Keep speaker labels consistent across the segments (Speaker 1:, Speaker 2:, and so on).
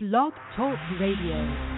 Speaker 1: Blog Talk Radio.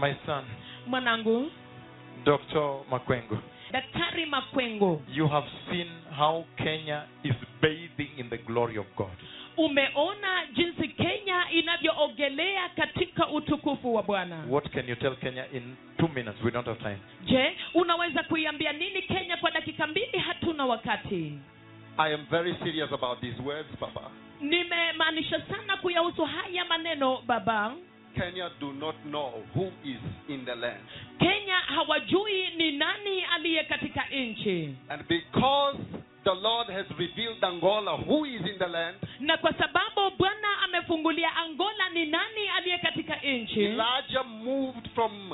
Speaker 2: My son.
Speaker 3: Mwanangu.
Speaker 4: Dr. Makwengo.
Speaker 3: Daktari Makwengo.
Speaker 4: You have seen how Kenya is bathing in the glory of God.
Speaker 3: Umeona jinsi Kenya inavyoogelea katika utukufu wa Bwana.
Speaker 4: What can you tell Kenya in two minutes? We don't have time.
Speaker 3: Je, unaweza kuiambia nini Kenya kwa dakika mbili? Hatuna wakati.
Speaker 5: I am very serious about these words, Baba.
Speaker 3: Nimemaanisha sana kuyahusu haya maneno, Baba.
Speaker 5: Kenya do not know who is in the land.
Speaker 3: Kenya hawajui ni nani aliye katika nchi.
Speaker 5: And because the Lord has revealed Angola who is in the land.
Speaker 3: Na kwa sababu Bwana amefungulia Angola ni nani aliye katika nchi.
Speaker 5: Elijah moved from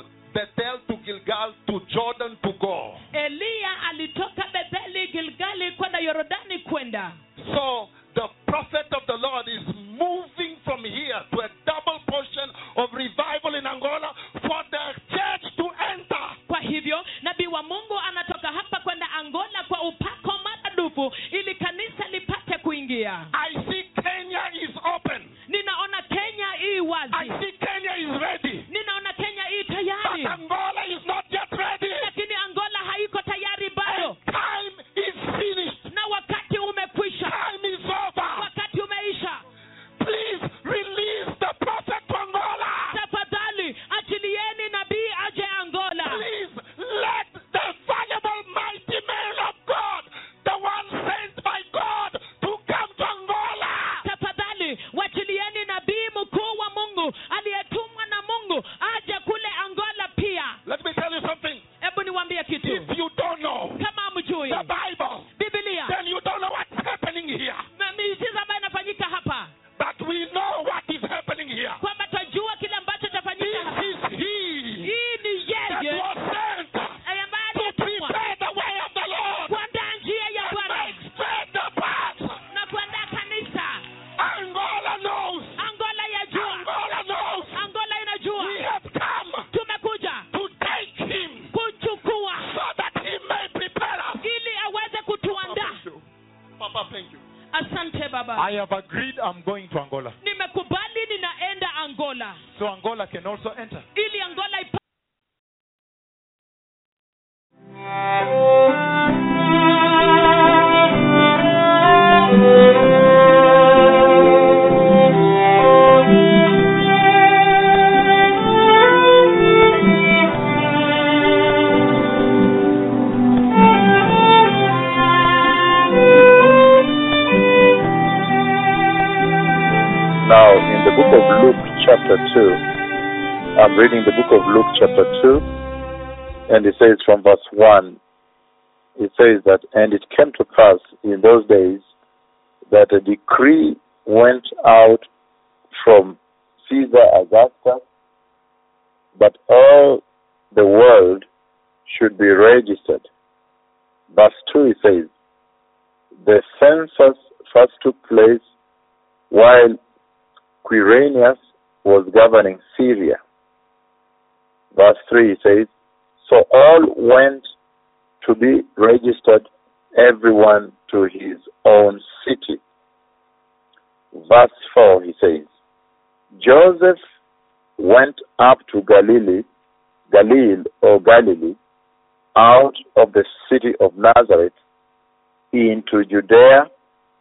Speaker 6: into Judea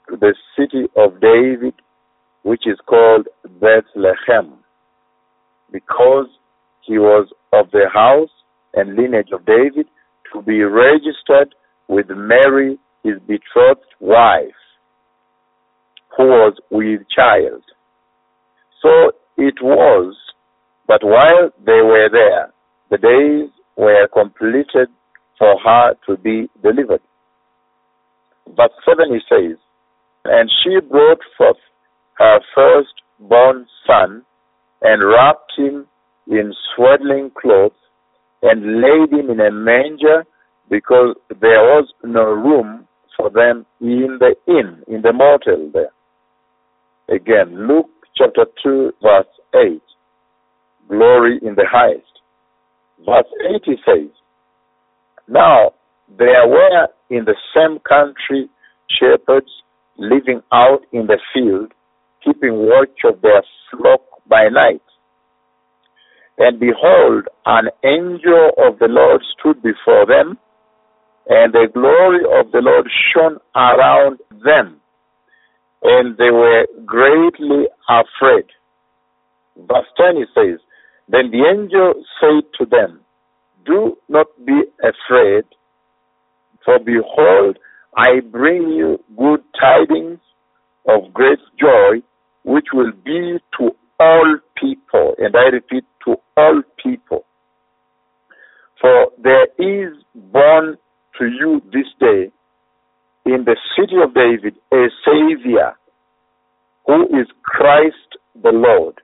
Speaker 6: to the city of David, which is called Bethlehem, because he was of the house and lineage of David, to be registered with Mary, his betrothed wife, who was with child. So it was that while they were there, the days were completed for her to be delivered. Verse 7 he says, And she brought forth her firstborn son, and wrapped him in swaddling clothes, and laid him in a manger, because there was no room for them in the inn, in the motel there. Again, Luke chapter 2, verse 8. Glory in the highest. Verse 8 he says, Now there were in the same country shepherds living out in the field, keeping watch of their flock by night. And behold, an angel of the Lord stood before them, and the glory of the Lord shone around them, and they were greatly afraid. Verse 10 it says, Then the angel said to them, Do not be afraid, for behold, I bring you good tidings of great joy, which will be to all people. And I repeat, to all people. For there is born to you this day in the city of David a Savior who is Christ the Lord.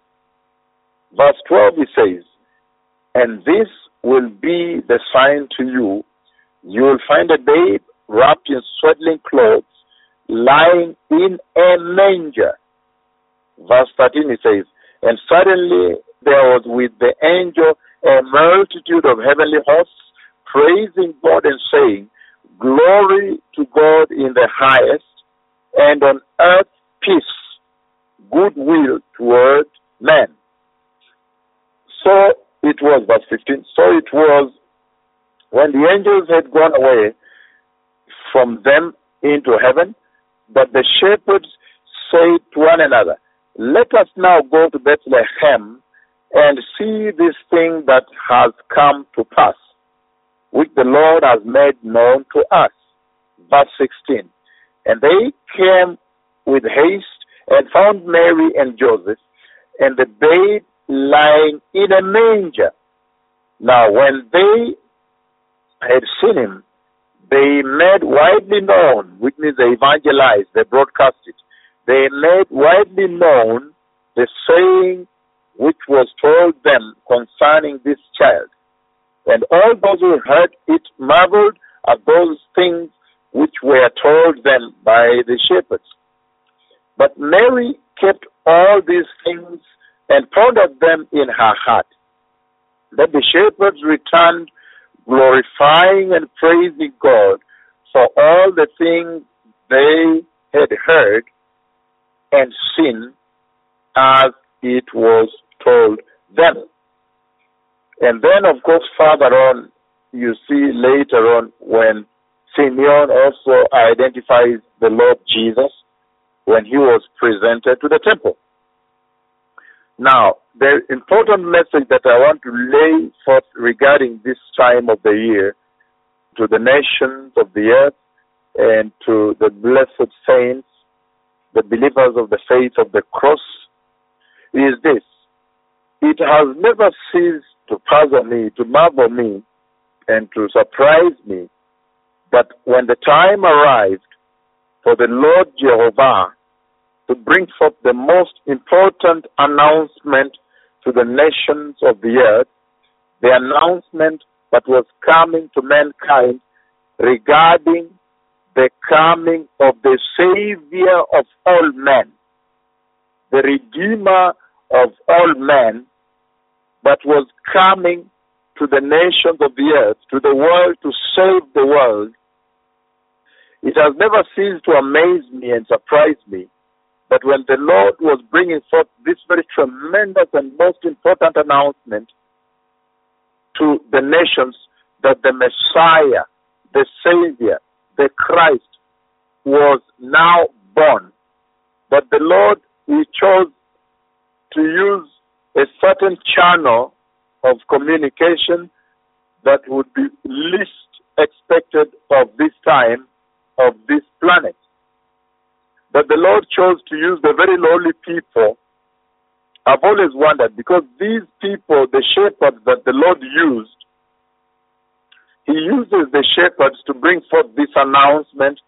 Speaker 6: Verse 12 it says, And this will be the sign to you. You will find a babe wrapped in swaddling clothes, lying in a manger. Verse 13 it says, And suddenly there was with the angel a multitude of heavenly hosts, praising God and saying, Glory to God in the highest, and on earth peace, goodwill toward men. So it was, verse 15, so it was when the angels had gone away from them into heaven, that the shepherds said to one another, Let us now go to Bethlehem and see this thing that has come to pass, which the Lord has made known to us. Verse 16. And they came with haste and found Mary and Joseph and the babe lying in a manger. Now, when they had seen him, they made widely known, which means they evangelized, they broadcasted. They made widely known the saying which was told them concerning this child. And all those who heard it marveled at those things which were told them by the shepherds. But Mary kept all these things and pondered them in her heart. Then the shepherds returned, glorifying and praising God for all the things they had heard and seen as it was told them. And then, of course, further on, you see later on when Simeon also identifies the Lord Jesus when he was presented to the temple. Now, the important message that I want to lay forth regarding this time of the year to the nations of the earth and to the blessed saints, the believers of the faith of the cross, is this. It has never ceased to puzzle me, to marvel me, and to surprise me that when the time arrived for the Lord Jehovah to bring forth the most important announcement to the nations of the earth, the announcement that was coming to mankind regarding the coming of the Savior of all men, the Redeemer of all men, that was coming to the nations of the earth, to the world to save the world. It has never ceased to amaze me and surprise me that when the Lord was bringing forth this very tremendous and most important announcement to the nations that the Messiah, the Savior, the Christ was now born, that the Lord, He chose to use a certain channel of communication that would be least expected of this time, of this planet. But the Lord chose to use the very lowly people. I've always wondered because these people, the shepherds that the Lord used, He uses the shepherds to bring forth this announcement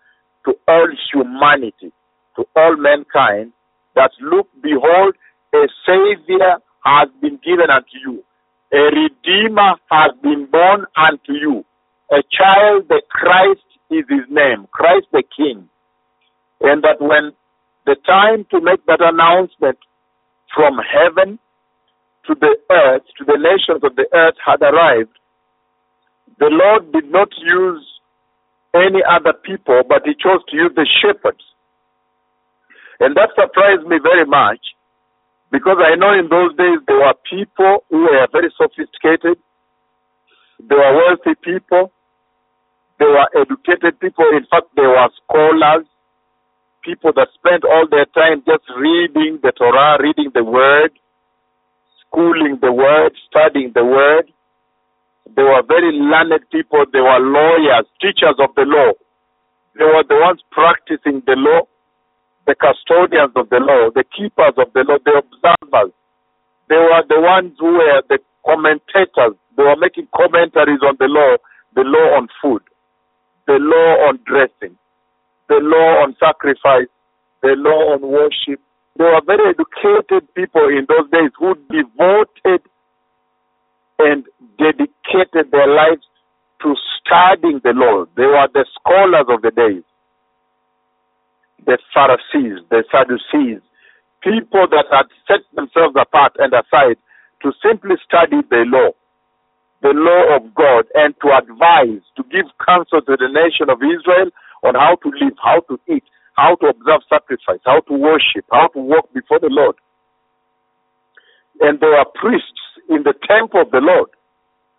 Speaker 6: to all humanity, to all mankind, that look, behold, a Savior has been given unto you. A Redeemer has been born unto you. A child, the Christ is his name, Christ the King. And that when the time to make that announcement from heaven to the earth, to the nations of the earth had arrived, the Lord did not use any other people, but He chose to use the shepherds. And that surprised me very much because I know in those days there were people who were very sophisticated, they were wealthy people, they were educated people, in fact, they were scholars, people that spent all their time just reading the Torah, reading the Word, schooling the Word, studying the Word. They were very learned people, they were lawyers, teachers of the law. They were the ones practicing the law the custodians of the law, the keepers of the law, the observers. They were the ones who were the commentators. They were making commentaries on the law, the law on food, the law on dressing, the law on sacrifice, the law on worship. They were very educated people in those days who devoted and dedicated their lives to studying the law. They were the scholars of the days the Pharisees, the Sadducees, people that had set themselves apart and aside to simply study the law, the law of God, and to advise, to give counsel to the nation of Israel on how to live, how to eat, how to observe sacrifice, how to worship, how to walk before the Lord. And there were priests in the temple of the Lord,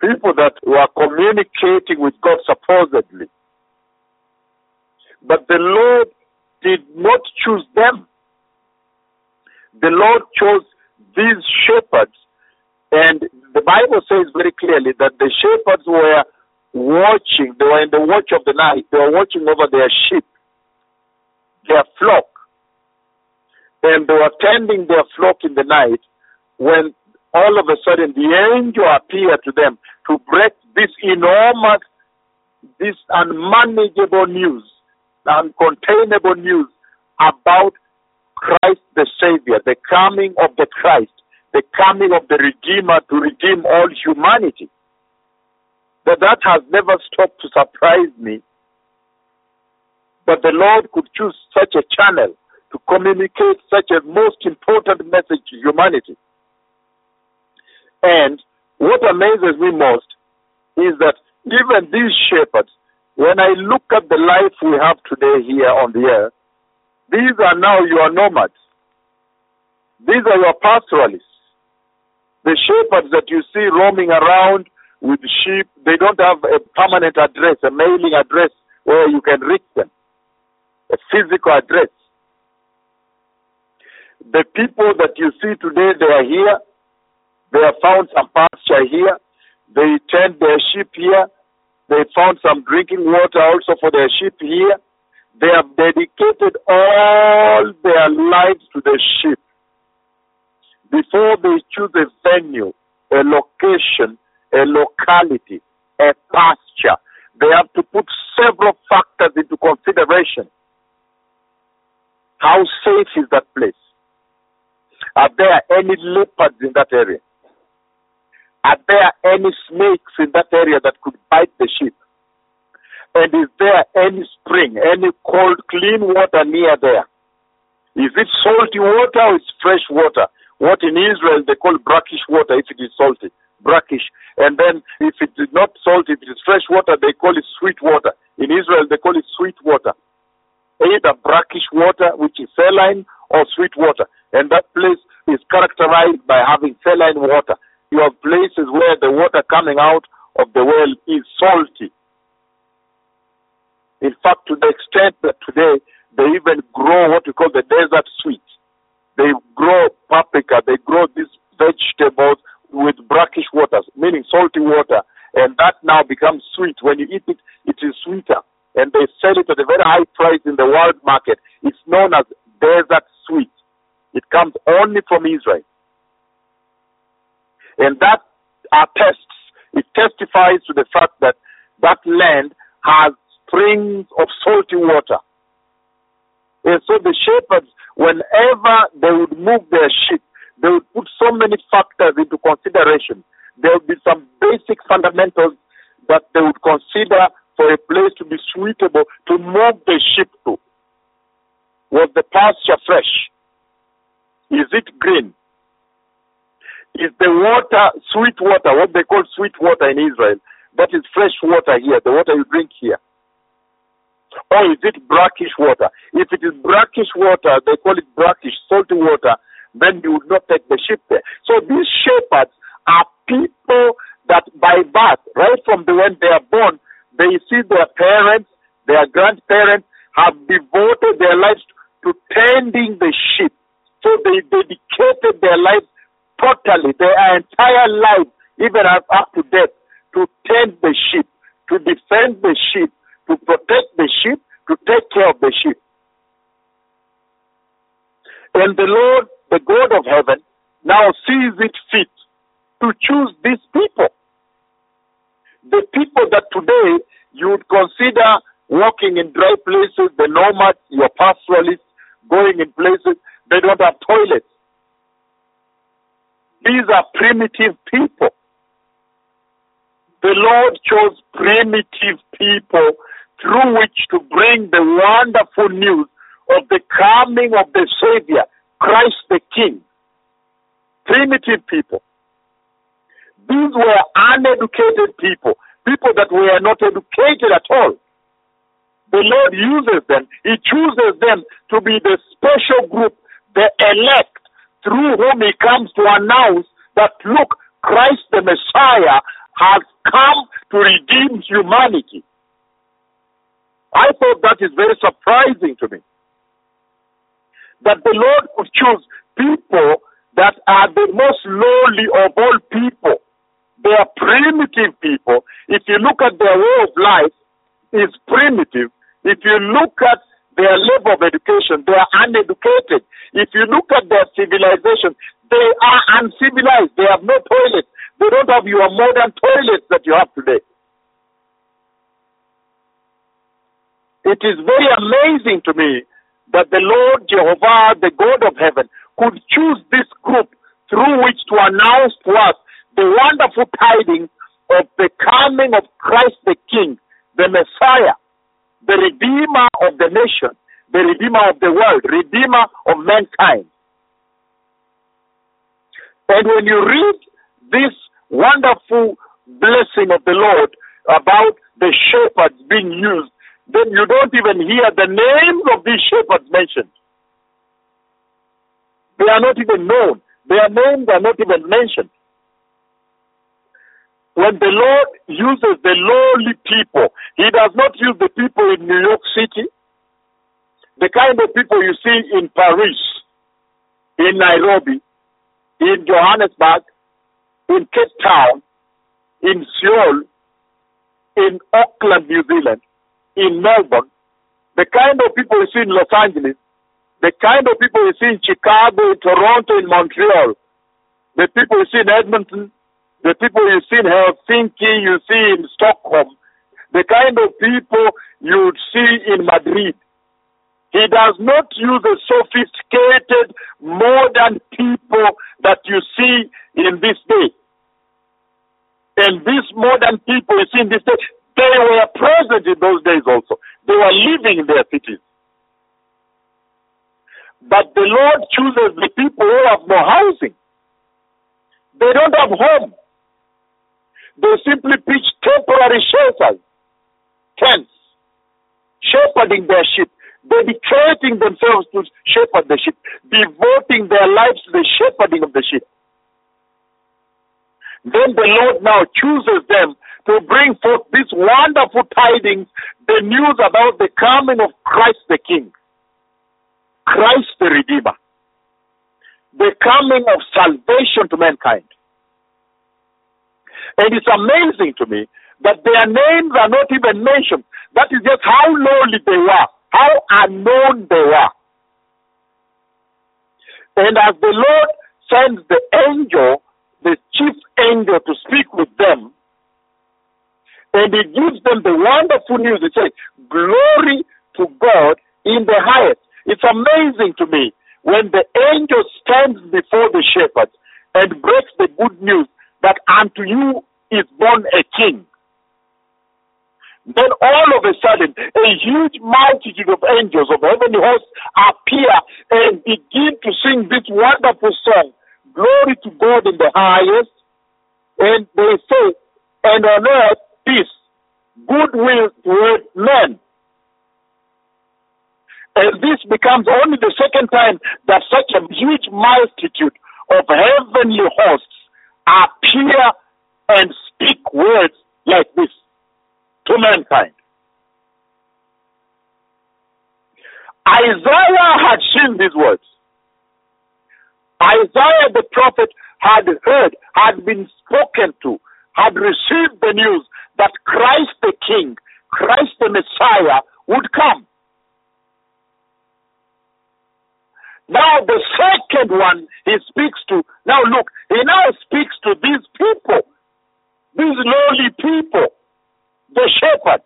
Speaker 6: people that were communicating with God supposedly. But the Lord did not choose them. The Lord chose these shepherds, and the Bible says very clearly that the shepherds were watching, they were in the watch of the night, they were watching over their sheep, their flock, and they were tending their flock in the night when all of a sudden the angel appeared to them to break this enormous, this unmanageable news uncontainable news about Christ the Savior, the coming of the Christ, the coming of the Redeemer to redeem all humanity. But that has never stopped to surprise me. But the Lord could choose such a channel to communicate such a most important message to humanity. And what amazes me most is that even these shepherds, when I look at the life we have today here on the earth, these are now your nomads. These are your pastoralists. The shepherds that you see roaming around with sheep, they don't have a permanent address, a mailing address where you can reach them, a physical address. The people that you see today, they are here. They have found some pasture here. They tend their sheep here. They found some drinking water also for their sheep here. They have dedicated all their lives to the sheep. Before they choose a venue, a location, a locality, a pasture, they have to put several factors into consideration. How safe is that place? Are there any leopards in that area? Are there any snakes in that area that could bite the sheep? And is there any spring, any cold, clean water near there? Is it salty water or is fresh water? What in Israel they call brackish water if it is salty, brackish. And then if it is not salty, if it is fresh water, they call it sweet water. In Israel they call it sweet water. Either brackish water, which is saline, or sweet water. And that place is characterized by having saline water. You have places where the water coming out of the well is salty. In fact, to the extent that today they even grow what we call the desert sweet. They grow paprika, they grow these vegetables with brackish waters, meaning salty water, and that now becomes sweet. When you eat it, it is sweeter. And they sell it at a very high price in the world market. It's known as desert sweet. It comes only from Israel. And that attests, it testifies to the fact that that land has springs of salty water. And so the shepherds, whenever they would move their sheep, they would put so many factors into consideration. There would be some basic fundamentals that they would consider for a place to be suitable to move the sheep to. Was the pasture fresh? Is it green? Is the water sweet water, what they call sweet water in Israel? That is fresh water here, the water you drink here. Or is it brackish water? If it is brackish water, they call it brackish, salty water, then you would not take the sheep there. So these shepherds are people that by birth, right from the when they are born, they see their parents, their grandparents have devoted their lives to tending the sheep. So they dedicated their lives totally, their entire life, even up up to death, to tend the sheep, to defend the sheep, to protect the sheep, to take care of the sheep. And the Lord, the God of heaven, now sees it fit to choose these people. The people that today you would consider walking in dry places, the nomads, your pastoralists, going in places, they don't have toilets. These are primitive people. The Lord chose primitive people through which to bring the wonderful news of the coming of the Savior, Christ the King. Primitive people. These were uneducated people, people that were not educated at all. The Lord uses them, He chooses them to be the special group, the elect, through whom He comes to announce that, look, Christ the Messiah has come to redeem humanity. I thought that is very surprising to me. That the Lord would choose people that are the most lowly of all people. They are primitive people. If you look at their way of life, it's primitive. If you look at their level of education, they are uneducated. If you look at their civilization, they are uncivilized. They have no toilets. They don't have your modern toilets that you have today. It is very amazing to me that the Lord Jehovah, the God of heaven, could choose this group through which to announce to us the wonderful tidings of the coming of Christ the King, the Messiah, the Redeemer of the nation, the Redeemer of the world, Redeemer of mankind. And when you read this wonderful blessing of the Lord about the shepherds being used, then you don't even hear the names of these shepherds mentioned. They are not even known. Their names are not even mentioned. When the Lord uses the lowly people, He does not use the people in New York City, the kind of people you see in Paris, in Nairobi, in Johannesburg, in Cape Town, in Seoul, in Auckland, New Zealand, in Melbourne, the kind of people you see in Los Angeles, the kind of people you see in Chicago, in Toronto, in Montreal, the people you see in Edmonton, the people you see in Helsinki, you see in Stockholm, the kind of people you would see in Madrid. He does not use the sophisticated, modern people that you see in this day. And these modern people you see in this day, they were present in those days also. They were living in their cities. But the Lord chooses the people who have no housing. They don't have home. They simply pitch temporary shelters, tents, shepherding their sheep, dedicating themselves to shepherd the sheep, devoting their lives to the shepherding of the sheep. Then the Lord now chooses them to bring forth these wonderful tidings, the news about the coming of Christ the King, Christ the Redeemer, the coming of salvation to mankind. And it's amazing to me that their names are not even mentioned. That is just how lowly they were, how unknown they were. And as the Lord sends the angel, the chief angel, to speak with them, and he gives them the wonderful news. He says, Glory to God in the highest. It's amazing to me when the angel stands before the shepherds and breaks the good news that unto you is born a king. Then all of a sudden, a huge multitude of angels of heavenly hosts appear and begin to sing this wonderful song, Glory to God in the highest. And they say, and on earth peace, goodwill toward men. And this becomes only the second time that such a huge multitude of heavenly hosts appear and speak words like this to mankind. Isaiah had seen these words. Isaiah the prophet had heard, had been spoken to, had received the news that Christ the King, Christ the Messiah would come. Now the second one he speaks to, now look, he now speaks to these people, these lowly people, the shepherds.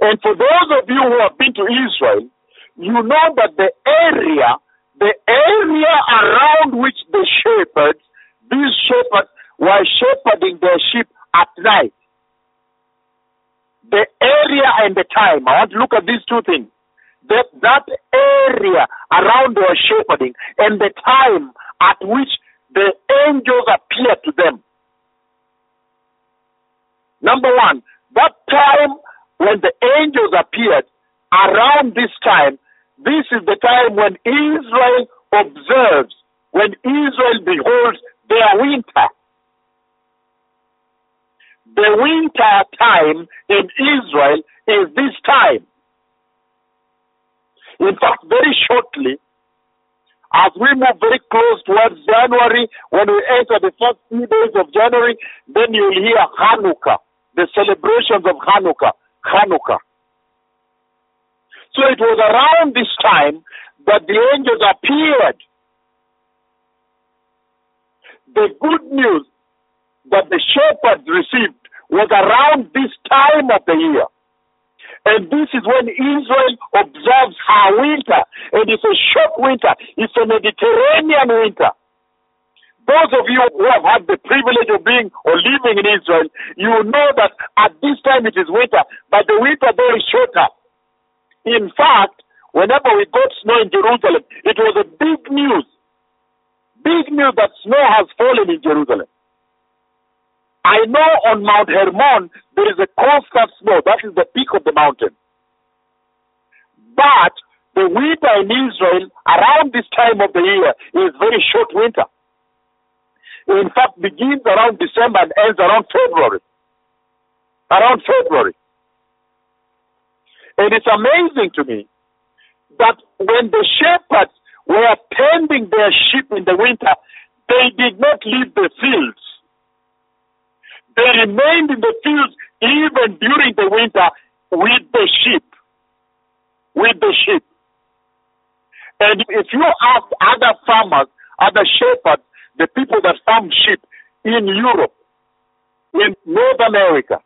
Speaker 6: And for those of you who have been to Israel, you know that the area, the area around which the shepherds, these shepherds were shepherding their sheep at night. The area and the time. I want to look at these two things. That, that area around their shepherding and the time at which the angels appeared to them. Number one, that time when the angels appeared, around this time, this is the time when Israel observes, when Israel beholds their winter. The winter time in Israel is this time. In fact, very shortly, as we move very close towards January, when we enter the first few days of January, then you'll hear Hanukkah, the celebrations of Hanukkah, Hanukkah. So it was around this time that the angels appeared. The good news that the shepherds received was around this time of the year. And this is when Israel observes her winter. And it's a short winter. It's a Mediterranean winter. Those of you who have had the privilege of being or living in Israel, you know that at this time it is winter, but the winter there is shorter. In fact, whenever we got snow in Jerusalem, it was a big news. Big news that snow has fallen in Jerusalem. I know on Mount Hermon there is a constant snow. That is the peak of the mountain. But the winter in Israel around this time of the year is very short winter. In fact, begins around December and ends around February. Around February. And it's amazing to me that when the shepherds were tending their sheep in the winter, they did not leave the fields. They remained in the fields even during the winter with the sheep. With the sheep. And if you ask other farmers, other shepherds, the people that farm sheep in Europe, in North America,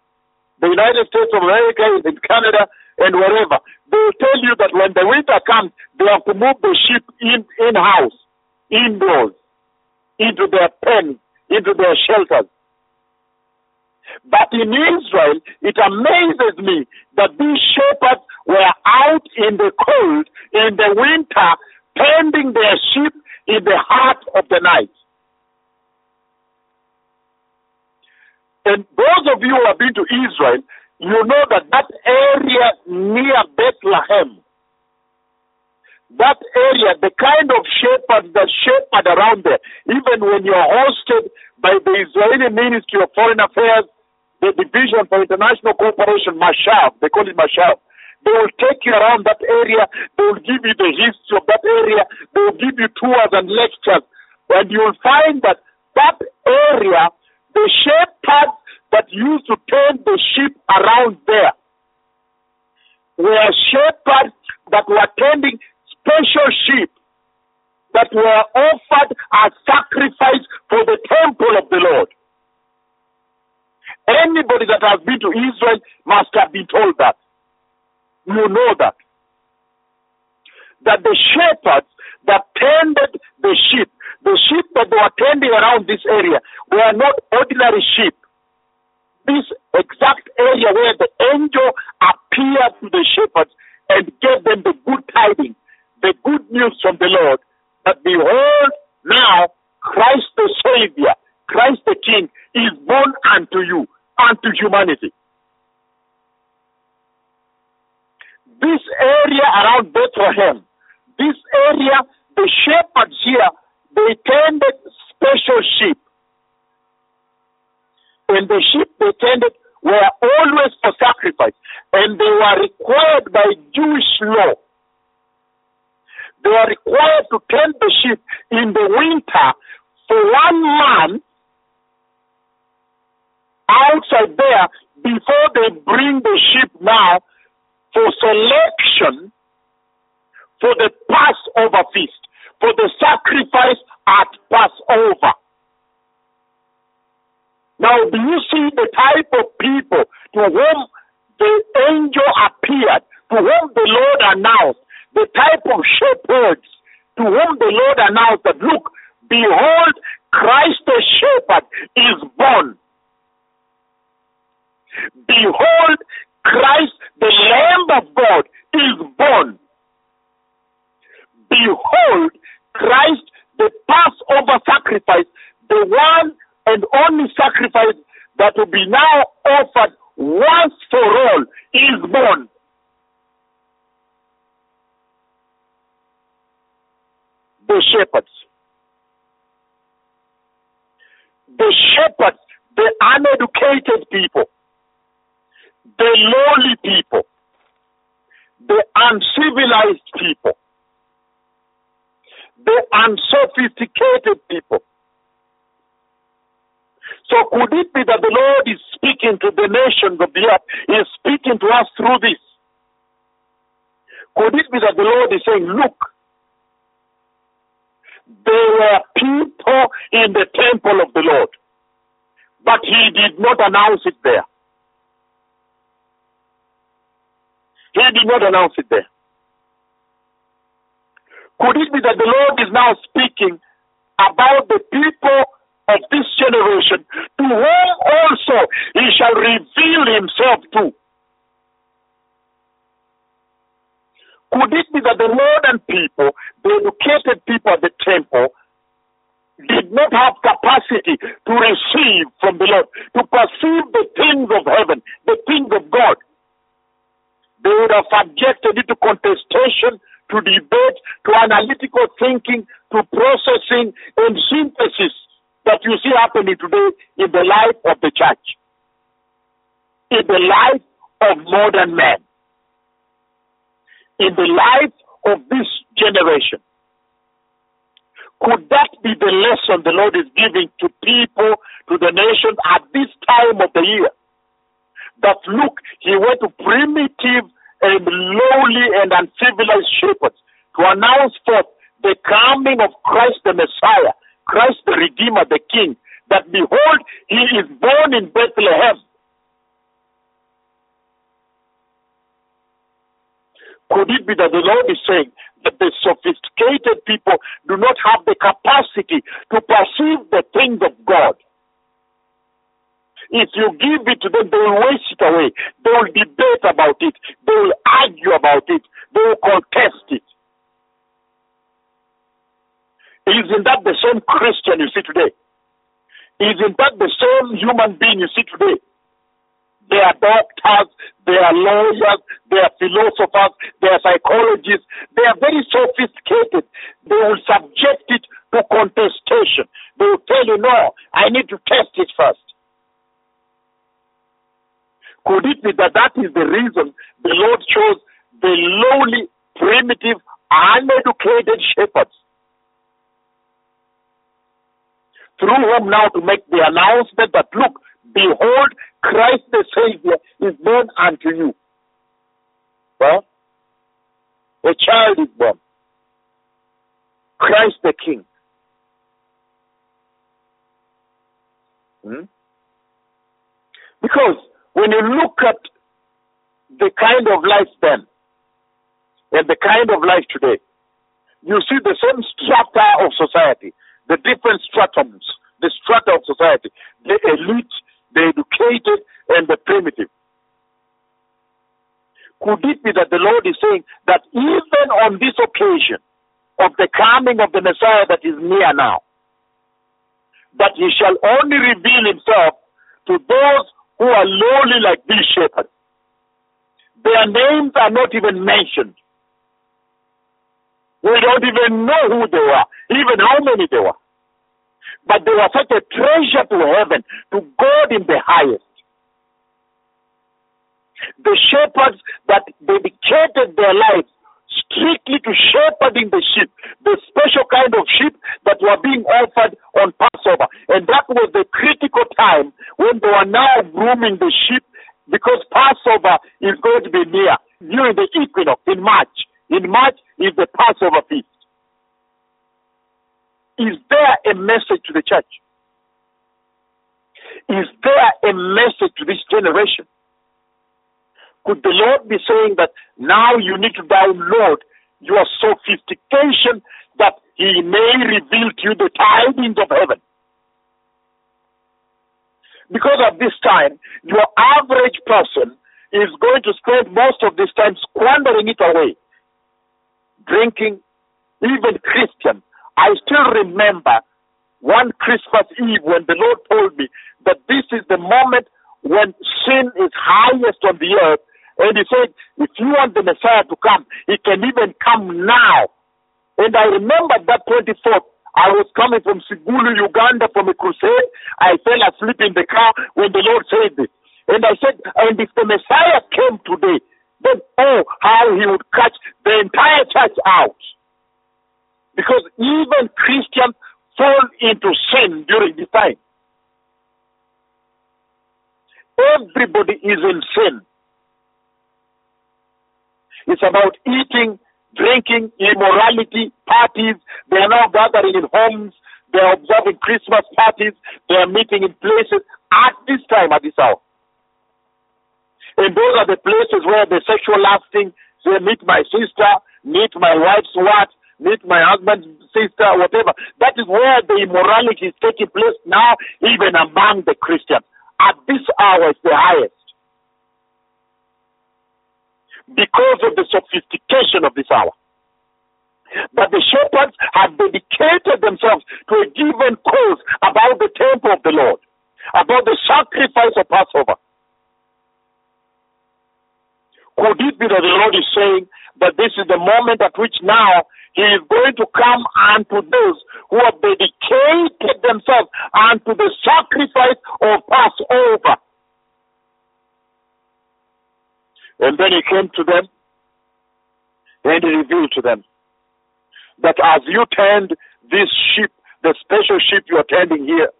Speaker 6: the United States of America, in Canada, and wherever, they will tell you that when the winter comes, they have to move the sheep in in house, indoors, into their pens, into their shelters. But in Israel, it amazes me that these shepherds were out in the cold, in the winter, tending their sheep in the heart of the night. And those of you who have been to Israel, you know that that area near Bethlehem, that area, the kind of shepherds that shepherd around there, even when you're hosted by the Israeli Ministry of Foreign Affairs, the Division for International Cooperation, Mashav, they call it Mashav. They will take you around that area. They will give you the history of that area. They will give you tours and lectures. And you will find that that area, the shepherds that used to tend the sheep around there were shepherds that were tending special sheep that were offered as sacrifice for the temple of the Lord. Anybody that has been to Israel must have been told that. You know that. That the shepherds that tended the sheep, the sheep that they were tending around this area, were not ordinary sheep. This exact area where the angel appeared to the shepherds and gave them the good tidings, the good news from the Lord, that behold, now Christ the Savior, Christ the King, is born unto you, unto humanity. This area around Bethlehem, this area, the shepherds here, they tended special sheep. And the sheep they tended were always for sacrifice, and they were required by Jewish law. They were required to tend the sheep in the winter for one month outside there before they bring the sheep now for selection for the Passover feast, for the sacrifice at Passover. Now, do you see the type of people to whom the angel appeared, to whom the Lord announced, the type of shepherds to whom the Lord announced that, look, behold, Christ the shepherd is born. Behold, Christ, the Lamb of God, is born. Behold, Christ, the Passover sacrifice, the one and only sacrifice that will be now offered once for all, is born. The shepherds. The shepherds, the uneducated people the lowly people, the uncivilized people, the unsophisticated people. So could it be that the Lord is speaking to the nations of the earth, He is speaking to us through this? Could it be that the Lord is saying, look, there were people in the temple of the Lord, but He did not announce it there. He did not announce it there. Could it be that the Lord is now speaking about the people of this generation to whom also he shall reveal himself to? Could it be that the modern people, the educated people at the temple, did not have capacity to receive from the Lord, to perceive the things of heaven, the things of God? They would have subjected it to contestation, to to debate, to analytical thinking, to processing and synthesis that you see happening today in the life of the church, in the life of modern man, in the life of this generation. Could that be the lesson the Lord is giving to people, to the nation at this time of the year? That look, he went to primitive and lowly and uncivilized shepherds to announce forth the coming of Christ the Messiah, Christ the Redeemer, the King, that behold, he is born in Bethlehem. Could it be that the Lord is saying that the sophisticated people do not have the capacity to perceive the things of God? If you give it to them, they will waste it away. They will debate about it. They will argue about it. They will contest it. Isn't that the same Christian you see today? Isn't that the same human being you see today? They are doctors, they are lawyers, they are philosophers, they are psychologists. They are very sophisticated. They will subject it to contestation. They will tell you, no, I need to test it first. Could it be that that is the reason the Lord chose the lowly, primitive, uneducated shepherds? Through whom now to make the announcement that, look, behold, Christ the Savior is born unto you. Well, a child is born. Christ the King. Hmm? Because when you look at the kind of life then and the kind of life today, you see the same strata of society, the different stratums, the strata of society, the elite, the educated, and the primitive. Could it be that the Lord is saying that even on this occasion of the coming of the Messiah that is near now, that he shall only reveal himself to those who are lowly like these shepherds. Their names are not even mentioned. We don't even know who they were, even how many they were. But they were such a treasure to heaven, to God in the highest. The shepherds that dedicated their lives strictly to shepherding the sheep, the special kind of sheep that were being offered on Passover. And that was the critical time when they were now grooming the sheep because Passover is going to be near during the equinox in March. In March is the Passover feast. Is there a message to the church? Is there a message to this generation? Could the Lord be saying that now you need to download your sophistication that He may reveal to you the tidings of heaven? Because at this time, your average person is going to spend most of this time squandering it away, drinking, even Christian. I still remember one Christmas Eve when the Lord told me that this is the moment when sin is highest on the earth. And he said, if you want the Messiah to come, he can even come now. And I remember that 24th, I was coming from Sigulu, Uganda from a crusade. I fell asleep in the car when the Lord said this. And I said, and if the Messiah came today, then oh, how he would catch the entire church out. Because even Christians fall into sin during this time. Everybody is in sin. It's about eating, drinking, immorality, parties. They are now gathering in homes. They are observing Christmas parties. They are meeting in places at this time, at this hour. And those are the places where the sexual lasting, say, meet my sister, meet my wife's what, meet my husband's sister, whatever. That is where the immorality is taking place now, even among the Christians. At this hour, it's the highest. Because of the sophistication of this hour. But the shepherds have dedicated themselves to a given cause about the temple of the Lord, about the sacrifice of Passover. Could it be that the Lord is saying But this is the moment at which now he is going to come unto those who have dedicated themselves unto the sacrifice of Passover. And then he came to them and he revealed to them that as you tend this sheep, the special sheep you are tending here,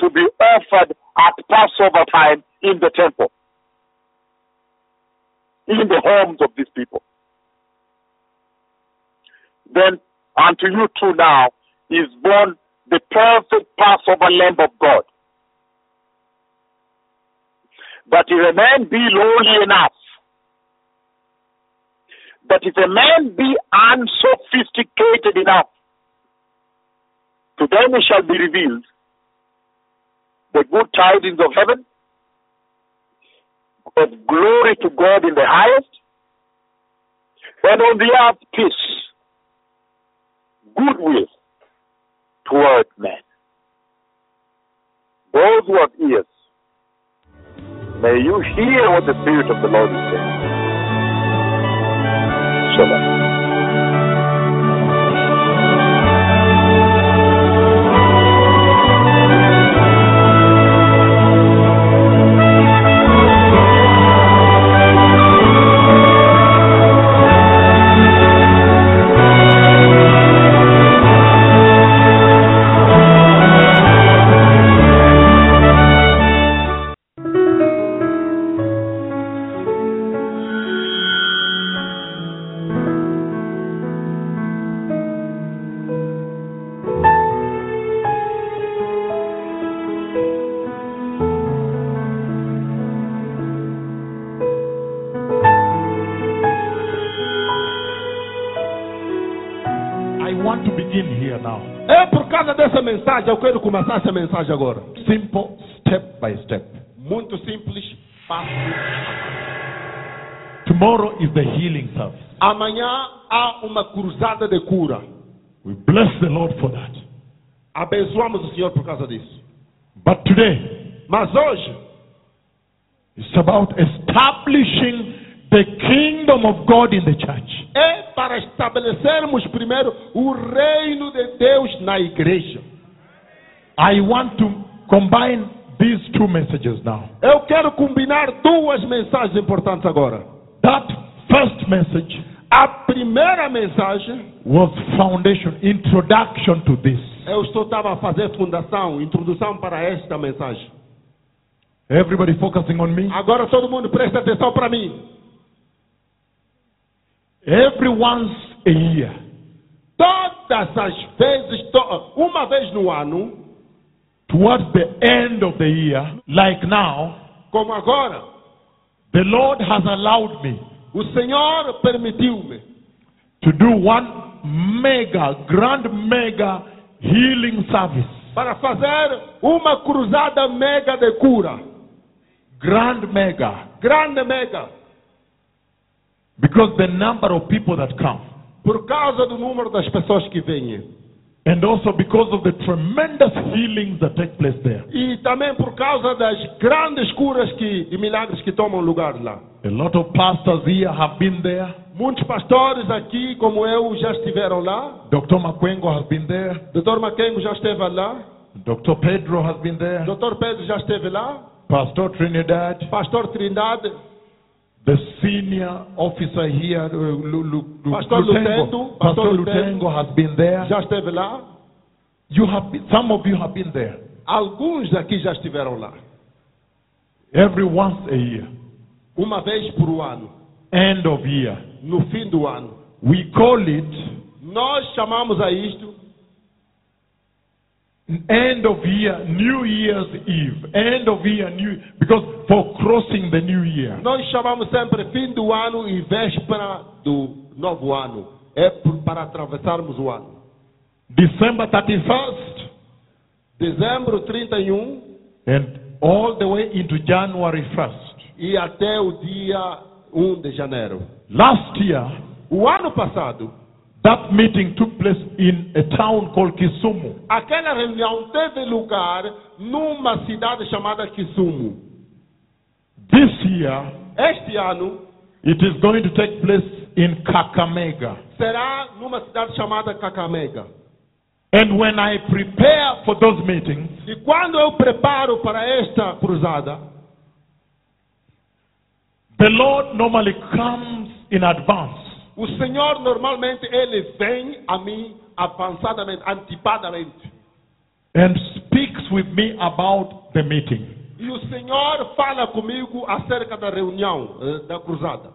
Speaker 6: to be offered at Passover time in the temple, in the homes of these people. Then unto you too now is born the perfect Passover Lamb of God. But if a man be lowly enough, but if a man be unsophisticated enough, to them it shall be revealed the good tidings of heaven, of glory to God in the highest, and on the earth peace, goodwill toward men. Those who have ears, may you hear what the Spirit of the Lord is saying. Shalom.
Speaker 5: Começar essa mensagem agora.
Speaker 4: Simple, step by step.
Speaker 5: Muito simples, passo.
Speaker 4: Tomorrow is the healing service.
Speaker 5: Amanhã há uma cruzada de cura.
Speaker 4: We bless the Lord for that.
Speaker 5: Abençoamos o Senhor por causa disso.
Speaker 4: But today,
Speaker 5: Mas hoje,
Speaker 4: it's about establishing the kingdom of God in the church.
Speaker 5: é para estabelecermos primeiro o reino de Deus na igreja.
Speaker 4: I want to combine these two messages now.
Speaker 5: Eu quero combinar duas mensagens importantes agora.
Speaker 4: That first message
Speaker 5: A primeira mensagem,
Speaker 4: was foundation, introduction to this.
Speaker 5: eu estava a fazer fundação, introdução para esta mensagem.
Speaker 4: Everybody focusing on me.
Speaker 5: Agora todo mundo presta atenção para mim.
Speaker 4: Every once a year,
Speaker 5: Todas as vezes, uma vez no ano,
Speaker 4: towards the end of the year, like now,
Speaker 5: como agora,
Speaker 4: the Lord has allowed me
Speaker 5: o Senhor permitiu-me
Speaker 4: to do one mega, grand mega healing service.
Speaker 5: para fazer uma cruzada mega de cura.
Speaker 4: Grand mega.
Speaker 5: Grande mega.
Speaker 4: Because the number of people that come,
Speaker 5: Por causa do número das pessoas que vêm.
Speaker 4: And also because of the tremendous healings that take place there.
Speaker 5: E também por causa das grandes curas que, e milagres que tomam lugar lá.
Speaker 4: A lot of pastors here have been there.
Speaker 5: Muitos pastores aqui, como eu, já estiveram lá.
Speaker 4: Dr. Makwengo has been there.
Speaker 5: Dr. Maquengo já esteve lá.
Speaker 4: Dr. Pedro has been there.
Speaker 5: Dr. Pedro já esteve lá.
Speaker 4: Pastor Trinidad,
Speaker 5: Pastor Trindade.
Speaker 4: The senior officer here, uh, Lu-
Speaker 5: Pastor Lutengo,
Speaker 4: Pastor
Speaker 5: Pastor
Speaker 4: Lutengo has been there.
Speaker 5: Já esteve lá.
Speaker 4: You have been, some of you have been there.
Speaker 5: Alguns aqui já estiveram lá.
Speaker 4: Every once a year,
Speaker 5: Uma vez por ano.
Speaker 4: end of year,
Speaker 5: No fim do ano.
Speaker 4: we call it
Speaker 5: Nós chamamos a isto
Speaker 4: end of year, New Year's Eve. End of year, new because for crossing the new year.
Speaker 5: Nós chamamos sempre fim do ano e véspera do novo ano. É para atravessarmos o ano.
Speaker 4: December 31st
Speaker 5: Dezembro 31
Speaker 4: and all the way into January 1st.
Speaker 5: e até o dia 1 de janeiro.
Speaker 4: Last year,
Speaker 5: O ano passado,
Speaker 4: that meeting took place in a town called Kisumu.
Speaker 5: aquela reunião teve lugar numa cidade chamada Kisumu.
Speaker 4: This year,
Speaker 5: Este ano,
Speaker 4: It is going to take place in Kakamega.
Speaker 5: será numa cidade chamada Kakamega.
Speaker 4: And when I prepare for those meetings,
Speaker 5: E quando eu preparo para esta cruzada,
Speaker 4: the Lord normally comes in advance
Speaker 5: o Senhor normalmente ele vem a mim avançadamente, antecipadamente.
Speaker 4: and speaks with me about the meeting.
Speaker 5: E o Senhor fala comigo acerca da reunião, eh, da cruzada.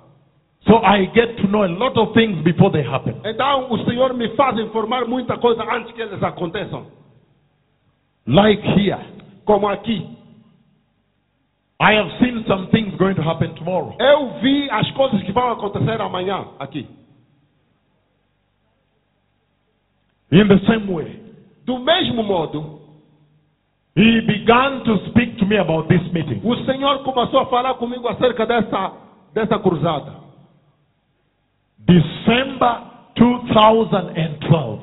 Speaker 4: So I get to know a lot of things before they happen.
Speaker 5: Então o Senhor me faz informar muita coisa antes que eles aconteçam.
Speaker 4: Like here,
Speaker 5: Como aqui.
Speaker 4: I have seen some things going to happen tomorrow.
Speaker 5: Eu vi as coisas que vão acontecer amanhã aqui.
Speaker 4: In the same way,
Speaker 5: Do mesmo modo,
Speaker 4: He began to speak to me about this meeting.
Speaker 5: o Senhor começou a falar comigo acerca dessa, dessa cruzada.
Speaker 4: December 2012.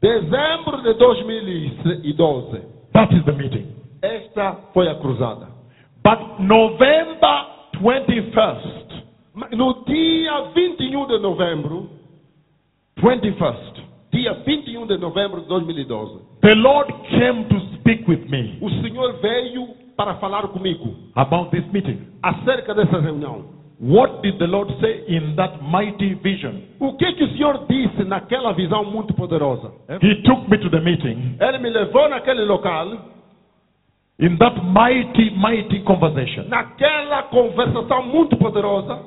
Speaker 5: Dezembro de 2012.
Speaker 4: That is the meeting.
Speaker 5: Esta foi a cruzada.
Speaker 4: But November 21st,
Speaker 5: No dia 21 de novembro,
Speaker 4: 21st,
Speaker 5: dia 21 de novembro de 2012,
Speaker 4: the Lord came to speak with me
Speaker 5: o Senhor veio para falar comigo
Speaker 4: about this meeting.
Speaker 5: acerca dessa reunião.
Speaker 4: What did the Lord say in that mighty vision?
Speaker 5: O que que o Senhor disse naquela visão muito poderosa?
Speaker 4: He took me to the meeting
Speaker 5: Ele me levou naquele local,
Speaker 4: in that mighty, mighty conversation.
Speaker 5: naquela conversação muito poderosa,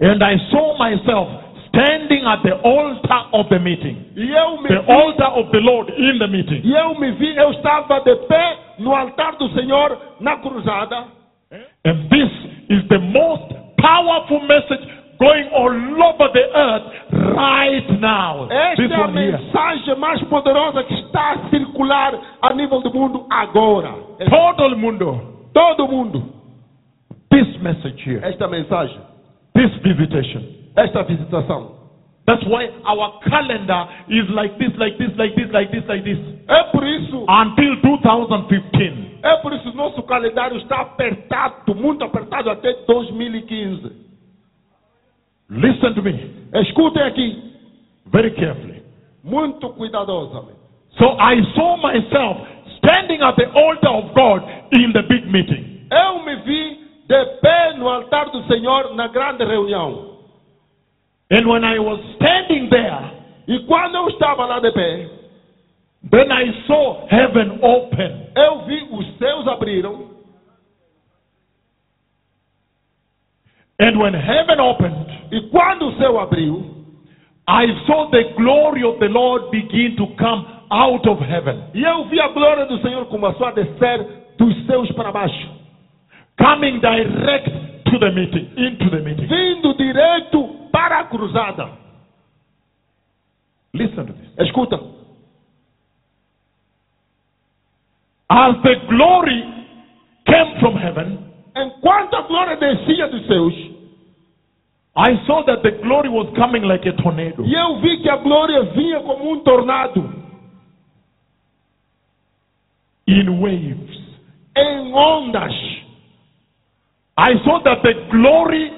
Speaker 4: And I saw myself standing at the altar of the meeting.
Speaker 5: e eu me
Speaker 4: The
Speaker 5: vi,
Speaker 4: altar of the Lord in the meeting.
Speaker 5: e eu me vi, eu estava de pé no altar do Senhor na cruzada.
Speaker 4: And this is the most powerful message going all over the earth right now.
Speaker 5: Esta
Speaker 4: This
Speaker 5: é a mensagem mais poderosa que está a circular a nível do mundo agora.
Speaker 4: Total mundo.
Speaker 5: todo mundo.
Speaker 4: This message here.
Speaker 5: Esta mensagem,
Speaker 4: This visitation.
Speaker 5: esta visitação.
Speaker 4: That's why our calendar is like this, like this, like this, like this, like this.
Speaker 5: É por isso,
Speaker 4: Until 2015.
Speaker 5: é por isso nosso calendário está apertado, muito apertado até 2015.
Speaker 4: Listen to me
Speaker 5: Escutem aqui,
Speaker 4: very carefully.
Speaker 5: muito cuidadosamente.
Speaker 4: So I saw myself standing at the altar of God in the big meeting.
Speaker 5: Eu me vi de pé no altar do Senhor na grande reunião.
Speaker 4: And when I was standing there,
Speaker 5: E quando eu estava lá de pé,
Speaker 4: then I saw heaven open.
Speaker 5: eu vi os céus abriram.
Speaker 4: And when heaven opened,
Speaker 5: E quando o céu abriu,
Speaker 4: I saw the glory of the Lord begin to come out of heaven,
Speaker 5: e eu vi a glória do Senhor começou a descer dos céus para baixo,
Speaker 4: coming direct to the meeting, into the meeting.
Speaker 5: vindo direito para a cruzada.
Speaker 4: Listen to this.
Speaker 5: Escuta,
Speaker 4: As the glory came from heaven,
Speaker 5: enquanto a glória descia dos céus,
Speaker 4: I saw that the glory was coming like a tornado.
Speaker 5: e eu vi que a glória vinha como um tornado,
Speaker 4: in waves.
Speaker 5: em ondas.
Speaker 4: I saw that the glory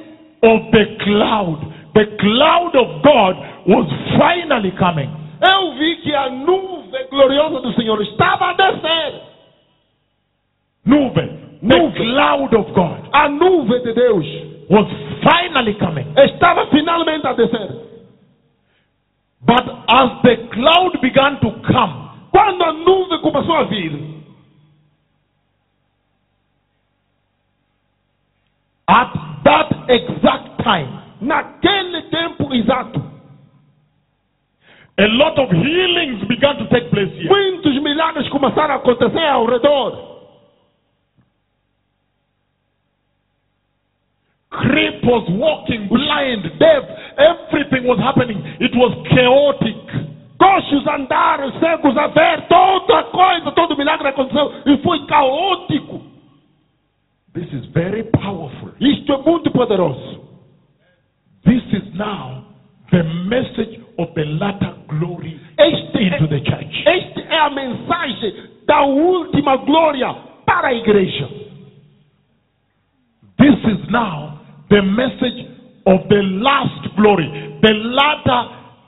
Speaker 4: of the cloud, the cloud of God, was finally coming.
Speaker 5: Eu vi que a nuvem gloriosa do Senhor estava a descer.
Speaker 4: Nuvem, the
Speaker 5: Nuvem.
Speaker 4: cloud of God,
Speaker 5: A nuvem de Deus
Speaker 4: was finally coming.
Speaker 5: estava finalmente a descer.
Speaker 4: But as the cloud began to come,
Speaker 5: Quando a nuvem começou a vir,
Speaker 4: at that exact time,
Speaker 5: naquele tempo exato,
Speaker 4: a lot of healings began to take place here.
Speaker 5: muitos milagres começaram a acontecer ao redor.
Speaker 4: Cripples walking, blind, deaf, everything was happening. It was chaotic.
Speaker 5: Coxos andaram, cegos a ver, toda coisa, todo milagre aconteceu e foi caótico.
Speaker 4: This is very powerful.
Speaker 5: Isto é muito poderoso.
Speaker 4: This is now the message of the latter glory
Speaker 5: Este
Speaker 4: into
Speaker 5: é,
Speaker 4: the church.
Speaker 5: este é a mensagem da última glória para a igreja.
Speaker 4: This is now the message of the last glory, the latter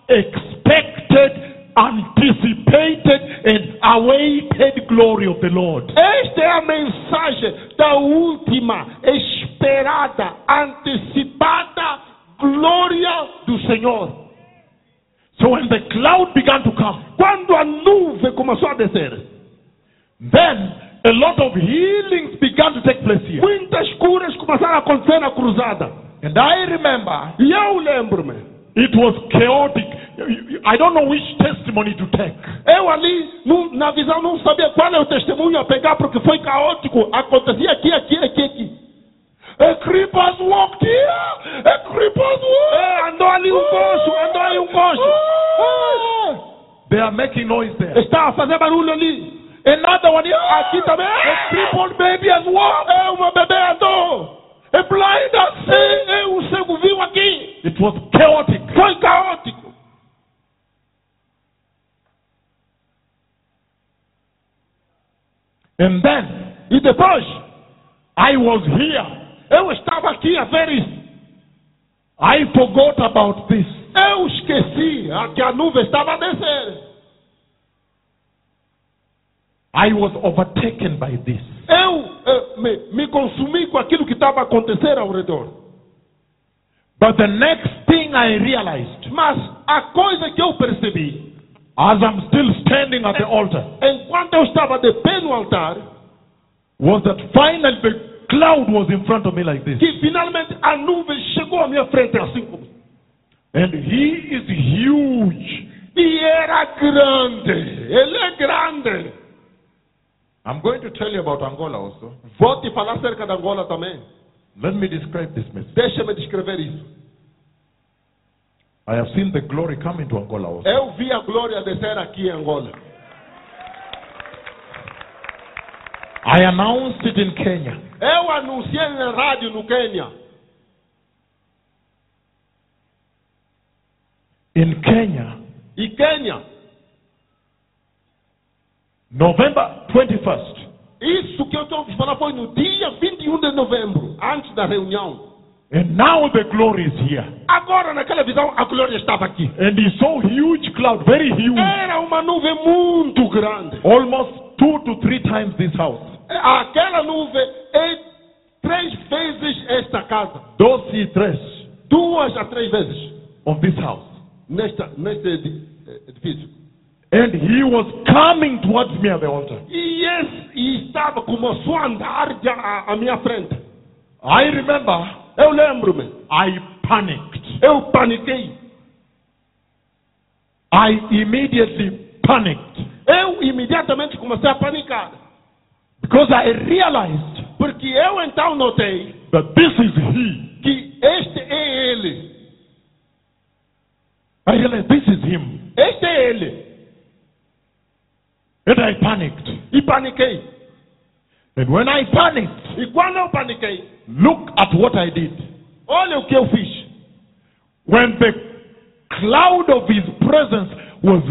Speaker 4: expected, anticipated, and awaited glory of the Lord.
Speaker 5: Esta é a mensagem da última, esperada, antecipada glória do Senhor.
Speaker 4: So when the cloud began to come,
Speaker 5: Quando a nuvem começou a descer,
Speaker 4: then a lot of healings began to take place here.
Speaker 5: muitas curas começaram a acontecer na cruzada.
Speaker 4: And I remember
Speaker 5: E eu lembro-me,
Speaker 4: it was chaotic. I don't know which testimony to take.
Speaker 5: eu ali não- na visão não sabia qual é o testemunho a pegar porque foi caótico. Acontecia aqui, aqui, aqui, aqui.
Speaker 4: A creepers walked here. A creepers walked.
Speaker 5: É, andou ali um coxo, andou aí um coxo.
Speaker 4: Ah! They are making noise there.
Speaker 5: Está a fazer barulho ali.
Speaker 4: Another one.
Speaker 5: Aqui também.
Speaker 4: A crippled baby as well.
Speaker 5: É uma bebê andou.
Speaker 4: A blind has seen.
Speaker 5: É, é um cego viu aqui.
Speaker 4: It was chaotic.
Speaker 5: Foi caótico.
Speaker 4: And then
Speaker 5: E depois,
Speaker 4: I was here.
Speaker 5: eu estava aqui a ver isso.
Speaker 4: I forgot about this.
Speaker 5: Eu esqueci que a nuvem estava a descer.
Speaker 4: I was overtaken by this.
Speaker 5: Eu eh, me, me consumi com aquilo que estava a acontecer ao redor.
Speaker 4: But the next thing I realized,
Speaker 5: Mas a coisa que eu percebi,
Speaker 4: as I'm still standing at the altar,
Speaker 5: enquanto eu estava de pé no altar,
Speaker 4: was that finally the cloud was in front of me like this.
Speaker 5: que finalmente a nuvem chegou à minha frente assim como.
Speaker 4: And he is huge.
Speaker 5: E era grande. Ele é grande.
Speaker 4: I'm going to tell you about Angola also.
Speaker 5: Vou te falar acerca da Angola também.
Speaker 4: Let me describe this message.
Speaker 5: Deixa-me descrever isso.
Speaker 4: I have seen the glory come into Angola also.
Speaker 5: Eu vi a glória descer aqui em Angola.
Speaker 4: I announced it in Kenya.
Speaker 5: Eu anunciei na rádio no Quênia.
Speaker 4: In Kenya,
Speaker 5: E Quênia,
Speaker 4: November 21st,
Speaker 5: isso que eu estou a falar foi no dia 21 de novembro, antes da reunião.
Speaker 4: and now the glory is here.
Speaker 5: Agora, naquela visão, a glória estava aqui.
Speaker 4: And he saw huge cloud, very huge,
Speaker 5: Era uma nuvem muito grande.
Speaker 4: almost two to three times this house.
Speaker 5: Aquela nuvem é três vezes esta casa.
Speaker 4: Doze três
Speaker 5: Duas a três vezes
Speaker 4: of this house.
Speaker 5: nesta, neste eh, edifício.
Speaker 4: And he was coming towards me at the altar.
Speaker 5: E, esse, estava, começou a andar já à, à minha frente.
Speaker 4: I remember
Speaker 5: Eu lembro-me.
Speaker 4: I panicked.
Speaker 5: Eu paniquei.
Speaker 4: I immediately panicked
Speaker 5: Eu imediatamente comecei a panicar.
Speaker 4: because I realized
Speaker 5: Porque eu então notei
Speaker 4: that this is he.
Speaker 5: que este é ele.
Speaker 4: I realized this is him.
Speaker 5: Este é ele.
Speaker 4: And I panicked.
Speaker 5: E paniquei.
Speaker 4: And when I panicked,
Speaker 5: eu paniquei,
Speaker 4: look at what I did.
Speaker 5: All you kill fish.
Speaker 4: When the cloud of his presence was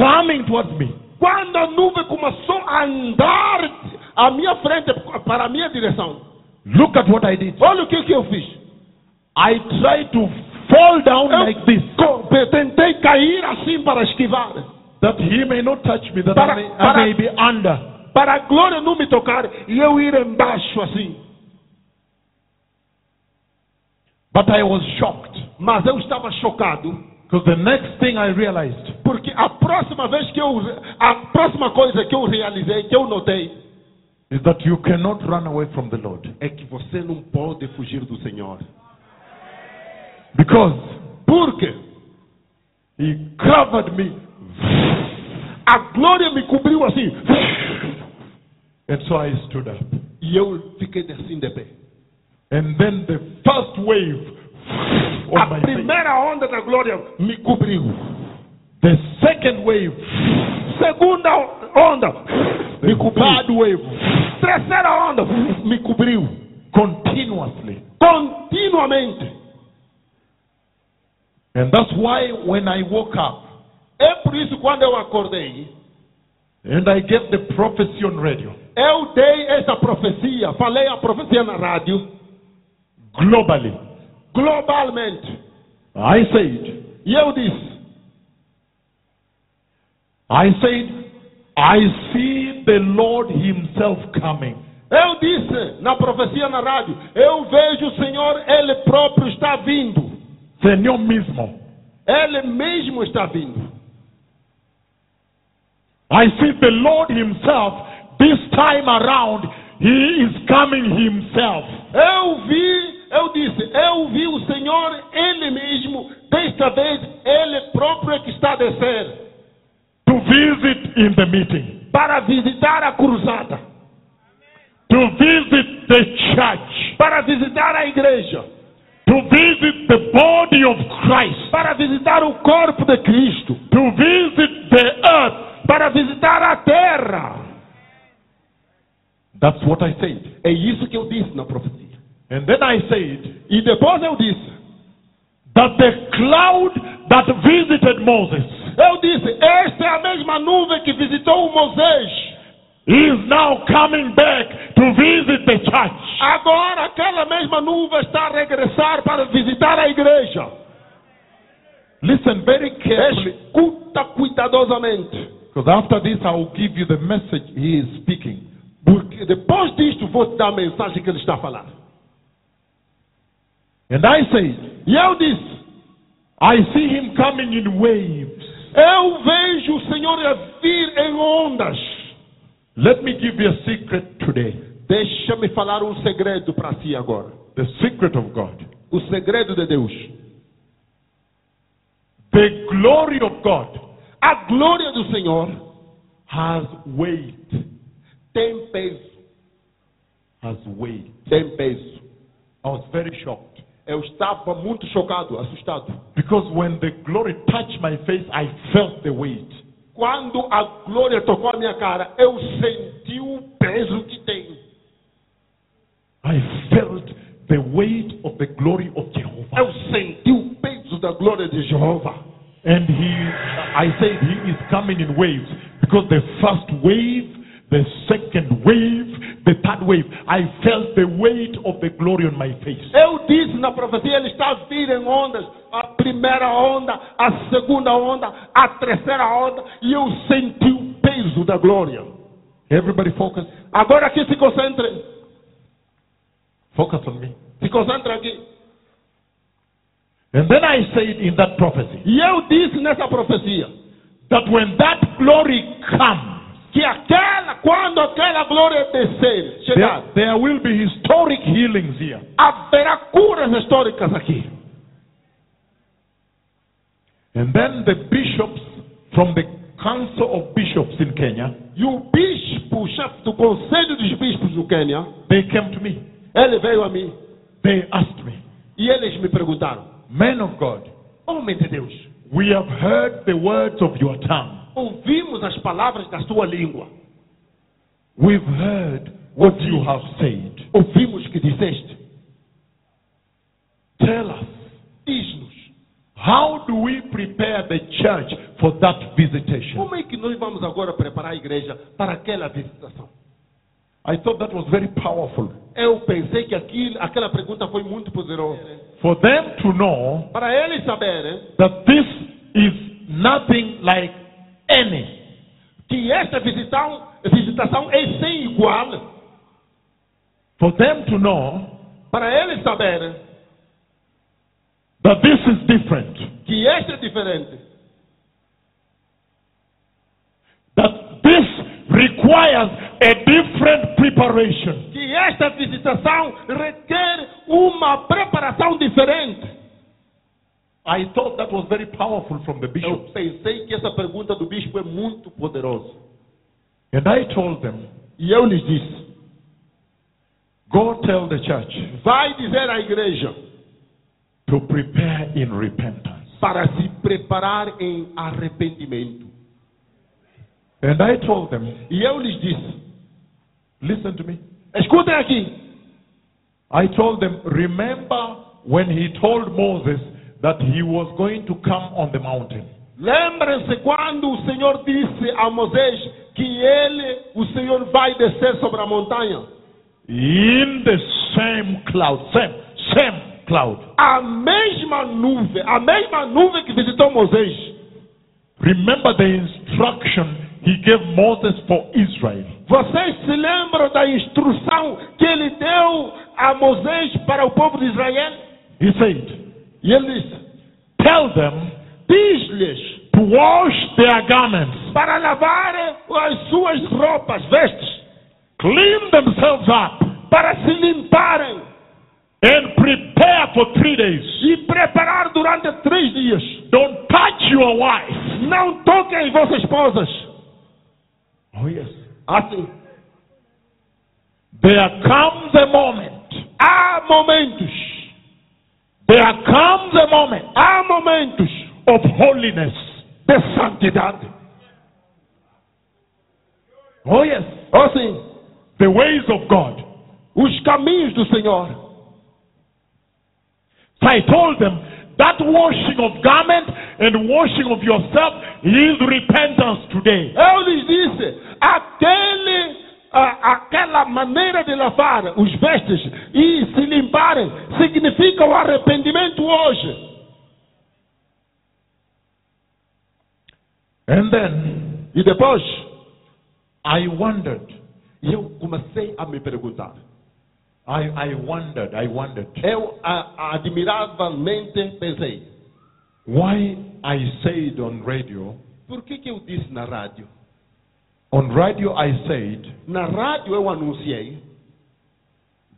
Speaker 4: coming towards me,
Speaker 5: Quando a nuvem começou a andar à minha frente, para a minha direção,
Speaker 4: look at what I did.
Speaker 5: olha o que, eu fiz.
Speaker 4: I tried to fall down
Speaker 5: Eu
Speaker 4: like this,
Speaker 5: tentei cair assim para esquivar,
Speaker 4: that he may not touch me, that
Speaker 5: Para-
Speaker 4: I, may, I
Speaker 5: para-
Speaker 4: may be under.
Speaker 5: para a glória não me tocar e eu ir embaixo assim.
Speaker 4: But I was shocked
Speaker 5: Mas eu estava chocado,
Speaker 4: because the next thing I realized
Speaker 5: porque a próxima vez que eu, a próxima coisa que eu realizei, que eu notei,
Speaker 4: is that you cannot run away from the Lord.
Speaker 5: é que você não pode fugir do Senhor.
Speaker 4: Because
Speaker 5: Porque
Speaker 4: he covered me.
Speaker 5: A glória me cobriu assim.
Speaker 4: And so I stood up.
Speaker 5: E eu fiquei assim de pé.
Speaker 4: And then the first wave
Speaker 5: A primeira onda da glória me cobriu.
Speaker 4: The second wave,
Speaker 5: Segunda onda
Speaker 4: the
Speaker 5: me cobriu.
Speaker 4: third wave,
Speaker 5: Terceira onda me cobriu.
Speaker 4: continuously.
Speaker 5: Continuamente.
Speaker 4: And that's why when I woke up
Speaker 5: É por isso quando eu acordei,
Speaker 4: and I get the prophecy on radio,
Speaker 5: eu dei essa profecia, falei a profecia na rádio,
Speaker 4: globally,
Speaker 5: globalmente.
Speaker 4: I said,
Speaker 5: E eu disse:
Speaker 4: I said, I see the Lord Himself coming.
Speaker 5: Eu disse na profecia na rádio: Eu vejo o Senhor, Ele próprio está vindo.
Speaker 4: Senhor mismo.
Speaker 5: Ele mesmo está vindo.
Speaker 4: I see the Lord Himself this time around. He is coming Himself.
Speaker 5: Eu vi, eu disse, eu vi o Senhor, Ele mesmo, desta vez, Ele próprio é que está a descer.
Speaker 4: To visit in the meeting,
Speaker 5: para visitar a cruzada,
Speaker 4: to visit the church,
Speaker 5: para visitar a igreja,
Speaker 4: to visit the body of Christ,
Speaker 5: para visitar o corpo de Cristo,
Speaker 4: to visit the earth.
Speaker 5: Para visitar a terra.
Speaker 4: That's what I said.
Speaker 5: É isso que eu disse na profecia.
Speaker 4: And then I said
Speaker 5: E depois eu disse,
Speaker 4: that the cloud that visited Moses
Speaker 5: eu disse, esta é a mesma nuvem que visitou Moisés.
Speaker 4: is now coming back to visit the church.
Speaker 5: Agora aquela mesma nuvem está a regressar para visitar a igreja.
Speaker 4: Listen very carefully,
Speaker 5: Escuta cuidadosamente.
Speaker 4: Because after this I will give you the message he is speaking.
Speaker 5: Porque depois disto vou te dar a mensagem que ele está a falar.
Speaker 4: And I said,
Speaker 5: E eu disse,
Speaker 4: I see him coming in waves.
Speaker 5: eu vejo o Senhor a vir em ondas.
Speaker 4: Let me give you a secret today.
Speaker 5: Deixa-me falar um segredo para si agora.
Speaker 4: The secret of God.
Speaker 5: O segredo de Deus.
Speaker 4: The glory of God
Speaker 5: A glória do Senhor
Speaker 4: has weight.
Speaker 5: tem peso.
Speaker 4: Has weight.
Speaker 5: Tem peso.
Speaker 4: I was very shocked.
Speaker 5: Eu estava muito chocado, assustado.
Speaker 4: Because when the glory touched my face, I felt the weight.
Speaker 5: Quando a glória tocou a minha cara, eu senti o peso que tem.
Speaker 4: I felt the weight of the glory of Jehovah.
Speaker 5: Eu senti o peso da glória de Jeová.
Speaker 4: And he, I said he is coming in waves because the first wave, the second wave, the third wave, I felt the weight of the glory on my face.
Speaker 5: Eu disse na profecia, ele está a vir em ondas. A primeira onda, a segunda onda, a terceira onda, e eu senti o peso da glória.
Speaker 4: Everybody focus,
Speaker 5: Agora aqui se concentre.
Speaker 4: focus on me.
Speaker 5: Se concentre aqui.
Speaker 4: And then I said in that prophecy
Speaker 5: E eu disse nessa profecia
Speaker 4: that when that glory comes,
Speaker 5: que aquela, quando aquela glória descer, chegar,
Speaker 4: there, there will be historic healings here.
Speaker 5: haverá curas históricas aqui.
Speaker 4: And then the bishops from the Council of Bishops in Kenya,
Speaker 5: E o bispo, o chefe do conselho dos bispos do Quênia,
Speaker 4: they came to me.
Speaker 5: ele veio a mim
Speaker 4: They asked me,
Speaker 5: e eles me perguntaram:
Speaker 4: Man of God,
Speaker 5: Homem de Deus,
Speaker 4: we have heard the words of your tongue.
Speaker 5: ouvimos as palavras da sua língua,
Speaker 4: We've heard what you have said.
Speaker 5: ouvimos que disseste.
Speaker 4: Tell us,
Speaker 5: Diz-nos,
Speaker 4: how do we prepare the church for that visitation?
Speaker 5: como é que nós vamos agora preparar a igreja para aquela visitação?
Speaker 4: I thought that was very powerful.
Speaker 5: Eu pensei que aquilo, aquela pergunta foi muito poderosa.
Speaker 4: For them to know
Speaker 5: Para eles saberem
Speaker 4: that this is nothing like any.
Speaker 5: que esta visitação, visitação é sem igual.
Speaker 4: For them to know
Speaker 5: Para eles saberem
Speaker 4: that this is different.
Speaker 5: que esta é diferente.
Speaker 4: That this requires a different preparation.
Speaker 5: Que esta visitação requer uma preparação diferente.
Speaker 4: I thought that was very powerful from the
Speaker 5: Eu
Speaker 4: bishops.
Speaker 5: pensei que essa pergunta do bispo é muito poderosa.
Speaker 4: And I told them,
Speaker 5: E eu lhes disse:
Speaker 4: go tell the church
Speaker 5: vai dizer à igreja
Speaker 4: to prepare in repentance.
Speaker 5: para se preparar em arrependimento.
Speaker 4: And I told them,
Speaker 5: E eu lhes disse:
Speaker 4: listen to me.
Speaker 5: escutem aqui.
Speaker 4: I told them, remember when he told Moses that he was going to come on the mountain.
Speaker 5: Lembrem-se quando o Senhor disse a Moisés que ele, o Senhor, vai descer sobre a montanha.
Speaker 4: In the same cloud, same, same. cloud.
Speaker 5: A mesma nuvem, a mesma nuvem que visitou Moisés.
Speaker 4: Remember the instruction he gave Moses for Israel.
Speaker 5: Vocês se lembram da instrução que ele deu a Moisés para o povo de Israel?
Speaker 4: He said,
Speaker 5: E ele disse:
Speaker 4: Tell them
Speaker 5: Diz-lhes
Speaker 4: to wash their garments,
Speaker 5: para lavarem as suas roupas, vestes,
Speaker 4: clean themselves up,
Speaker 5: para se limparem
Speaker 4: and prepare for three days.
Speaker 5: e preparar durante três dias.
Speaker 4: Don't touch your wife.
Speaker 5: Não toquem em vossas esposas.
Speaker 4: Oh, yes.
Speaker 5: Assim,
Speaker 4: There comes a moment.
Speaker 5: há momentos,
Speaker 4: There comes a moment
Speaker 5: há momentos
Speaker 4: of holiness.
Speaker 5: de santidade.
Speaker 4: Oh, yes.
Speaker 5: Assim,
Speaker 4: The ways of God.
Speaker 5: os caminhos do Senhor.
Speaker 4: So I told them that washing of garment and washing of yourself is repentance today.
Speaker 5: Eu lhes disse, aquele, a- aquela maneira de lavar os vestes e se limparem significa o arrependimento hoje.
Speaker 4: And then
Speaker 5: E depois,
Speaker 4: I wondered.
Speaker 5: e eu comecei a me perguntar.
Speaker 4: I, I wondered. I wondered
Speaker 5: Eu a, admiravelmente pensei,
Speaker 4: why I said on radio.
Speaker 5: por que, que eu disse na rádio?
Speaker 4: On radio, I said,
Speaker 5: Na rádio eu anunciei,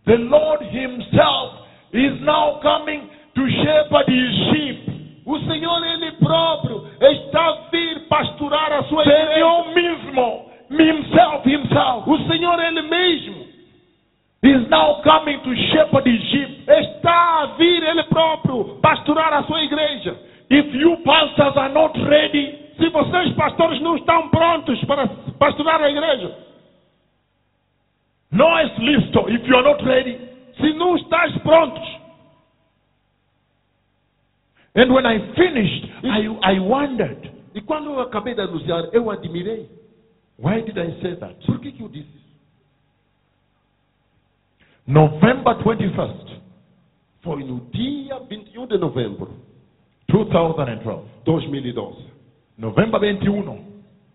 Speaker 4: the Lord Himself is now coming to shepherd His sheep.
Speaker 5: o Senhor Ele próprio está a vir pastorar a sua igreja.
Speaker 4: Senhor mismo, Himself, Himself,
Speaker 5: O Senhor Ele mesmo
Speaker 4: is now coming to shepherd His sheep.
Speaker 5: está a vir Ele próprio pastorar a sua igreja.
Speaker 4: If you pastors are not ready,
Speaker 5: Se vocês, pastores, não estão prontos para pastorar a igreja,
Speaker 4: no es listo. If you are not ready,
Speaker 5: se não estás prontos,
Speaker 4: and when I finished, I, I wondered,
Speaker 5: e quando eu acabei de anunciar, eu admirei.
Speaker 4: why did I say that?
Speaker 5: Por que, que eu disse isso?
Speaker 4: November 21st,
Speaker 5: Foi no dia 21 de novembro
Speaker 4: 2012.
Speaker 5: de 2012.
Speaker 4: November 21.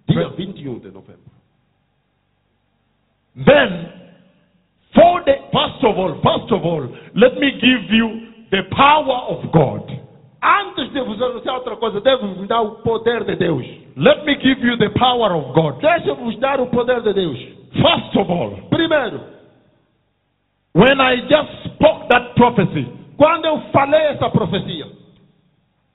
Speaker 5: Dia 21 de novembro.
Speaker 4: Then, for the, first of all, first of all, let me give you the power of God.
Speaker 5: Antes de vos anunciar outra coisa, devo vos dar o poder de Deus.
Speaker 4: Let me give you the power of God.
Speaker 5: Deixa-vos dar o poder de Deus.
Speaker 4: First of all,
Speaker 5: Primeiro,
Speaker 4: when I just spoke that prophecy,
Speaker 5: quando eu falei essa profecia,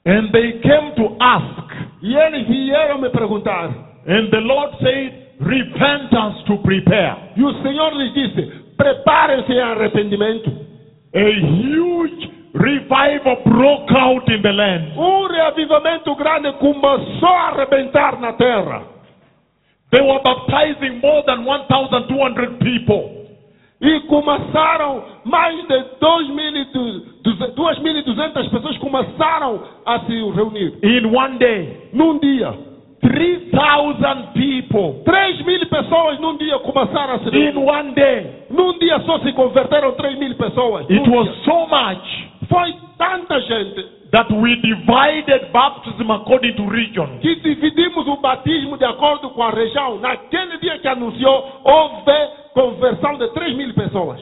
Speaker 4: and they came to ask,
Speaker 5: e eles vieram me perguntar,
Speaker 4: and the Lord said, repentance to prepare.
Speaker 5: e o Senhor lhes disse: preparem-se em arrependimento.
Speaker 4: A huge revival broke out in the land.
Speaker 5: Um reavivamento grande começou a arrebentar na terra.
Speaker 4: They were baptizing more than 1,200 people.
Speaker 5: E começaram, mais de 2.200 pessoas começaram a se reunir.
Speaker 4: In one day,
Speaker 5: Num dia.
Speaker 4: 3,000 people.
Speaker 5: 3 mil pessoas num dia começaram a se
Speaker 4: In
Speaker 5: reunir.
Speaker 4: one day.
Speaker 5: Num dia só se converteram 3 mil pessoas.
Speaker 4: It was
Speaker 5: dia.
Speaker 4: so much
Speaker 5: Foi tanta gente
Speaker 4: that we divided baptism according to region.
Speaker 5: que dividimos o batismo de acordo com a região. Naquele dia que anunciou, houve conversão de 3 mil pessoas.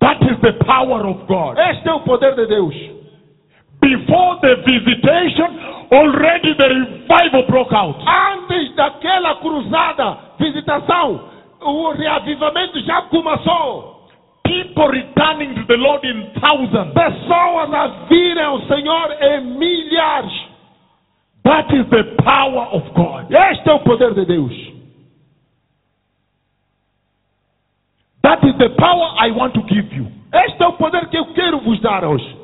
Speaker 4: That is the power of God.
Speaker 5: Este é o poder de Deus.
Speaker 4: Before the visitation, already the revival broke out.
Speaker 5: Antes daquela cruzada, visitação, o reavivamento já começou.
Speaker 4: People returning to the Lord in thousands.
Speaker 5: Pessoas a virem ao Senhor em milhares.
Speaker 4: That is the power of God.
Speaker 5: Este é o poder de Deus.
Speaker 4: That is the power I want to give you.
Speaker 5: Este é o poder que eu quero vos dar hoje.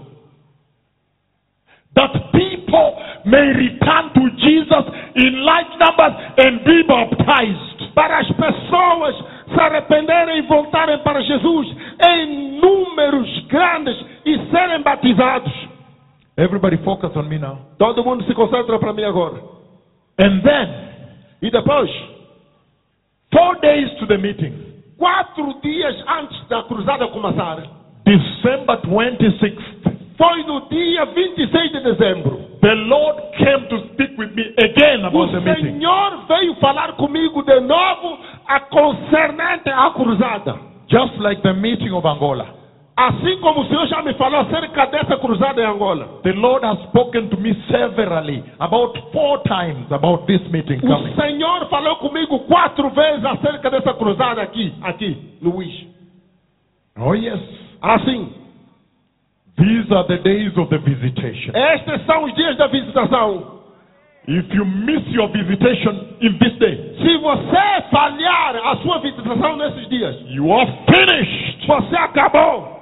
Speaker 4: That people may return to Jesus in large numbers and be baptized.
Speaker 5: Para as pessoas se arrependerem e voltarem para Jesus em números grandes e serem batizados.
Speaker 4: Everybody focus on me now.
Speaker 5: Todo mundo se concentra para mim agora.
Speaker 4: And then,
Speaker 5: E depois,
Speaker 4: four days to the meeting,
Speaker 5: quatro dias antes da cruzada começar,
Speaker 4: December 26th,
Speaker 5: Foi no dia 26 de dezembro.
Speaker 4: the Lord came to speak with me again
Speaker 5: O
Speaker 4: about the meeting.
Speaker 5: Senhor veio falar comigo de novo a concernente à cruzada.
Speaker 4: Just like the meeting of Angola.
Speaker 5: Assim como o Senhor já me falou acerca dessa cruzada em Angola.
Speaker 4: The Lord has spoken to me severally, about four times, about this meeting
Speaker 5: O
Speaker 4: coming.
Speaker 5: Senhor falou comigo quatro vezes acerca dessa cruzada aqui, aqui, Wish.
Speaker 4: Oh, yes.
Speaker 5: Assim,
Speaker 4: These are the days of the visitation.
Speaker 5: estes são os dias da visitação.
Speaker 4: If you miss your visitation in this day,
Speaker 5: Se você falhar a sua visitação nesses dias,
Speaker 4: you are finished.
Speaker 5: você acabou.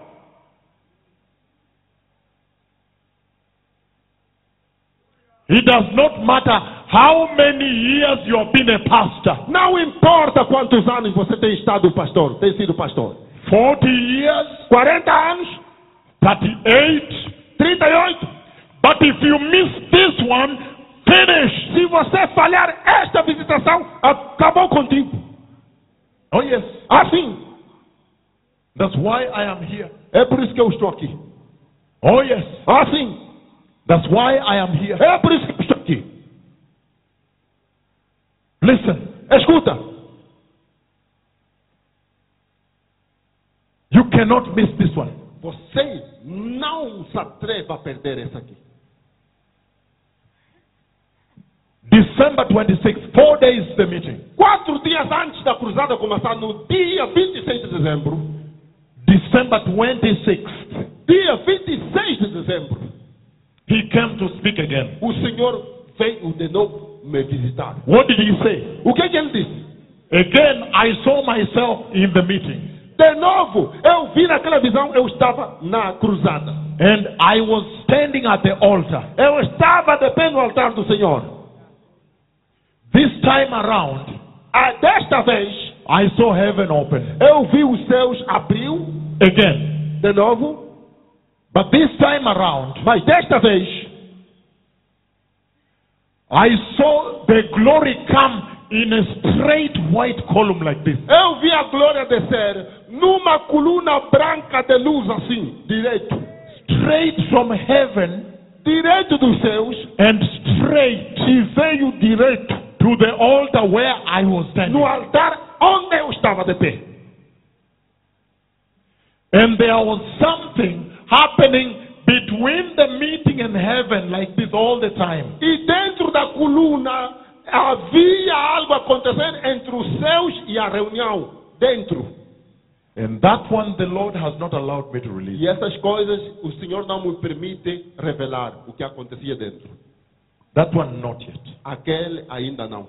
Speaker 4: It does not matter how many years you have been a pastor
Speaker 5: Não importa quantos anos você tem estado pastor, tem sido pastor.
Speaker 4: 40 years,
Speaker 5: 40 anos,
Speaker 4: 38.
Speaker 5: 38.
Speaker 4: But if you miss this one, finish.
Speaker 5: Se você falhar esta visitação, acabou contigo.
Speaker 4: Oh, yes.
Speaker 5: Assim,
Speaker 4: That's why I am here.
Speaker 5: é por isso que eu estou aqui.
Speaker 4: Oh, yes.
Speaker 5: Assim,
Speaker 4: That's why I am here.
Speaker 5: é estou aqui.
Speaker 4: Listen,
Speaker 5: Escuta,
Speaker 4: you cannot miss this one.
Speaker 5: você não se atreva a perder essa aqui.
Speaker 4: December 26, four days the meeting.
Speaker 5: Quatro dias antes da cruzada começar, no dia 26 de dezembro,
Speaker 4: December 26th,
Speaker 5: dia 26 de dezembro,
Speaker 4: he came to speak again.
Speaker 5: o Senhor veio de novo me visitar.
Speaker 4: What did he say?
Speaker 5: O que, é que ele disse?
Speaker 4: Again, I saw myself in the meeting.
Speaker 5: De novo, eu vi naquela visão, eu estava na cruzada.
Speaker 4: And I was standing at the altar.
Speaker 5: Eu estava de pé no altar do Senhor.
Speaker 4: This time around,
Speaker 5: Ah, desta vez,
Speaker 4: I saw heaven open
Speaker 5: eu vi os céus abriu
Speaker 4: again.
Speaker 5: de novo,
Speaker 4: But this time around,
Speaker 5: mas desta vez,
Speaker 4: I saw the glory come in a straight white column like this.
Speaker 5: eu vi a glória descer numa coluna branca de luz assim, direito.
Speaker 4: Straight from heaven
Speaker 5: Direito dos céus,
Speaker 4: and straight
Speaker 5: e veio direito
Speaker 4: to the altar where I was standing.
Speaker 5: no altar onde eu estava de pé.
Speaker 4: And there was something happening between the meeting and heaven like this all the time.
Speaker 5: E dentro da coluna havia algo acontecer entre os céus e a reunião. Dentro.
Speaker 4: And that one the Lord has not allowed me to release.
Speaker 5: E essas coisas o Senhor não me permite revelar o que acontecia dentro.
Speaker 4: That one not yet.
Speaker 5: Aquele ainda não.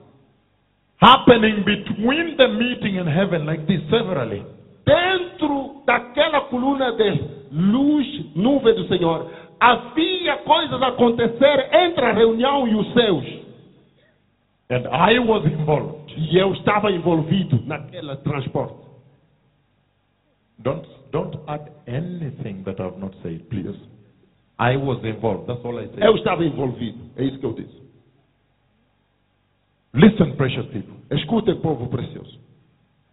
Speaker 4: Happening between the meeting and heaven like this severally.
Speaker 5: Dentro daquela coluna de luz, nuvem do Senhor, havia coisas a acontecer entre a reunião e os céus.
Speaker 4: And I was involved.
Speaker 5: E eu estava envolvido naquele transporte.
Speaker 4: Don't don't add anything that I've not said, please. I was involved. That's all I say.
Speaker 5: Eu estava envolvido. É isso que eu disse.
Speaker 4: Listen, precious people.
Speaker 5: Escutem, povo precioso.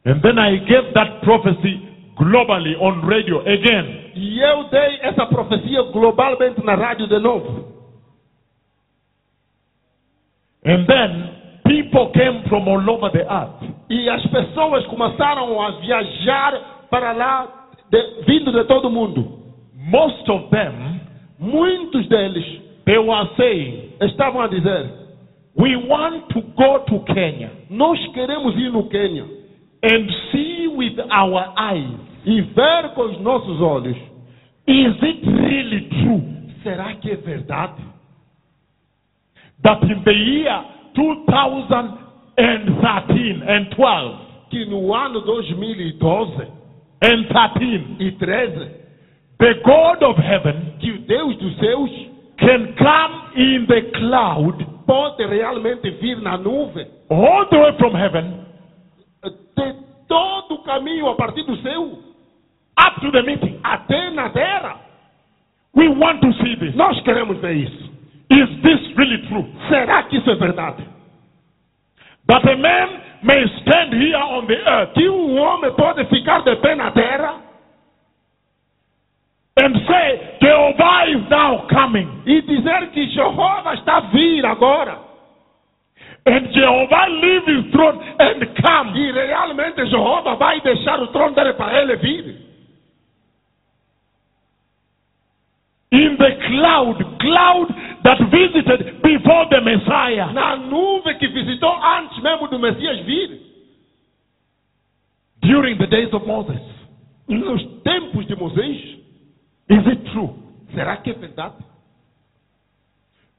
Speaker 4: And then I gave that prophecy globally on radio again.
Speaker 5: E eu dei essa profecia globalmente na rádio de novo.
Speaker 4: And then people came from all over the earth.
Speaker 5: E as pessoas começaram a viajar para lá, de- vindo de todo mundo.
Speaker 4: Most of them,
Speaker 5: Muitos deles
Speaker 4: they were saying,
Speaker 5: estavam a dizer:
Speaker 4: we want to go to Kenya
Speaker 5: Nós queremos ir no Quênia
Speaker 4: and see with our eyes.
Speaker 5: e ver com os nossos olhos.
Speaker 4: Is it really true
Speaker 5: Será que é verdade?
Speaker 4: that in the year 2013 and 12
Speaker 5: Que no ano 2012
Speaker 4: and 13,
Speaker 5: e 13,
Speaker 4: the God of heaven
Speaker 5: que o Deus dos céus
Speaker 4: can come in the cloud
Speaker 5: pode realmente vir na nuvem
Speaker 4: all the way from heaven
Speaker 5: de todo o caminho a partir do céu
Speaker 4: up to the meeting.
Speaker 5: até na terra.
Speaker 4: We want to see this.
Speaker 5: Nós queremos ver isso.
Speaker 4: Is this really true?
Speaker 5: Será que isso é verdade?
Speaker 4: That a man may stand here on the earth
Speaker 5: Que um homem pode ficar de pé na terra
Speaker 4: and say, Jehovah is coming.
Speaker 5: e dizer que Jeová está a vir agora.
Speaker 4: And Jehovah leave his throne and come.
Speaker 5: E realmente Jeová vai deixar o trono dele para ele vir.
Speaker 4: In the cloud, cloud that visited before the Messiah.
Speaker 5: Na nuvem que visitou antes mesmo do Messias vir.
Speaker 4: During the days of Moses.
Speaker 5: Nos tempos de Moisés.
Speaker 4: Is it true?
Speaker 5: Será que é verdade?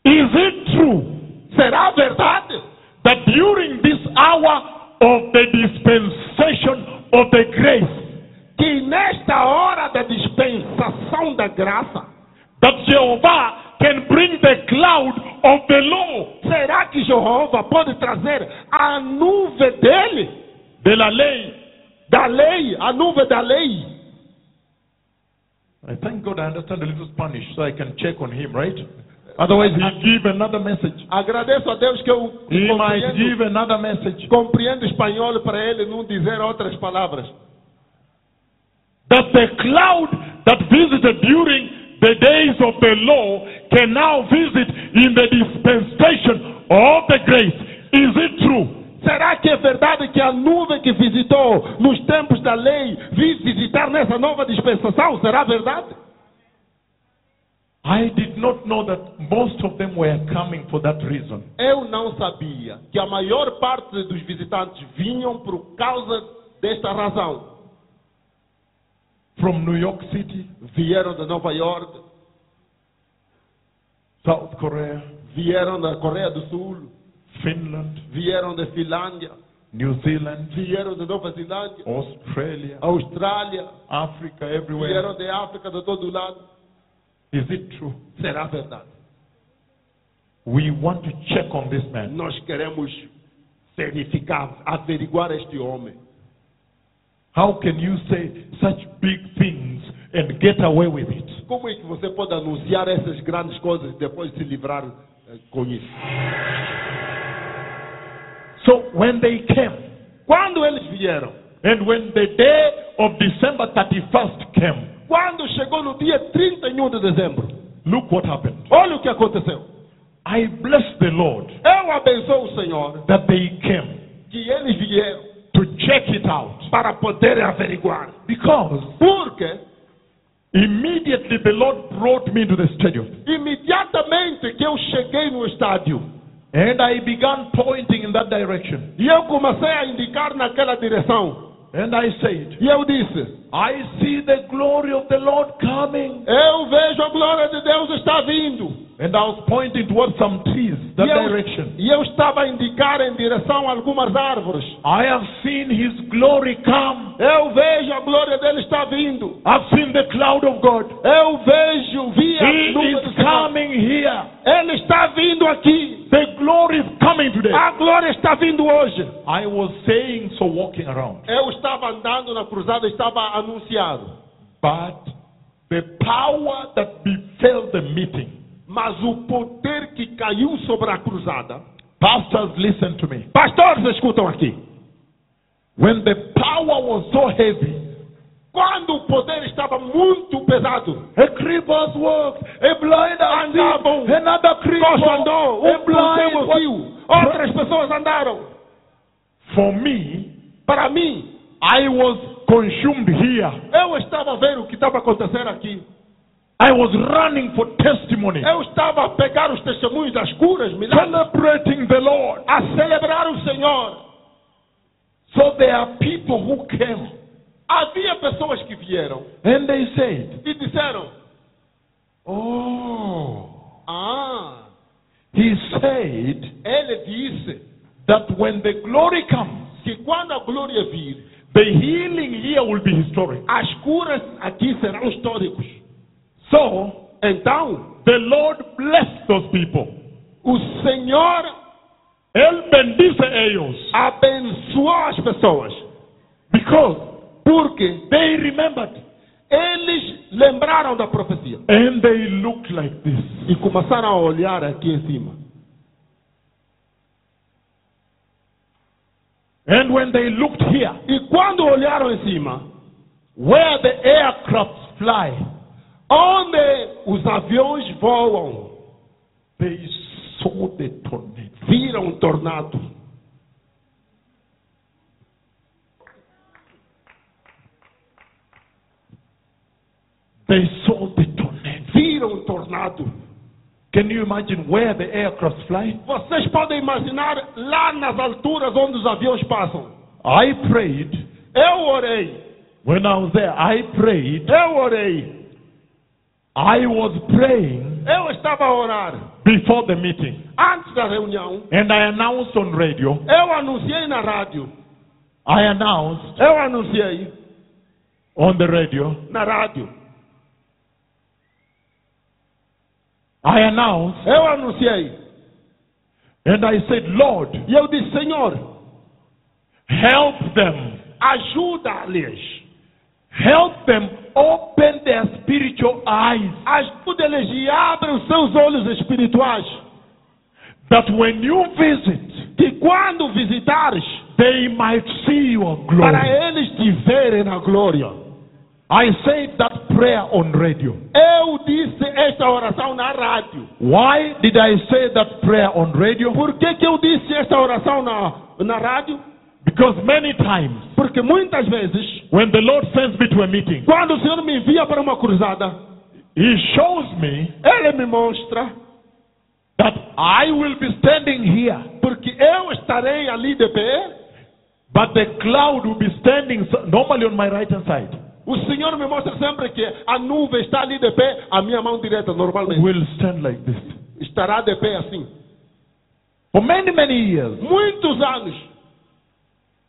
Speaker 4: Is it true
Speaker 5: Será verdade?
Speaker 4: That during this hour of the dispensation of the grace,
Speaker 5: Que nesta hora da dispensação da graça,
Speaker 4: that Jehovah can bring the cloud of the law,
Speaker 5: será que Jeová pode trazer a nuvem dele,
Speaker 4: de la ley.
Speaker 5: da lei, a nuvem da lei?
Speaker 4: I thank God I understand a little Spanish so I can check on him, right? Otherwise, he'll give another message.
Speaker 5: Agradeço a Deus que eu
Speaker 4: He might give another message.
Speaker 5: compreendo espanhol para ele não dizer outras palavras.
Speaker 4: That the cloud that visited during the days of the law can now visit in the dispensation of the grace. Is it true?
Speaker 5: Será que é verdade que a nuvem que visitou nos tempos da lei vi visitar nessa nova dispensação? Será verdade?
Speaker 4: I did not know that most of them were coming for that reason.
Speaker 5: Eu não sabia que a maior parte dos visitantes vinham por causa desta razão.
Speaker 4: From New York City,
Speaker 5: Vieram de Nova York,
Speaker 4: South Korea,
Speaker 5: vieram da Coreia do Sul,
Speaker 4: Finland,
Speaker 5: vieram da Finlândia,
Speaker 4: New Zealand,
Speaker 5: vieram de Nova Zelândia,
Speaker 4: Australia,
Speaker 5: Austrália,
Speaker 4: Africa, everywhere.
Speaker 5: vieram de África, de todo lado.
Speaker 4: Is it true?
Speaker 5: Será verdade?
Speaker 4: We want to check on this man.
Speaker 5: Nós queremos verificar, averiguar este homem.
Speaker 4: How can you say such big things and get away with it?
Speaker 5: Como é que você pode anunciar essas grandes coisas e depois se livrar eh, com isso?
Speaker 4: So when they came,
Speaker 5: Quando eles vieram,
Speaker 4: and when the day of December 31st came,
Speaker 5: quando chegou no dia 31 de dezembro,
Speaker 4: look what happened.
Speaker 5: olha o que aconteceu.
Speaker 4: I bless the Lord
Speaker 5: Eu abençoo o Senhor
Speaker 4: that they came
Speaker 5: que eles vieram
Speaker 4: to check it out.
Speaker 5: para poderem averiguar.
Speaker 4: Because
Speaker 5: Porque
Speaker 4: immediately the Lord brought me to the stadium.
Speaker 5: imediatamente que eu cheguei no estádio
Speaker 4: And I began pointing in that direction.
Speaker 5: e eu comecei a indicar naquela direção,
Speaker 4: And I said,
Speaker 5: e eu disse:
Speaker 4: I see the glory of the Lord coming.
Speaker 5: Eu vejo a glória de Deus está vindo.
Speaker 4: And I was pointing towards some trees, that
Speaker 5: e, eu,
Speaker 4: direction.
Speaker 5: e eu estava a indicar em direção a algumas árvores.
Speaker 4: I have seen his glory come.
Speaker 5: Eu vejo a glória dele está vindo.
Speaker 4: I've seen the cloud of God.
Speaker 5: Eu vejo, vi a
Speaker 4: He is coming here.
Speaker 5: Ele está vindo aqui.
Speaker 4: The glory is coming today.
Speaker 5: A glória está vindo hoje.
Speaker 4: I was saying so walking around.
Speaker 5: Eu estava andando na cruzada, estava anunciado.
Speaker 4: But the power that befell the meeting,
Speaker 5: Mas o poder que caiu sobre a cruzada.
Speaker 4: pastors, listen to me.
Speaker 5: Pastores, escutam aqui.
Speaker 4: When the power was so heavy,
Speaker 5: Quando o poder estava muito pesado,
Speaker 4: a cripples walked, a blind
Speaker 5: Andavam.
Speaker 4: another
Speaker 5: Coxa andou,
Speaker 4: a
Speaker 5: um
Speaker 4: blind
Speaker 5: viu, outras pessoas andaram.
Speaker 4: For me,
Speaker 5: Para mim,
Speaker 4: I was consumed here.
Speaker 5: eu estava a ver o que estava acontecendo aqui.
Speaker 4: I was running for testimony,
Speaker 5: Eu estava a pegar os testemunhos das curas, milagres,
Speaker 4: celebrating the Lord.
Speaker 5: a celebrar o Senhor.
Speaker 4: So there are people who came
Speaker 5: Havia pessoas que vieram
Speaker 4: and they said,
Speaker 5: e disseram:
Speaker 4: Oh,
Speaker 5: Ah,
Speaker 4: he said
Speaker 5: ele disse
Speaker 4: that when the glory comes,
Speaker 5: que quando a glória vir,
Speaker 4: the healing here will be historic.
Speaker 5: as curas aqui serão históricos.
Speaker 4: So
Speaker 5: Então,
Speaker 4: the Lord blessed those people.
Speaker 5: o Senhor
Speaker 4: Él bendice a ellos
Speaker 5: abençoou as pessoas,
Speaker 4: because
Speaker 5: porque
Speaker 4: they remembered
Speaker 5: eles lembraram da profecia
Speaker 4: and they looked like this.
Speaker 5: e começaram a olhar aqui em cima.
Speaker 4: And when they looked here,
Speaker 5: E quando olharam em cima,
Speaker 4: where the aircrafts fly,
Speaker 5: onde os aviões voam,
Speaker 4: saw the tornado.
Speaker 5: viram um tornado.
Speaker 4: Saw the tornado.
Speaker 5: Viram um tornado.
Speaker 4: Can you imagine where the aircrafts fly?
Speaker 5: Vocês podem imaginar lá nas alturas onde os aviões passam.
Speaker 4: I prayed.
Speaker 5: Eu orei,
Speaker 4: When I was there, I prayed.
Speaker 5: eu orei,
Speaker 4: I was praying
Speaker 5: eu estava a orar
Speaker 4: before the meeting.
Speaker 5: antes da reunião.
Speaker 4: And I announced on radio.
Speaker 5: Eu anunciei na rádio.
Speaker 4: I announced
Speaker 5: Eu anunciei
Speaker 4: on the radio.
Speaker 5: na rádio.
Speaker 4: I announced.
Speaker 5: Eu anunciei.
Speaker 4: And I said, Lord,
Speaker 5: E eu disse, Senhor,
Speaker 4: help them.
Speaker 5: ajuda-lhes.
Speaker 4: Help them open their spiritual eyes.
Speaker 5: Ajuda-lhes e abre os seus olhos espirituais.
Speaker 4: That when you visit,
Speaker 5: Que quando visitares,
Speaker 4: they might see your glory.
Speaker 5: para eles te verem na glória.
Speaker 4: I said that prayer on radio.
Speaker 5: Eu disse esta oração na rádio.
Speaker 4: Why did I say that prayer on radio?
Speaker 5: Por que, que eu disse esta oração na, na rádio?
Speaker 4: Because many times,
Speaker 5: Porque muitas vezes,
Speaker 4: when the Lord sends me to a meeting,
Speaker 5: quando o Senhor me envia para uma cruzada,
Speaker 4: He shows me
Speaker 5: Ele me mostra,
Speaker 4: that I will be standing here,
Speaker 5: porque eu estarei ali de pé,
Speaker 4: but the cloud will be standing normally on my right hand side.
Speaker 5: o Senhor me mostra sempre que a nuvem está ali de pé, a minha mão direita normalmente
Speaker 4: Will stand like this.
Speaker 5: estará de pé assim.
Speaker 4: For many, many years.
Speaker 5: Muitos anos.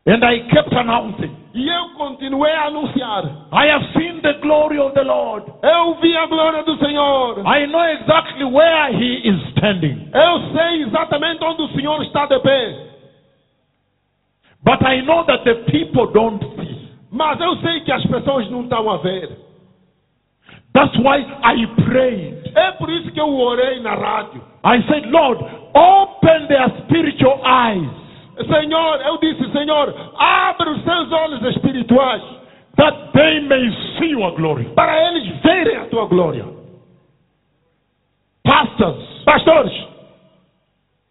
Speaker 4: And I kept announcing,
Speaker 5: E eu continuei a anunciar.
Speaker 4: I have seen the glory of the Lord.
Speaker 5: Eu vi a glória do Senhor.
Speaker 4: I know exactly where He is standing.
Speaker 5: Eu sei exatamente onde o Senhor está de pé.
Speaker 4: But I know that the people don't see.
Speaker 5: Mas eu sei que as pessoas não estão a ver.
Speaker 4: That's why I prayed.
Speaker 5: É por isso que eu orei na rádio.
Speaker 4: I said, Lord, open their spiritual eyes
Speaker 5: Senhor, eu disse, Senhor, abre os seus olhos espirituais
Speaker 4: that they may see your glory.
Speaker 5: para eles verem a tua glória.
Speaker 4: Pastors,
Speaker 5: Pastores,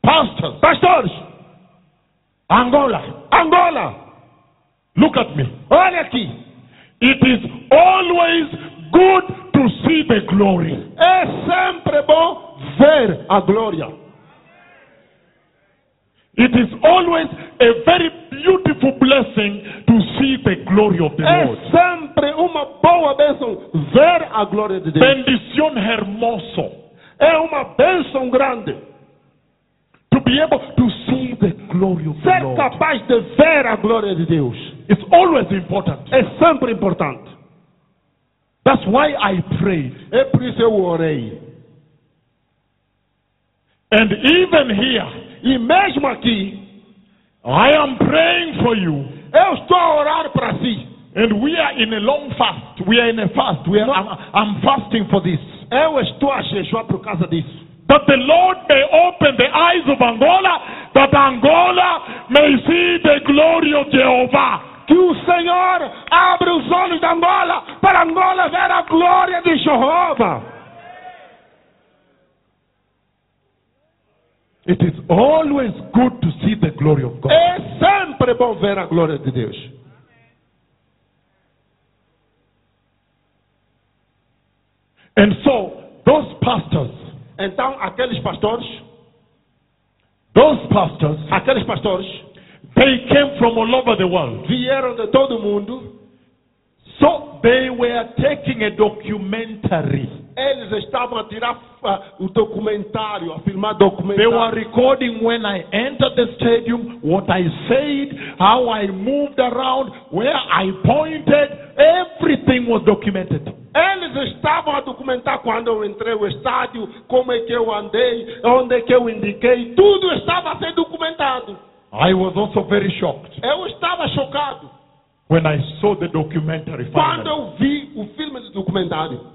Speaker 4: pastors,
Speaker 5: pastores,
Speaker 4: Angola,
Speaker 5: Angola,
Speaker 4: look at me.
Speaker 5: olha aqui.
Speaker 4: It is always good to see the glory.
Speaker 5: É sempre bom ver a glória.
Speaker 4: It is always a very beautiful blessing to see the glory of the
Speaker 5: É
Speaker 4: Lord.
Speaker 5: sempre uma boa bênção ver a glória de Deus.
Speaker 4: Bendición hermoso.
Speaker 5: É uma bênção grande
Speaker 4: To be able to see the glory of the
Speaker 5: ser
Speaker 4: Lord.
Speaker 5: capaz de ver a glória de Deus.
Speaker 4: It's always important.
Speaker 5: É sempre importante.
Speaker 4: That's why I prayed.
Speaker 5: É por isso eu orei.
Speaker 4: And even here,
Speaker 5: E mesmo aqui,
Speaker 4: I am praying for you.
Speaker 5: eu estou a orar para si.
Speaker 4: And we are in a long fast. We are in a fast. We are, I'm, I'm fasting for this.
Speaker 5: Eu estou a jejuar por causa disso.
Speaker 4: That the Lord may open the eyes of Angola, that Angola may see the glory of Jehovah.
Speaker 5: Que o Senhor abra os olhos da Angola para Angola ver a glória de Jeová.
Speaker 4: It is always good to see the glory of God.
Speaker 5: É sempre bom ver a glória de Deus.
Speaker 4: And so, those pastors,
Speaker 5: Então, aqueles pastores,
Speaker 4: those pastors,
Speaker 5: aqueles pastores
Speaker 4: they came from all over the world.
Speaker 5: vieram de todo o mundo.
Speaker 4: So they were taking a documentary.
Speaker 5: Eles estavam a tirar ah, o documentário, a filmar
Speaker 4: They were
Speaker 5: documentário.
Speaker 4: recording when I entered the stadium, what I said, how I moved around, where I pointed. Everything was documented.
Speaker 5: Eles estavam a documentar quando eu entrei no estádio, como é que eu andei, onde é que eu indiquei. Tudo estava a ser documentado.
Speaker 4: I was also very shocked
Speaker 5: Eu estava chocado
Speaker 4: when I saw the documentary
Speaker 5: quando eu vi o filme de documentário.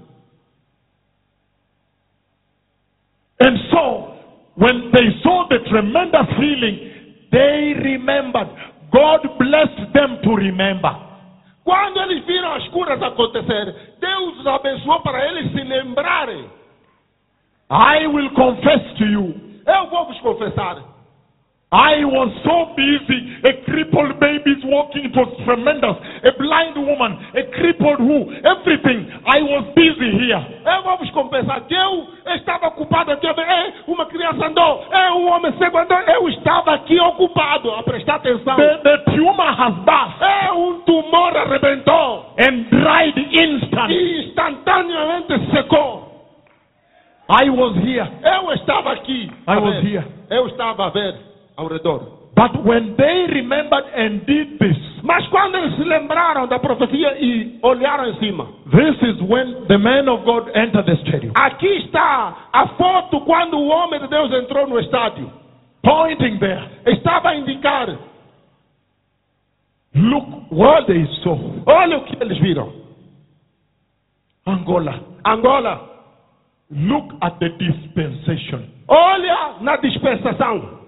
Speaker 4: And so, when they saw the tremendous healing, they remembered. God blessed them to remember.
Speaker 5: Quando eles viram as curas acontecer, Deus os abençoou para eles se lembrarem.
Speaker 4: I will confess to you.
Speaker 5: Eu vou vos confessar.
Speaker 4: I was so busy. A crippled baby is walking. It was tremendous. A blind woman, a crippled who, everything. I was busy here.
Speaker 5: Vos confessar que eu estava ocupado aqui "Ei, uma criança andou, "Ei, um homem cego andou. Eu estava aqui ocupado a prestar atenção.
Speaker 4: The, the tumor has burst
Speaker 5: É, um tumor arrebentou
Speaker 4: and dried instantly.
Speaker 5: e instantaneamente secou.
Speaker 4: I was here.
Speaker 5: Eu estava aqui.
Speaker 4: I was
Speaker 5: ver.
Speaker 4: here.
Speaker 5: Eu estava a ver ao redor.
Speaker 4: But when they remembered and did this,
Speaker 5: Mas quando eles se lembraram da profecia e olharam em cima,
Speaker 4: this is when the man of God entered the stadium,
Speaker 5: aqui está a foto quando o homem de Deus entrou no estádio.
Speaker 4: pointing there.
Speaker 5: Estava a indicar:
Speaker 4: Look what they saw.
Speaker 5: olha o que eles viram.
Speaker 4: Angola.
Speaker 5: Angola,
Speaker 4: Look at the dispensation.
Speaker 5: olha na dispensação.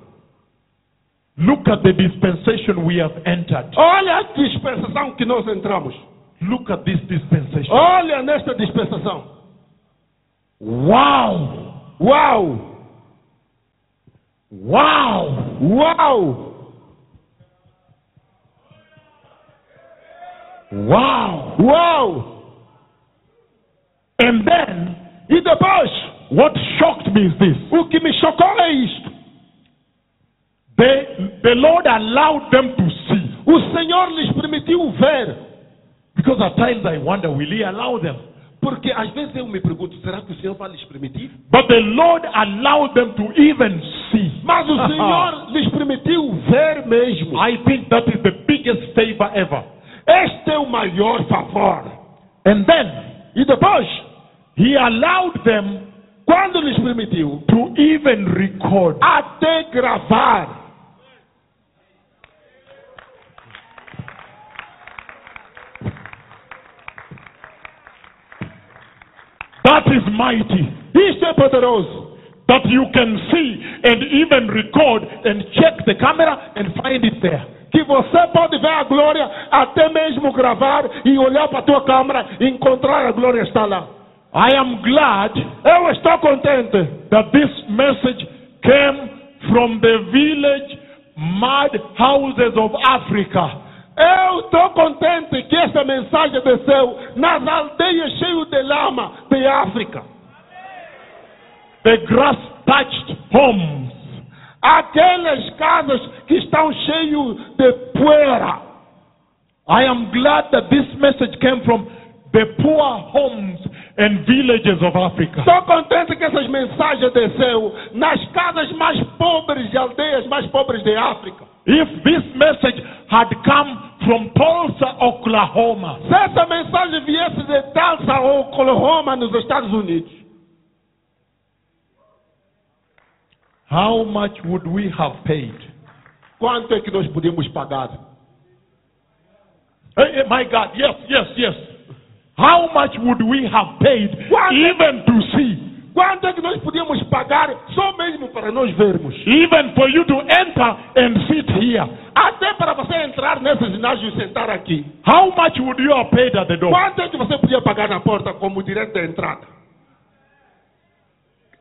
Speaker 4: Look at the dispensation we have entered.
Speaker 5: Olha a dispensação que nós entramos.
Speaker 4: Look at this dispensation.
Speaker 5: Olha nesta dispensação.
Speaker 4: Wow!
Speaker 5: Uau!
Speaker 4: Wow!
Speaker 5: Uau!
Speaker 4: Wow!
Speaker 5: Wow!
Speaker 4: And then,
Speaker 5: E depois,
Speaker 4: what shocked me is this.
Speaker 5: o que me chocou é isto.
Speaker 4: They, the Lord allowed them to see.
Speaker 5: O Senhor lhes permitiu ver.
Speaker 4: Because at times I wonder, will He allow them?
Speaker 5: Porque às vezes eu me pergunto, será que o Senhor vai lhes permitir?
Speaker 4: But the Lord allowed them to even see.
Speaker 5: Mas o Senhor lhes permitiu ver mesmo.
Speaker 4: I think that is the biggest favor ever.
Speaker 5: Este é o maior favor.
Speaker 4: And then,
Speaker 5: E depois,
Speaker 4: He allowed them
Speaker 5: quando lhes permitiu,
Speaker 4: to even record.
Speaker 5: até gravar.
Speaker 4: That is mighty.
Speaker 5: Isto é poderoso.
Speaker 4: That you can see and even record and check the camera and find it there.
Speaker 5: Que você pode ver a glória, até mesmo gravar e olhar para a tua câmera e encontrar a glória está lá.
Speaker 4: I am glad
Speaker 5: Eu estou contente
Speaker 4: that this message came from the village mud houses of Africa.
Speaker 5: Eu estou contente que essa mensagem desceu nas aldeias cheias de lama de África.
Speaker 4: The grass thatched homes.
Speaker 5: Aquelas casas que estão cheias de poeira.
Speaker 4: I am glad that this message came from the poor homes and villages of Africa.
Speaker 5: Estou contente que essas mensagens desceu nas casas mais pobres e aldeias mais pobres de África.
Speaker 4: If this message had come from Tulsa, Oklahoma,
Speaker 5: Se essa mensagem viesse de Tulsa Oklahoma nos Estados Unidos,
Speaker 4: how much would we have paid?
Speaker 5: quanto é que nós podíamos pagar?
Speaker 4: Hey, hey, my God, yes, yes, yes. How much would we have paid even to see?
Speaker 5: Quanto é que nós podíamos pagar só mesmo para nós vermos?
Speaker 4: Even for you to enter and sit here.
Speaker 5: Até para você entrar nesse ginásio e sentar aqui.
Speaker 4: How much would you have paid at the door?
Speaker 5: Quanto é que você podia pagar na porta como direito de entrada?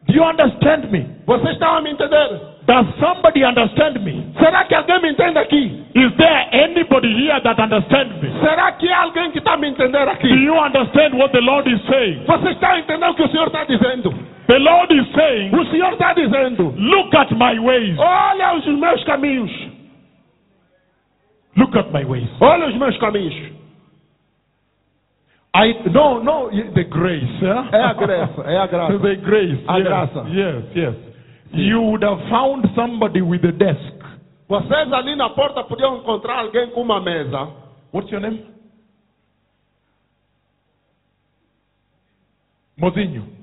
Speaker 4: Do you understand me?
Speaker 5: Você está a me entender?
Speaker 4: Does somebody understand me?
Speaker 5: Será que alguém me entende aqui?
Speaker 4: Is there anybody here that understands me?
Speaker 5: Será que há alguém que está me entender
Speaker 4: Do you understand what the Lord is saying?
Speaker 5: Você está a entender o que o Senhor está dizendo?
Speaker 4: The Lord is saying,
Speaker 5: O Senhor está dizendo:
Speaker 4: Look at my ways.
Speaker 5: Olha os meus caminhos.
Speaker 4: Look at my ways.
Speaker 5: Olha os meus caminhos.
Speaker 4: I no no the grace. huh?
Speaker 5: É a graça, é a graça.
Speaker 4: the grace.
Speaker 5: A
Speaker 4: yes,
Speaker 5: graça.
Speaker 4: Yes, yes. You would have found somebody with a desk.
Speaker 5: Vocês ali na porta podiam encontrar alguém com uma mesa.
Speaker 4: What's your name? Mozinho.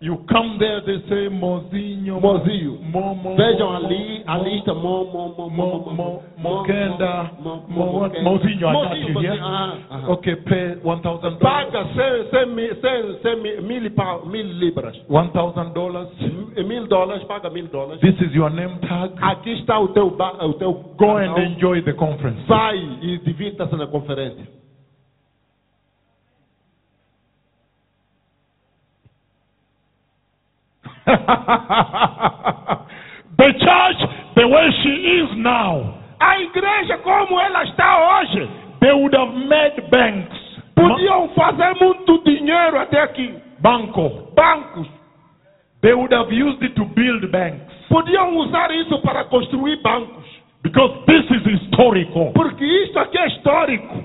Speaker 4: You come there, they say Mozinho,
Speaker 5: Mozinho, Vejam ali, a lista
Speaker 4: Momo, Momo,
Speaker 5: Mokenda,
Speaker 4: Mozinho,
Speaker 5: Mozinho,
Speaker 4: ah,
Speaker 5: ah, ah.
Speaker 4: Ok, pay 1,000
Speaker 5: Paga 100 mil libras.
Speaker 4: 1,000
Speaker 5: dólares. Mil dólares, paga mil dólares.
Speaker 4: This is your name tag.
Speaker 5: Aqui está o teu, o teu
Speaker 4: Go and enjoy the conference.
Speaker 5: Vai e divirta-se na conferência.
Speaker 4: the church, the way she is now,
Speaker 5: A igreja como ela está hoje,
Speaker 4: they would have made banks.
Speaker 5: Podiam fazer muito dinheiro até aqui.
Speaker 4: Banco.
Speaker 5: Bancos
Speaker 4: They would have used it to build banks.
Speaker 5: podiam usar isso para construir bancos,
Speaker 4: Because this is historical.
Speaker 5: porque isso aqui é histórico.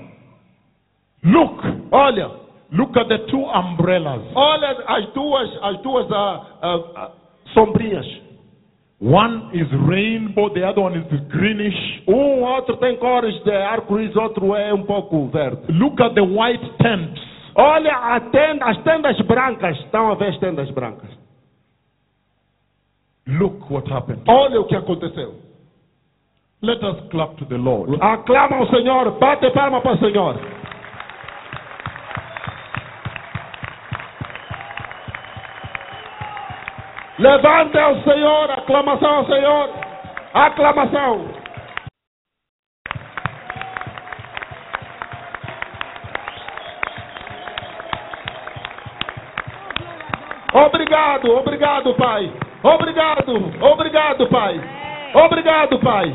Speaker 4: Look,
Speaker 5: Olha,
Speaker 4: look at the two umbrellas.
Speaker 5: olha as duas, as duas ah, ah, sombrinhas.
Speaker 4: One is rainbow, the other one is greenish.
Speaker 5: Um outro tem cores de arco-íris, outro é um pouco verde.
Speaker 4: Look at the white tents.
Speaker 5: Olha tenda, as tendas brancas. Estão a ver as tendas brancas.
Speaker 4: Look what happened.
Speaker 5: Olha o que aconteceu.
Speaker 4: Let us clap to the Lord.
Speaker 5: Aclama o Senhor, bate palma para o Senhor. Levante ao Senhor, aclamação ao Senhor, aclamação. Obrigado, obrigado, Pai. Obrigado, obrigado, Pai. Obrigado, Pai.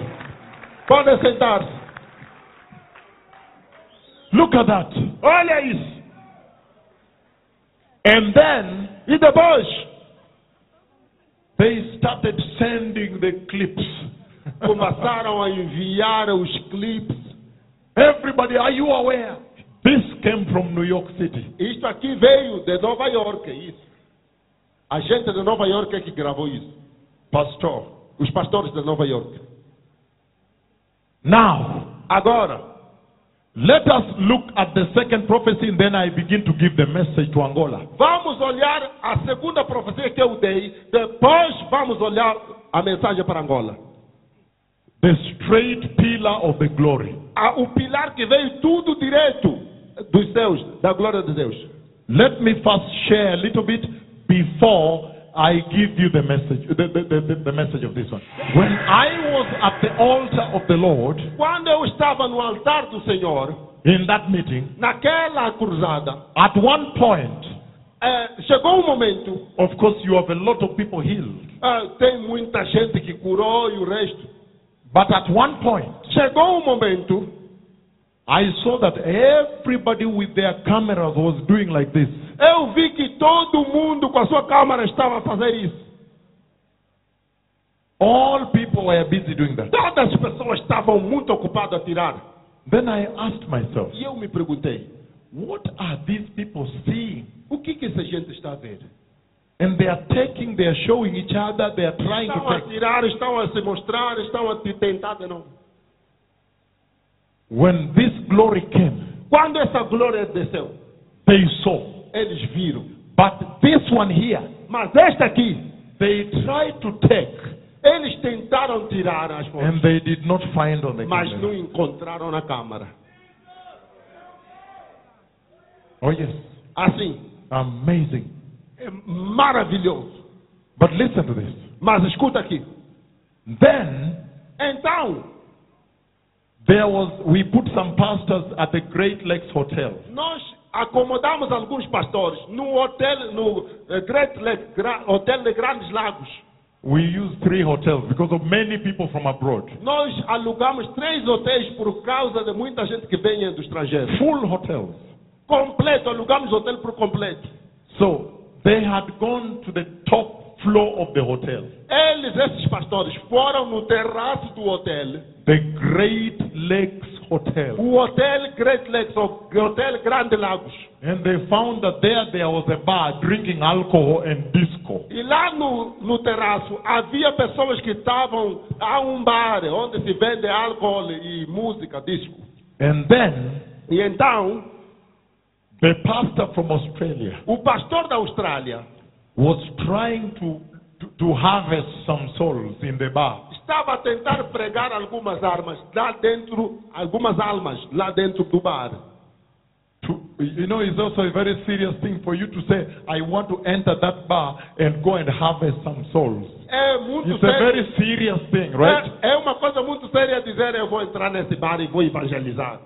Speaker 5: Podem sentar-se.
Speaker 4: Look at that.
Speaker 5: Olha isso.
Speaker 4: And then
Speaker 5: E depois,
Speaker 4: they started sending the clips.
Speaker 5: começaram a enviar os clipes.
Speaker 4: Everybody, are you aware? This came from New York City.
Speaker 5: Isto aqui veio de Nova York, é isso. A gente de Nova York é que gravou isso.
Speaker 4: Pastor.
Speaker 5: Os pastores de Nova York.
Speaker 4: Now,
Speaker 5: Agora,
Speaker 4: let us look at the second prophecy and then I begin to give the message to Angola.
Speaker 5: vamos olhar a segunda profecia que eu dei. Depois vamos olhar a mensagem para Angola.
Speaker 4: The straight pillar of the glory.
Speaker 5: A- o pilar que veio tudo direito dos céus, da glória de Deus.
Speaker 4: Let me first share a little bit before I give you the message, the, the, the, the message of this one. When I was at the altar of the Lord
Speaker 5: Quando eu estava no altar do Senhor,
Speaker 4: in that meeting,
Speaker 5: naquela cruzada,
Speaker 4: at one point,
Speaker 5: eh, chegou um momento
Speaker 4: of course, you have a lot of people healed.
Speaker 5: Ah, tem muita gente que curou e o resto.
Speaker 4: But at one point,
Speaker 5: Chegou um momento,
Speaker 4: I saw that everybody with their cameras was doing like this.
Speaker 5: Eu vi que todo mundo com a sua câmera estava a fazer isso.
Speaker 4: All people were busy doing that.
Speaker 5: Todas as pessoas estavam muito ocupadas a tirar.
Speaker 4: Then I asked myself,
Speaker 5: E eu me perguntei,
Speaker 4: what are these people seeing?
Speaker 5: o que que essa gente está a ver?
Speaker 4: And they are taking, they are showing each other, they are trying
Speaker 5: Estão
Speaker 4: to
Speaker 5: a
Speaker 4: take.
Speaker 5: tirar, estão a se mostrar, estão a te tentar de novo.
Speaker 4: When this glory came,
Speaker 5: Quando essa glória desceu,
Speaker 4: they saw.
Speaker 5: Eles viram.
Speaker 4: But this one here,
Speaker 5: Mas esta aqui,
Speaker 4: they tried to take
Speaker 5: eles tentaram tirar as
Speaker 4: and they did not find on the
Speaker 5: mas não encontraram na câmara.
Speaker 4: Oh yes,
Speaker 5: Assim,
Speaker 4: amazing.
Speaker 5: é maravilhoso.
Speaker 4: But listen to this.
Speaker 5: Mas escuta aqui.
Speaker 4: Then
Speaker 5: Então,
Speaker 4: there was, we put some pastors at the Great Lakes Hotel.
Speaker 5: nós acomodamos alguns pastores no hotel, no Great Lake, Gra- Hotel de Grandes Lagos.
Speaker 4: We used three hotels because of many people from abroad.
Speaker 5: Nós alugamos três hotéis por causa de muita gente que vem do estrangeiro.
Speaker 4: Full hotels.
Speaker 5: Completo, alugamos hotel por completo.
Speaker 4: So they had gone to the top floor of the hotel,
Speaker 5: Eles, esses pastores, foram no terraço do hotel.
Speaker 4: the Great Lakes Hotel.
Speaker 5: Hotel Great Lakes, or hotel Grande Lagos.
Speaker 4: And they found that there there was a bar drinking alcohol and disco.
Speaker 5: E lá no, no terraço havia pessoas que estavam a um bar onde se vende álcool e música, disco.
Speaker 4: And then
Speaker 5: E então,
Speaker 4: the pastor from Australia
Speaker 5: o pastor da Austrália
Speaker 4: was trying to, to, to harvest some souls in the bar.
Speaker 5: Estava a tentar pregar algumas armas lá dentro, algumas almas lá dentro do bar.
Speaker 4: To, you know, it's also a very serious thing for you to say, I want to enter that bar and go and harvest some souls.
Speaker 5: É muito
Speaker 4: It's a
Speaker 5: sério.
Speaker 4: very serious thing, right?
Speaker 5: É, é uma coisa muito séria dizer eu vou entrar nesse bar e vou evangelizar.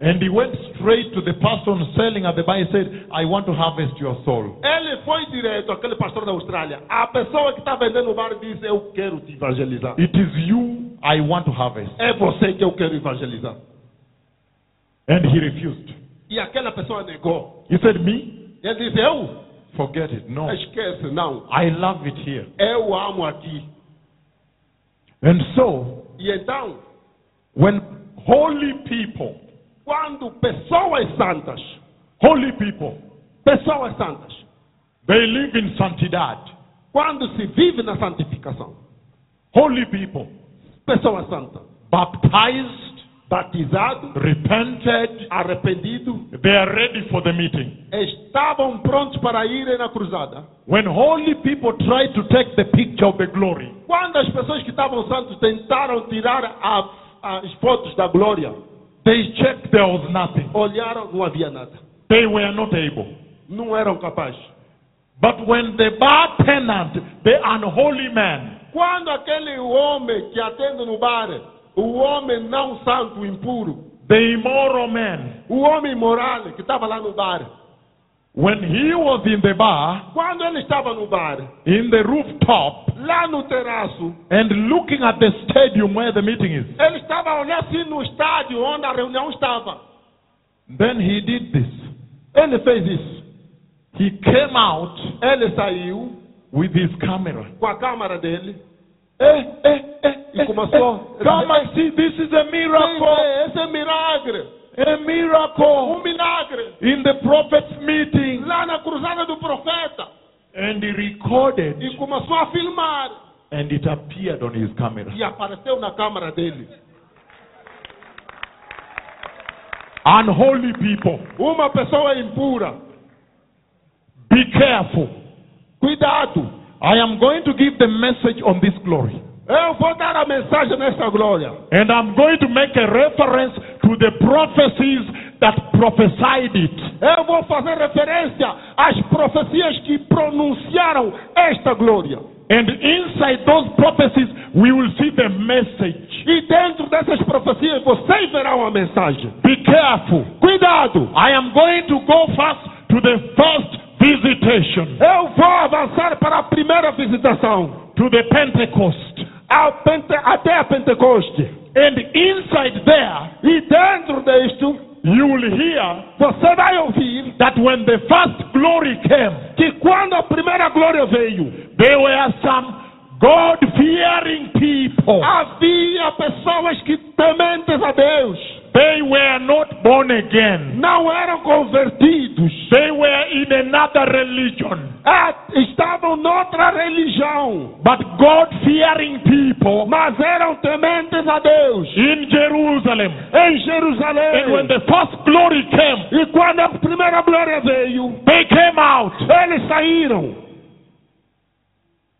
Speaker 4: And he went straight to the person selling at the bar and said, I want to harvest your soul.
Speaker 5: Ele foi direto àquele pastor da Austrália. A pessoa que está vendendo no bar disse: Eu quero te evangelizar.
Speaker 4: It is you I want to harvest.
Speaker 5: É você que eu quero evangelizar.
Speaker 4: And he refused.
Speaker 5: E aquela pessoa negou.
Speaker 4: He said, Me?
Speaker 5: Ele disse: Eu?
Speaker 4: Forget it. No.
Speaker 5: Esquece, não.
Speaker 4: I love it here.
Speaker 5: Eu amo aqui.
Speaker 4: And so,
Speaker 5: E então,
Speaker 4: when holy people,
Speaker 5: quando pessoas santas,
Speaker 4: holy people,
Speaker 5: pessoas santas,
Speaker 4: they live in santidad.
Speaker 5: quando se vive na santificação,
Speaker 4: Holy people,
Speaker 5: pessoa santa,
Speaker 4: baptized,
Speaker 5: batizado,
Speaker 4: repented,
Speaker 5: arrependido,
Speaker 4: they are ready for the meeting.
Speaker 5: estavam prontos para irem na cruzada.
Speaker 4: When holy people try to take the picture of the glory,
Speaker 5: Quando as pessoas que estavam santos tentaram tirar a- as fotos da glória,
Speaker 4: they checked there was nothing.
Speaker 5: olharam, não havia nada.
Speaker 4: They were not able.
Speaker 5: Não eram capazes.
Speaker 4: But when the bar tenant, the unholy man,
Speaker 5: Quando aquele homem que atende no bar, o homem não santo, impuro,
Speaker 4: the immoral man,
Speaker 5: o homem imoral que estava lá no bar,
Speaker 4: when he was in the bar,
Speaker 5: quando ele estava no bar,
Speaker 4: in the rooftop,
Speaker 5: lá no terraço,
Speaker 4: and looking at the stadium where the meeting is,
Speaker 5: ele estava olhando assim no estádio onde a reunião estava.
Speaker 4: then he did this.
Speaker 5: Ele fez isso.
Speaker 4: He came out
Speaker 5: Ele saiu
Speaker 4: with his camera.
Speaker 5: com a câmera dele.
Speaker 4: Eh, eh, eh,
Speaker 5: E começou.
Speaker 4: eh, Come and see, this is a miracle.
Speaker 5: Esse é milagre.
Speaker 4: A
Speaker 5: Um
Speaker 4: miracle
Speaker 5: milagre.
Speaker 4: in the prophet's meeting.
Speaker 5: Lá na cruzada do profeta.
Speaker 4: And he recorded,
Speaker 5: E começou a filmar.
Speaker 4: and it appeared on his camera.
Speaker 5: E apareceu na câmera dele.
Speaker 4: Unholy people,
Speaker 5: Uma pessoa impura.
Speaker 4: be careful.
Speaker 5: Cuidado.
Speaker 4: I am going to give the message on this glory.
Speaker 5: Eu vou dar a mensagem nessa glória.
Speaker 4: And I'm going to make a reference to the prophecies that prophesied it.
Speaker 5: Eu vou fazer referência às profecias que pronunciaram esta glória.
Speaker 4: And inside those prophecies, we will see the message.
Speaker 5: E dentro dessas profecias vocês verão a mensagem.
Speaker 4: Be careful.
Speaker 5: Cuidado.
Speaker 4: I am going to go first to the first visitation,
Speaker 5: Eu vou avançar para a primeira visitação.
Speaker 4: to the Pentecost.
Speaker 5: Pente- até a Pentecoste.
Speaker 4: And inside there,
Speaker 5: E dentro disto,
Speaker 4: you will hear
Speaker 5: você vai ouvir
Speaker 4: that when the first glory came,
Speaker 5: que quando a primeira glória veio,
Speaker 4: there were some God fearing people.
Speaker 5: havia pessoas que tementes a Deus
Speaker 4: They were not born again,
Speaker 5: não eram convertidos,
Speaker 4: they were in another religion.
Speaker 5: Ah, estavam noutra religião,
Speaker 4: But God fearing people
Speaker 5: mas eram tementes a Deus
Speaker 4: in Jerusalem.
Speaker 5: em
Speaker 4: And when the first glory came,
Speaker 5: E quando a primeira glória veio,
Speaker 4: they came out.
Speaker 5: eles saíram.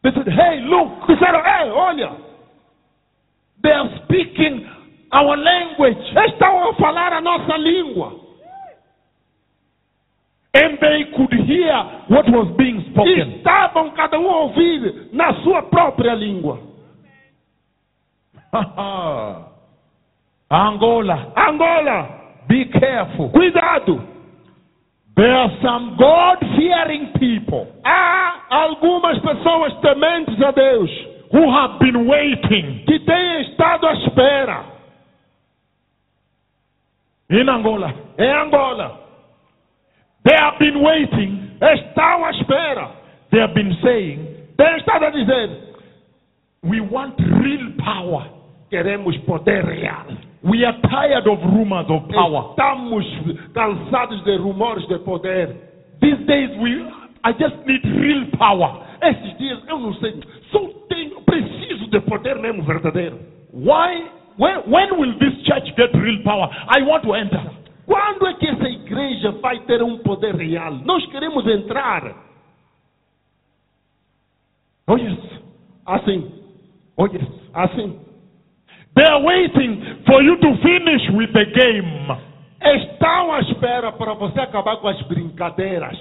Speaker 4: They said, Hey, look,
Speaker 5: Disseram: hey, olha,
Speaker 4: they are speaking our language.
Speaker 5: estão a falar a nossa língua.
Speaker 4: And they could hear what was being spoken.
Speaker 5: Estavam cada um a ouvir na sua própria língua.
Speaker 4: Angola,
Speaker 5: Angola,
Speaker 4: be careful.
Speaker 5: cuidado.
Speaker 4: There are some God fearing people
Speaker 5: Há algumas pessoas tementes a Deus
Speaker 4: who have been waiting
Speaker 5: que têm estado à espera
Speaker 4: in Angola.
Speaker 5: em Angola.
Speaker 4: They have been waiting.
Speaker 5: Estão à espera.
Speaker 4: They have been saying,
Speaker 5: Têm estado a dizer:
Speaker 4: We want real power.
Speaker 5: queremos poder real.
Speaker 4: We are tired of rumors of power.
Speaker 5: Estamos cansados de rumores de poder.
Speaker 4: These days, we, I just need real power.
Speaker 5: Esses dias eu não sei, só tenho, preciso de poder mesmo verdadeiro.
Speaker 4: Why? When, when will this church get real power? I want to enter.
Speaker 5: Quando é que essa igreja vai ter um poder real? Nós queremos entrar
Speaker 4: Oh, yes.
Speaker 5: assim,
Speaker 4: Oh, yes.
Speaker 5: assim.
Speaker 4: They are waiting for you to finish with the game.
Speaker 5: Estão à espera para você acabar com as brincadeiras.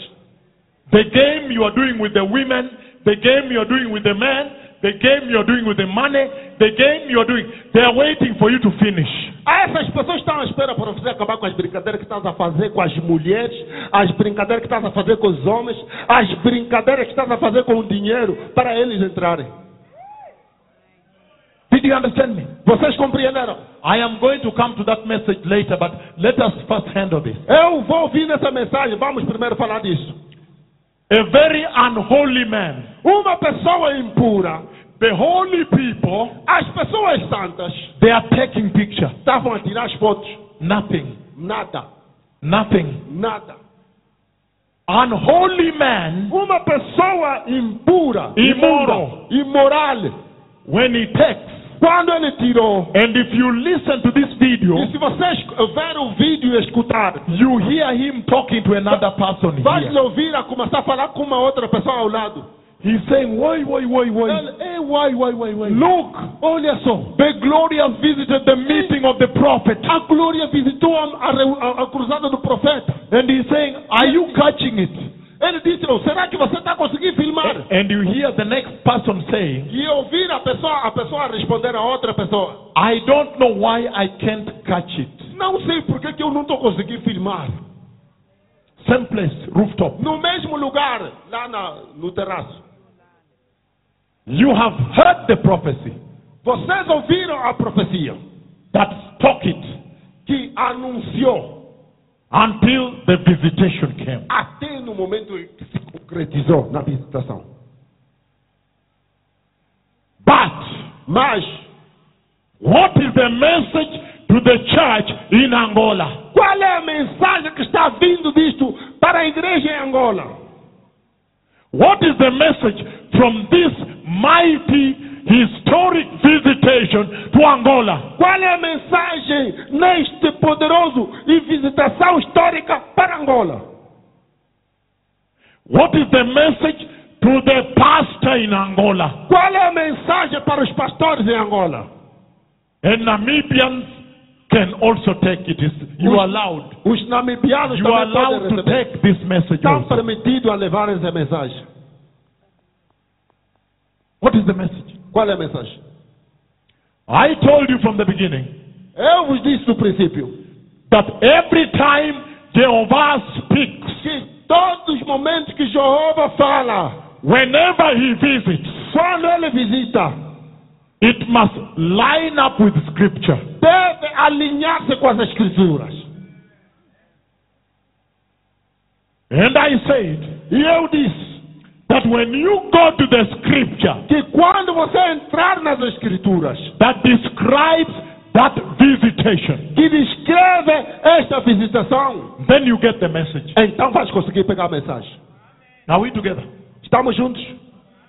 Speaker 4: The game you are doing with the women, the game you are doing with the men, the game you are doing with the money, the game you are doing. They are waiting for you to finish.
Speaker 5: Ah, essas pessoas estão à espera para você acabar com as brincadeiras que estás a fazer com as mulheres, as brincadeiras que estás a fazer com os homens, as brincadeiras que estás a fazer com o dinheiro, para eles entrarem.
Speaker 4: Did you understand me?
Speaker 5: Vocês compreenderam?
Speaker 4: I am going to come to that message later, but let us first handle this.
Speaker 5: Eu vou ouvir nessa mensagem, vamos primeiro falar disso.
Speaker 4: A very unholy man.
Speaker 5: Uma pessoa impura,
Speaker 4: The holy people,
Speaker 5: as pessoas santas,
Speaker 4: they are taking picture.
Speaker 5: estavam a tirar fotos.
Speaker 4: Nothing.
Speaker 5: Nada,
Speaker 4: Nothing.
Speaker 5: nada.
Speaker 4: Unholy man,
Speaker 5: Uma pessoa impura,
Speaker 4: Immoral.
Speaker 5: imoral,
Speaker 4: when he takes,
Speaker 5: quando ele tirou,
Speaker 4: and if you listen to this video,
Speaker 5: e se vocês ver o vídeo e escutar,
Speaker 4: you hear him talking to another person
Speaker 5: vai
Speaker 4: here.
Speaker 5: ouvir a começar a falar com uma outra pessoa ao lado.
Speaker 4: He's saying, Why, why, why, why?
Speaker 5: Ei, why, why, why, why?
Speaker 4: Look,
Speaker 5: Olha só,
Speaker 4: the glory has visited the meeting of the prophet.
Speaker 5: a glória visitou a, a a- cruzada do profeta.
Speaker 4: And he's saying, Are you catching it?
Speaker 5: Ele disse, oh, será que você está conseguindo filmar?
Speaker 4: And you hear the next person saying,
Speaker 5: E ouvir a pessoa, a pessoa responder a outra pessoa.
Speaker 4: I don't know why I can't catch it.
Speaker 5: Não sei por que eu não estou conseguindo filmar.
Speaker 4: Same place, rooftop.
Speaker 5: No mesmo lugar, lá na, no terraço.
Speaker 4: You have heard the prophecy
Speaker 5: Vocês ouviram a profecia
Speaker 4: that spoke it
Speaker 5: que anunciou
Speaker 4: until the visitation came.
Speaker 5: até no momento que se concretizou na visitação.
Speaker 4: But
Speaker 5: Mas,
Speaker 4: what is the message to the church in Angola?
Speaker 5: qual é a mensagem que está vindo disto para a igreja em Angola?
Speaker 4: What is the message from this mighty historic visitation to Angola?
Speaker 5: Qual é a mensagem neste poderoso e visitação histórica para Angola?
Speaker 4: What is the message to the pastor in Angola?
Speaker 5: Qual é a mensagem para os pastores em Angola?
Speaker 4: And Namibians can also take it. You are allowed.
Speaker 5: Os namibianos
Speaker 4: You are allowed to take this message
Speaker 5: Estão permitidos a levar essa mensagem.
Speaker 4: What is the message?
Speaker 5: Qual é a mensagem?
Speaker 4: I told you from the beginning
Speaker 5: Eu vos disse no princípio
Speaker 4: that every time Jehovah speaks,
Speaker 5: que todos os momentos que Jeová fala,
Speaker 4: whenever he visits,
Speaker 5: quando ele visita,
Speaker 4: it must line up with scripture.
Speaker 5: deve alinhar-se com as escrituras.
Speaker 4: And I said
Speaker 5: E eu disse
Speaker 4: that when you go to the scripture
Speaker 5: que quando você entrar nas escrituras
Speaker 4: that describes that visitation,
Speaker 5: que descreve esta visitação,
Speaker 4: then you get the message.
Speaker 5: então vais conseguir pegar a mensagem.
Speaker 4: Are we together?
Speaker 5: Estamos juntos?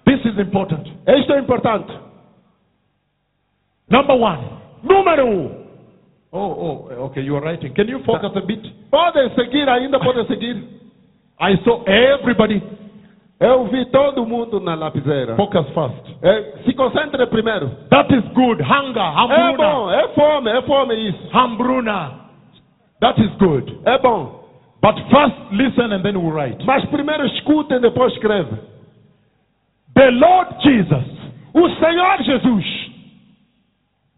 Speaker 4: This is important.
Speaker 5: Isto é importante.
Speaker 4: Number one.
Speaker 5: Número um.
Speaker 4: Oh, oh, okay, you are writing. Can you focus a bit?
Speaker 5: Podem seguir ainda, podem seguir.
Speaker 4: I saw everybody
Speaker 5: Eu vi todo mundo na lapiseira.
Speaker 4: focus first.
Speaker 5: É, se concentre primeiro.
Speaker 4: That is good. Hunger,
Speaker 5: É
Speaker 4: hambruna,
Speaker 5: bom, é fome, é fome isso.
Speaker 4: hambruna. That is good.
Speaker 5: É bom.
Speaker 4: But first listen and then we'll write.
Speaker 5: Mas primeiro escutem, depois escreve.
Speaker 4: The Lord Jesus,
Speaker 5: O Senhor Jesus,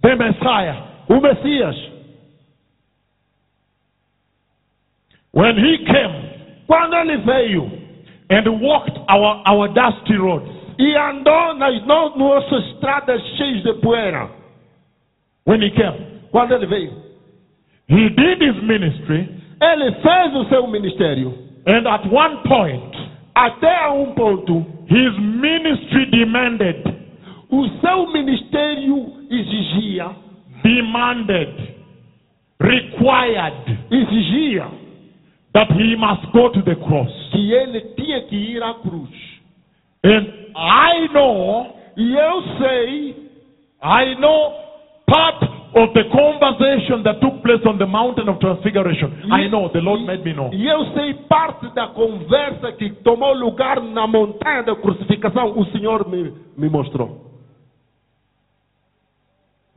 Speaker 4: the Messiah,
Speaker 5: o Messias,
Speaker 4: when he came
Speaker 5: quando ele veio
Speaker 4: and walked our, our dusty roads,
Speaker 5: e andou nas no- nossas estradas cheias de poeira,
Speaker 4: when he came,
Speaker 5: quando ele veio,
Speaker 4: he did his ministry,
Speaker 5: ele fez o seu ministério.
Speaker 4: and at one point,
Speaker 5: Até a um ponto,
Speaker 4: his ministry demanded,
Speaker 5: o seu ministério exigia,
Speaker 4: demanded, required.
Speaker 5: exigia
Speaker 4: that he must go to the cross.
Speaker 5: que ele tinha que ir à cruz.
Speaker 4: And I know,
Speaker 5: E eu sei,
Speaker 4: I know part of the conversation that took place on the mountain of transfiguration. I know, the Lord made me know.
Speaker 5: e eu sei parte da conversa que tomou lugar na montanha da crucificação, o Senhor me, me mostrou.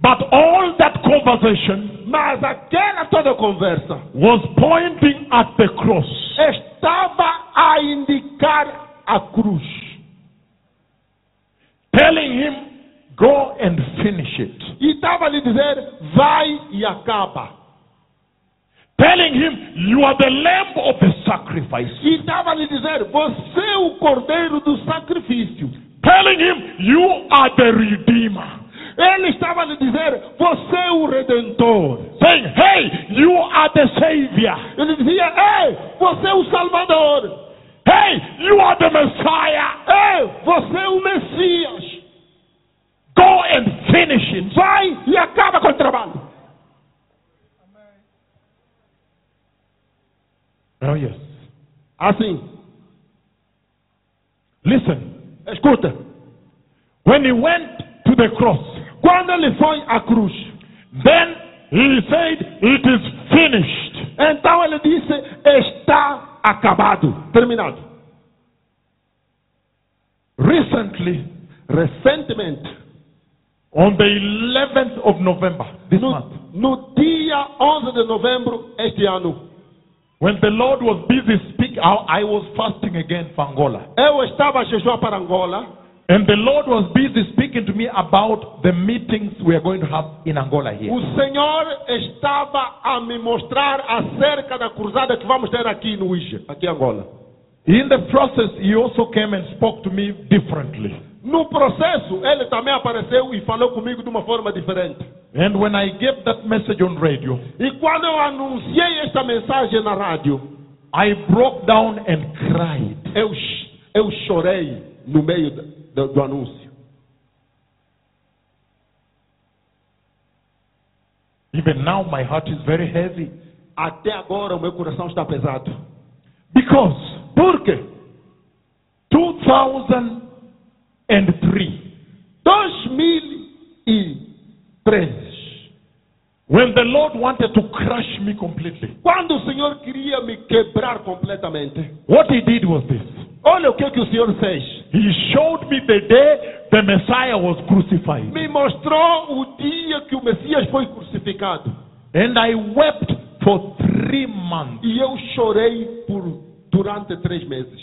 Speaker 4: But all that conversation
Speaker 5: Mas aquela toda conversa
Speaker 4: was pointing at the cross.
Speaker 5: estava a indicar a cruz,
Speaker 4: telling him Go and finish it.
Speaker 5: E estava a lhe dizer: vai e acaba.
Speaker 4: Telling him, You are the lamb of the sacrifice.
Speaker 5: E estava a lhe dizer: você é o cordeiro do sacrifício.
Speaker 4: Telling him, You are the redeemer.
Speaker 5: Ele estava lhe dizer: você é o redentor.
Speaker 4: Saying, Hey, you are the savior.
Speaker 5: Ele dizia: ei, você é o salvador.
Speaker 4: Hey, you are the Messiah.
Speaker 5: Ei, você é o Messias.
Speaker 4: Go and finish it.
Speaker 5: Vai e acaba com o trabalho.
Speaker 4: Oh, yes.
Speaker 5: Assim,
Speaker 4: Listen.
Speaker 5: escuta.
Speaker 4: When he went to the cross,
Speaker 5: Quando ele foi à cruz,
Speaker 4: then he said, It is finished.
Speaker 5: então ele disse: está acabado, terminado.
Speaker 4: Recently,
Speaker 5: Recentemente,
Speaker 4: on the 11th of November, this month,
Speaker 5: no, no dia 11 de novembro este ano,
Speaker 4: when the Lord was busy speaking, I, I was fasting again for Angola.
Speaker 5: eu estava a jejuar para Angola
Speaker 4: And the Lord was busy speaking to me about the meetings we are going to have in Angola here.
Speaker 5: O Senhor estava a me mostrar acerca da cruzada que vamos ter aqui no Ige, aqui em Angola.
Speaker 4: In the process, he also came and spoke to me differently.
Speaker 5: No processo, ele também apareceu e falou comigo de uma forma diferente.
Speaker 4: And when I gave that message on radio,
Speaker 5: E quando eu anunciei esta mensagem na rádio,
Speaker 4: I broke down and cried.
Speaker 5: eu, eu chorei no meio da- do, do anúncio.
Speaker 4: Even now, my heart is very heavy.
Speaker 5: Até agora o meu coração está pesado.
Speaker 4: Because
Speaker 5: Por quê?
Speaker 4: 2003,
Speaker 5: 2003,
Speaker 4: when the Lord wanted to crush me completely,
Speaker 5: quando o Senhor queria me quebrar completamente,
Speaker 4: what he did was this.
Speaker 5: olha o que, que o Senhor fez.
Speaker 4: He showed me the day the Messiah was crucified.
Speaker 5: Me mostrou o dia que o Messias foi crucificado.
Speaker 4: And I wept for three months.
Speaker 5: E eu chorei por durante três meses.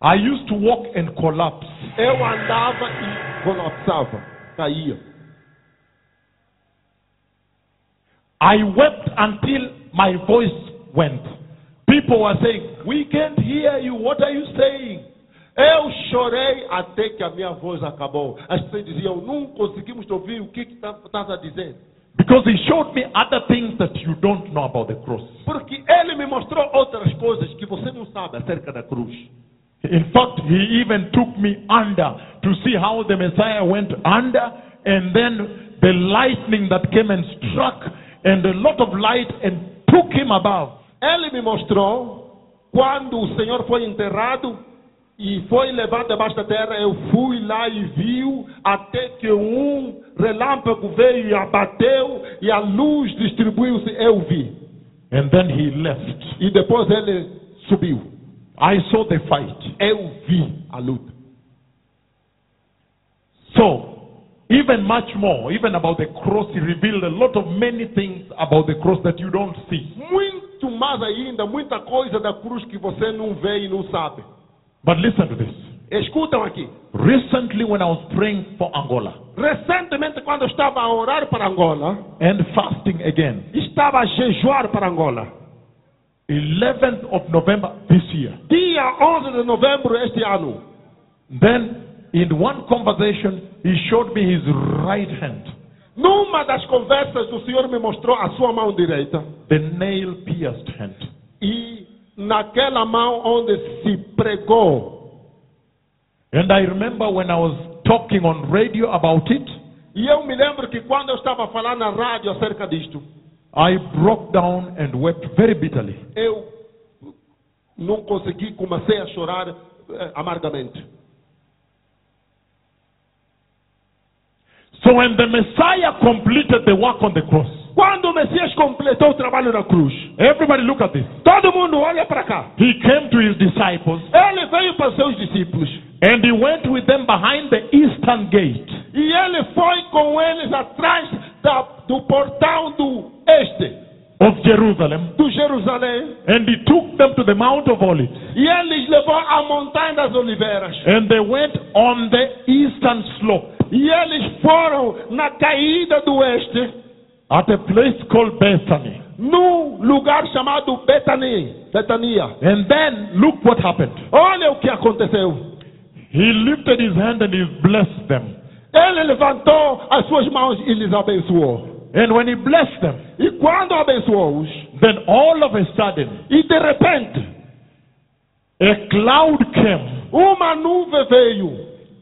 Speaker 4: I used to walk and collapse.
Speaker 5: Eu andava e colapsava, caía.
Speaker 4: I wept until my voice went. People were saying, We can't hear you. What are you saying?
Speaker 5: Eu chorei até que a minha voz acabou. As pessoas diziam, não conseguimos ouvir, o que que tá- estás a dizer?
Speaker 4: Because he showed me other things that you don't know about the cross.
Speaker 5: Porque ele me mostrou outras coisas que você não sabe acerca da cruz.
Speaker 4: In fact, he even took me under to see how the Messiah went under, and then the lightning that came and struck, and a lot of light and took him above.
Speaker 5: Ele me mostrou quando o Senhor foi enterrado e foi levado abaixo da terra. Eu fui lá e viu até que um relâmpago veio e abateu e a luz distribuiu-se. Eu vi.
Speaker 4: And then he left.
Speaker 5: E depois ele subiu.
Speaker 4: I saw the fight.
Speaker 5: Eu vi a luta.
Speaker 4: So, even much more, even about the cross, he revealed a lot of many things about the cross that you don't see.
Speaker 5: Muito mais ainda, muita coisa da cruz que você não vê e não sabe.
Speaker 4: But listen to this.
Speaker 5: Escutam aqui.
Speaker 4: Recently, when I was praying for Angola
Speaker 5: Recentemente, quando eu estava a orar para Angola,
Speaker 4: and fasting again,
Speaker 5: estava a jejuar para Angola.
Speaker 4: 11th of November this year,
Speaker 5: Dia 11 de novembro este ano.
Speaker 4: then in one conversation, he showed me his right hand,
Speaker 5: Numa das conversas, o Senhor me mostrou a sua mão direita.
Speaker 4: the nail pierced hand.
Speaker 5: E naquela mão onde se pregou.
Speaker 4: And I remember when I was talking on radio about it,
Speaker 5: E eu me lembro que quando eu estava falando na rádio acerca disto,
Speaker 4: I broke down and wept very bitterly.
Speaker 5: eu não consegui, comecei a chorar eh, amargamente.
Speaker 4: So when the Messiah completed the work on the cross,
Speaker 5: Quando o Messias completou o trabalho na cruz,
Speaker 4: everybody look at this.
Speaker 5: todo mundo olha para cá.
Speaker 4: He came to his disciples
Speaker 5: Ele veio para seus discípulos.
Speaker 4: and he went with them behind the eastern gate.
Speaker 5: E ele foi com eles atrás da- do portão do este,
Speaker 4: of Jerusalem
Speaker 5: do Jerusalém.
Speaker 4: and he took them to the Mount of Olives
Speaker 5: E ele levou à montanha das oliveiras.
Speaker 4: and they went on the eastern slope.
Speaker 5: E eles foram na caída do oeste,
Speaker 4: at a place called Bethany.
Speaker 5: num lugar chamado Betania. Betania.
Speaker 4: And then look what happened.
Speaker 5: Olha o que aconteceu.
Speaker 4: He lifted his hand and he blessed them.
Speaker 5: Ele levantou as suas mãos e lhes abençoou.
Speaker 4: And when he blessed them,
Speaker 5: E quando abençoou-os,
Speaker 4: then all of a sudden
Speaker 5: e de repente,
Speaker 4: a cloud came
Speaker 5: uma nuvem veio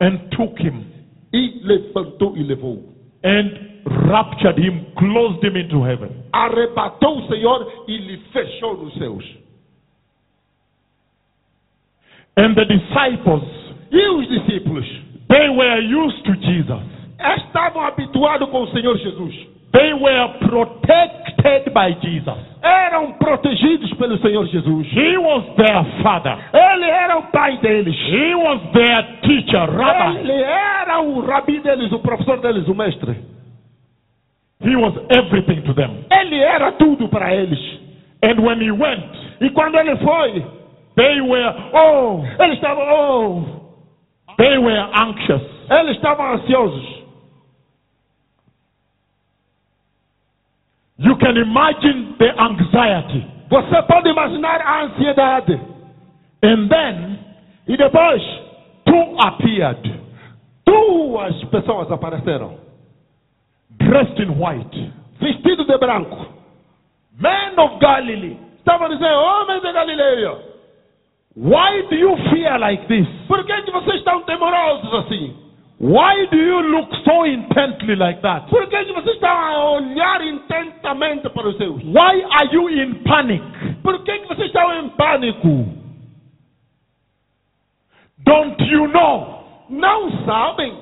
Speaker 4: and took him
Speaker 5: e levantou e levou.
Speaker 4: and raptured him, closed him into heaven.
Speaker 5: Arrebatou o Senhor e lhe fechou nos céus.
Speaker 4: And the disciples,
Speaker 5: E os discípulos
Speaker 4: they were used to Jesus.
Speaker 5: estavam habituados com o Senhor Jesus.
Speaker 4: They were protected by Jesus.
Speaker 5: Eram protegidos pelo Senhor Jesus.
Speaker 4: He was their father.
Speaker 5: Ele era o pai deles.
Speaker 4: He was their teacher, rabbi.
Speaker 5: Ele era o rabi deles, o professor deles, o mestre.
Speaker 4: He was everything to them.
Speaker 5: Ele era tudo para eles.
Speaker 4: And when he went,
Speaker 5: E quando ele foi,
Speaker 4: they were, oh,
Speaker 5: eles estavam, oh,
Speaker 4: they were anxious.
Speaker 5: eles estavam ansiosos.
Speaker 4: You can imagine the anxiety.
Speaker 5: Você pode imaginar a ansiedade.
Speaker 4: And then
Speaker 5: E depois,
Speaker 4: two appeared,
Speaker 5: duas pessoas apareceram,
Speaker 4: dressed in white.
Speaker 5: vestidos de branco.
Speaker 4: Men of Galilee,
Speaker 5: Estavam dizendo, homens de Galileia,
Speaker 4: why do you fear like this?
Speaker 5: por que, que vocês estão temorosos assim?
Speaker 4: Why do you look so intently like that?
Speaker 5: Por que, que vocês a olhar para os seus?
Speaker 4: Why are you in panic?
Speaker 5: Por que, vocês estão em pânico?
Speaker 4: Don't you know
Speaker 5: Não sabem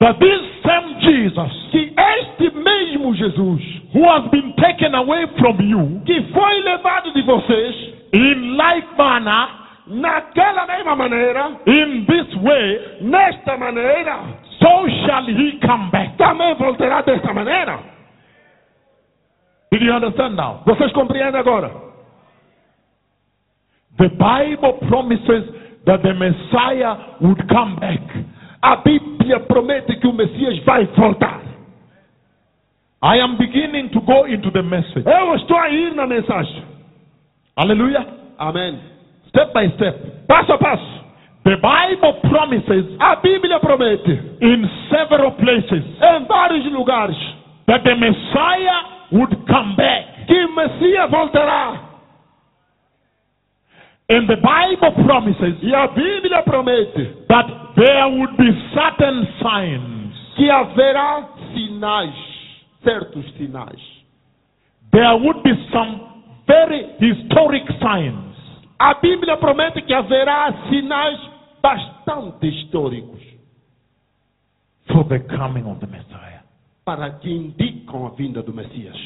Speaker 4: that this same Jesus
Speaker 5: que este mesmo Jesus,
Speaker 4: who has been taken away from you
Speaker 5: que foi levado de vocês,
Speaker 4: in like manner,
Speaker 5: naquela mesma maneira,
Speaker 4: in this way,
Speaker 5: nesta maneira,
Speaker 4: so shall he come back.
Speaker 5: também voltará desta maneira?
Speaker 4: Did you understand now?
Speaker 5: Vocês compreendem agora?
Speaker 4: The Bible promises that the Messiah would come back.
Speaker 5: A Bíblia promete que o Messias vai voltar.
Speaker 4: I am beginning to go into the message.
Speaker 5: Eu estou a ir na mensagem.
Speaker 4: Hallelujah.
Speaker 5: Amém.
Speaker 4: Step by step.
Speaker 5: Passo a passo.
Speaker 4: The Bible promises
Speaker 5: A Bíblia promete
Speaker 4: in several places
Speaker 5: em vários lugares
Speaker 4: that the Messiah would come back.
Speaker 5: que o Messias voltará.
Speaker 4: And the Bible promises
Speaker 5: E a Bíblia promete
Speaker 4: that there would be certain signs.
Speaker 5: que haverá sinais, certos sinais.
Speaker 4: There would be some very historic signs
Speaker 5: A Bíblia promete que haverá sinais bastante históricos
Speaker 4: for the coming of the Messiah.
Speaker 5: para que indicam a vinda do Messias.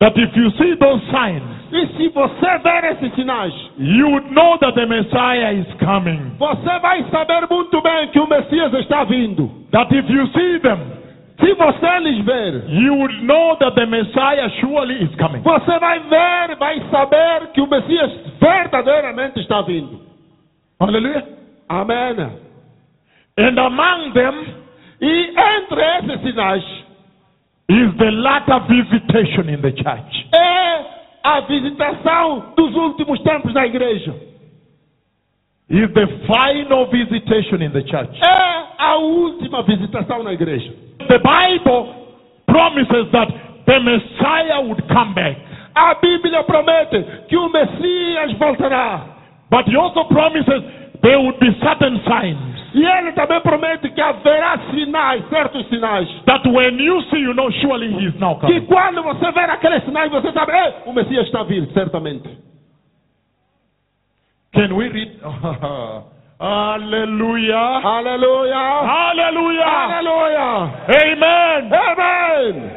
Speaker 4: That if you see those signs,
Speaker 5: E se você ver esses sinais,
Speaker 4: you would know that the Messiah is coming.
Speaker 5: você vai saber muito bem que o Messias está vindo.
Speaker 4: That if you see them,
Speaker 5: Se você lhes ver,
Speaker 4: you would know that the Messiah surely is coming.
Speaker 5: você vai ver, vai saber que o Messias verdadeiramente está vindo.
Speaker 4: Hallelujah.
Speaker 5: Amém.
Speaker 4: And among them
Speaker 5: E entre esses sinais
Speaker 4: is the latter visitation in the church.
Speaker 5: é a visitação dos últimos tempos na igreja.
Speaker 4: Is the final visitation in the church.
Speaker 5: É a última visitação na igreja.
Speaker 4: The Bible promises that the Messiah would come back.
Speaker 5: A Bíblia promete que o Messias voltará.
Speaker 4: But he also promises there would be certain signs
Speaker 5: E ele também promete que haverá sinais, certos sinais.
Speaker 4: that when you see, you know surely he is now
Speaker 5: Que
Speaker 4: coming.
Speaker 5: quando você ver aqueles sinais, você sabe, "Ei, o Messias está vindo, certamente.
Speaker 4: Can we read? Hallelujah.
Speaker 5: Aleluia!
Speaker 4: Hallelujah.
Speaker 5: Aleluia!
Speaker 4: Amen.
Speaker 5: Amém!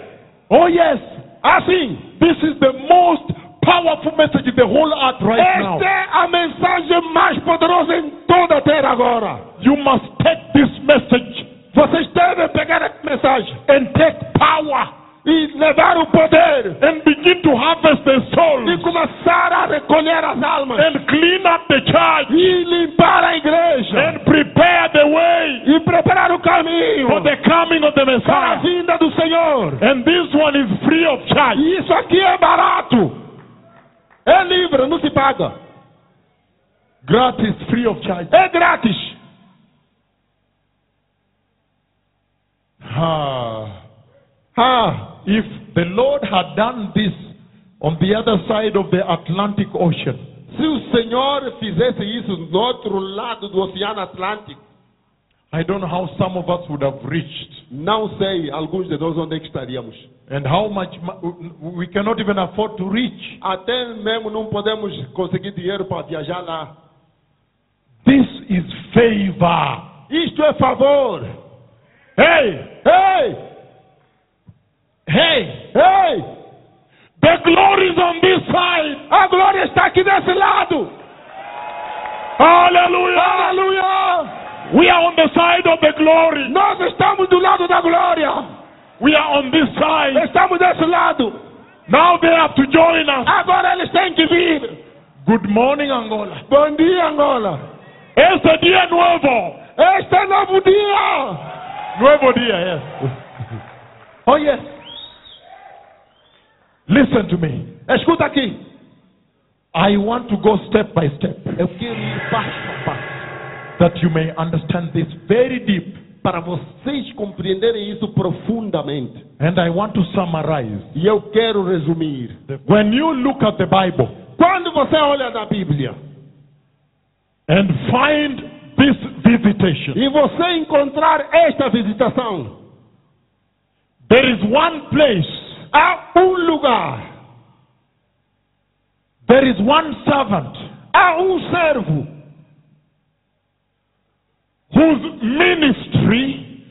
Speaker 4: Oh, yes.
Speaker 5: Assim,
Speaker 4: This is the most powerful message in the whole earth right now.
Speaker 5: esta é a mensagem mais poderosa em toda a terra agora.
Speaker 4: You must take this message
Speaker 5: Vocês devem pegar essa mensagem
Speaker 4: and take power
Speaker 5: e levar o poder
Speaker 4: and begin to harvest the
Speaker 5: e
Speaker 4: souls
Speaker 5: começar a recolher as almas
Speaker 4: and clean up the church
Speaker 5: e limpar a igreja
Speaker 4: and prepare the way
Speaker 5: e preparar o caminho
Speaker 4: for the coming of the
Speaker 5: para a
Speaker 4: Messiah.
Speaker 5: vinda do Senhor.
Speaker 4: And this one is free of charge.
Speaker 5: E isso aqui é barato. É livre, não se paga.
Speaker 4: Gratis, free of charge.
Speaker 5: É grátis.
Speaker 4: Ah.
Speaker 5: Ah,
Speaker 4: If the Lord had done this on the other side of the Atlantic Ocean,
Speaker 5: se o Senhor fizesse isso no outro lado do Oceano Atlântico,
Speaker 4: I don't know how some of us would have reached
Speaker 5: não sei alguns de nós onde é que estaríamos.
Speaker 4: and how much we cannot even afford to reach.
Speaker 5: Até mesmo não podemos conseguir dinheiro para viajar lá.
Speaker 4: This is favor.
Speaker 5: Isto é favor.
Speaker 4: Hey,
Speaker 5: Ei,
Speaker 4: hey,
Speaker 5: ei,
Speaker 4: the glory is on this side.
Speaker 5: a glória está aqui desse lado.
Speaker 4: Hallelujah.
Speaker 5: Aleluia.
Speaker 4: We are on the side of the glory.
Speaker 5: Nós estamos do lado da glória.
Speaker 4: We are on this side.
Speaker 5: Estamos desse lado.
Speaker 4: Now they have to join us.
Speaker 5: Agora eles têm que vir.
Speaker 4: Good morning, Angola.
Speaker 5: Bom dia, Angola.
Speaker 4: Este dia nuevo.
Speaker 5: Este novo dia.
Speaker 4: Nuevo dia, yes.
Speaker 5: Oh, yes.
Speaker 4: Listen to me.
Speaker 5: Escuta aqui.
Speaker 4: I want to go step by step
Speaker 5: Eu quero ir passo a passo
Speaker 4: that you may understand this very deep.
Speaker 5: para vocês compreenderem isso profundamente.
Speaker 4: And I want to summarize.
Speaker 5: E eu quero resumir.
Speaker 4: When you look at the Bible
Speaker 5: Quando você olha na Bíblia
Speaker 4: and find this visitation,
Speaker 5: e você encontrar esta visitação,
Speaker 4: there is one place,
Speaker 5: há um lugar,
Speaker 4: there is one servant
Speaker 5: há um servo
Speaker 4: whose ministry,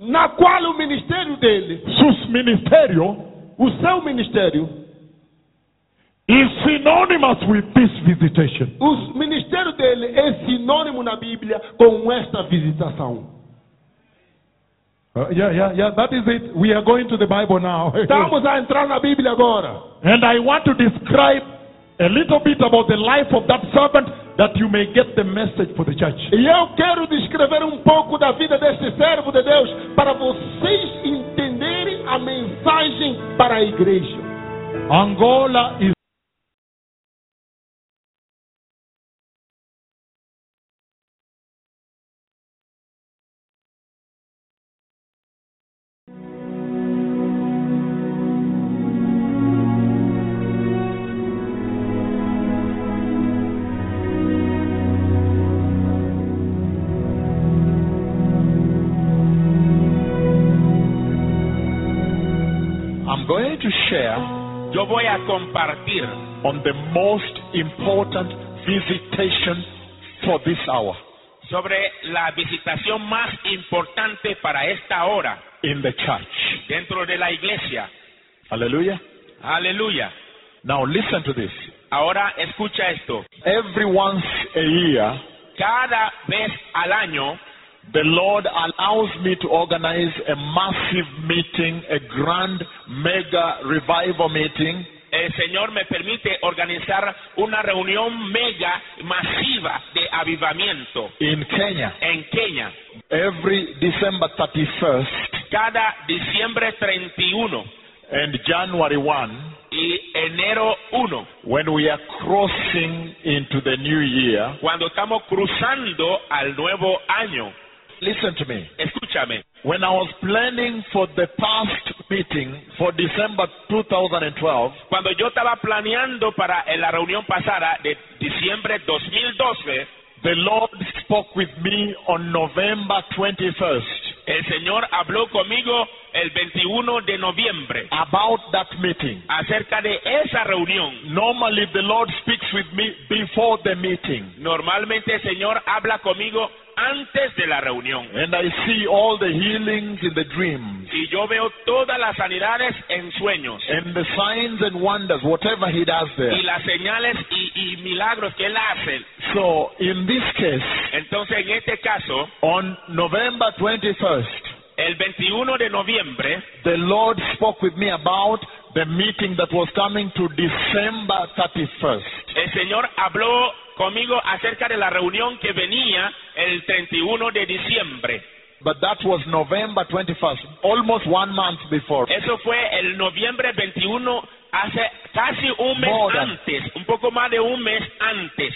Speaker 5: na qual o ministério dele,
Speaker 4: sus ministerio,
Speaker 5: o seu ministério,
Speaker 4: is synonymous with this visitation.
Speaker 5: o ministério dele é sinônimo na Bíblia com esta visitação.
Speaker 4: Uh, yeah, yeah, yeah, that is it. We are going to the Bible now.
Speaker 5: Estamos a entrar na Bíblia agora.
Speaker 4: And I want to describe a little bit about the life of that servant that you may get the message for the church.
Speaker 5: E eu quero descrever um pouco da vida deste servo de Deus para vocês entenderem a mensagem para a igreja.
Speaker 4: Angola is
Speaker 7: a compartir
Speaker 4: on the most important visitation for this hour
Speaker 7: sobre la visitación más importante para esta hora
Speaker 4: in the church.
Speaker 7: dentro de la iglesia.
Speaker 4: Hallelujah.
Speaker 7: Aleluya.
Speaker 4: Now listen to this.
Speaker 7: Ahora escucha esto.
Speaker 4: Every once a year,
Speaker 7: Cada vez al año
Speaker 4: the Lord allows me to organize a massive meeting, a grand mega revival meeting
Speaker 7: el Señor me permite organizar una reunión mega masiva de avivamiento
Speaker 4: in Kenya
Speaker 7: en Kenia.
Speaker 4: every December 31st
Speaker 7: Cada diciembre 31
Speaker 4: and January 1
Speaker 7: y enero 1,
Speaker 4: when we are crossing into the new year.
Speaker 7: cuando estamos cruzando al nuevo año.
Speaker 4: Listen to me.
Speaker 7: Escúchame.
Speaker 4: When I was planning for the past meeting for December 2012,
Speaker 7: Cuando yo estaba planeando para la reunión pasada de diciembre 2012,
Speaker 4: the Lord spoke with me on November 21st
Speaker 7: el Señor habló conmigo el 21 de noviembre
Speaker 4: about that meeting.
Speaker 7: acerca de esa reunión.
Speaker 4: Normally, the Lord speaks with me before the meeting,
Speaker 7: Normalmente el Señor habla conmigo antes de la reunión.
Speaker 4: and I see all the healings in the dreams
Speaker 7: Y yo veo todas las sanidades en sueños.
Speaker 4: and the signs and wonders, whatever He does there.
Speaker 7: Y las señales y, y milagros que Él hace.
Speaker 4: So, in this case,
Speaker 7: Entonces, en este caso,
Speaker 4: on November 21st,
Speaker 7: el 21 de noviembre,
Speaker 4: the Lord spoke with me about the meeting that was coming to December 31st.
Speaker 7: el Señor habló conmigo acerca de la reunión que venía el 31 de diciembre.
Speaker 4: But that was November 21st, almost one month before.
Speaker 7: Eso fue el noviembre 21, hace casi un mes
Speaker 4: More than-
Speaker 7: antes, un poco más de un mes antes.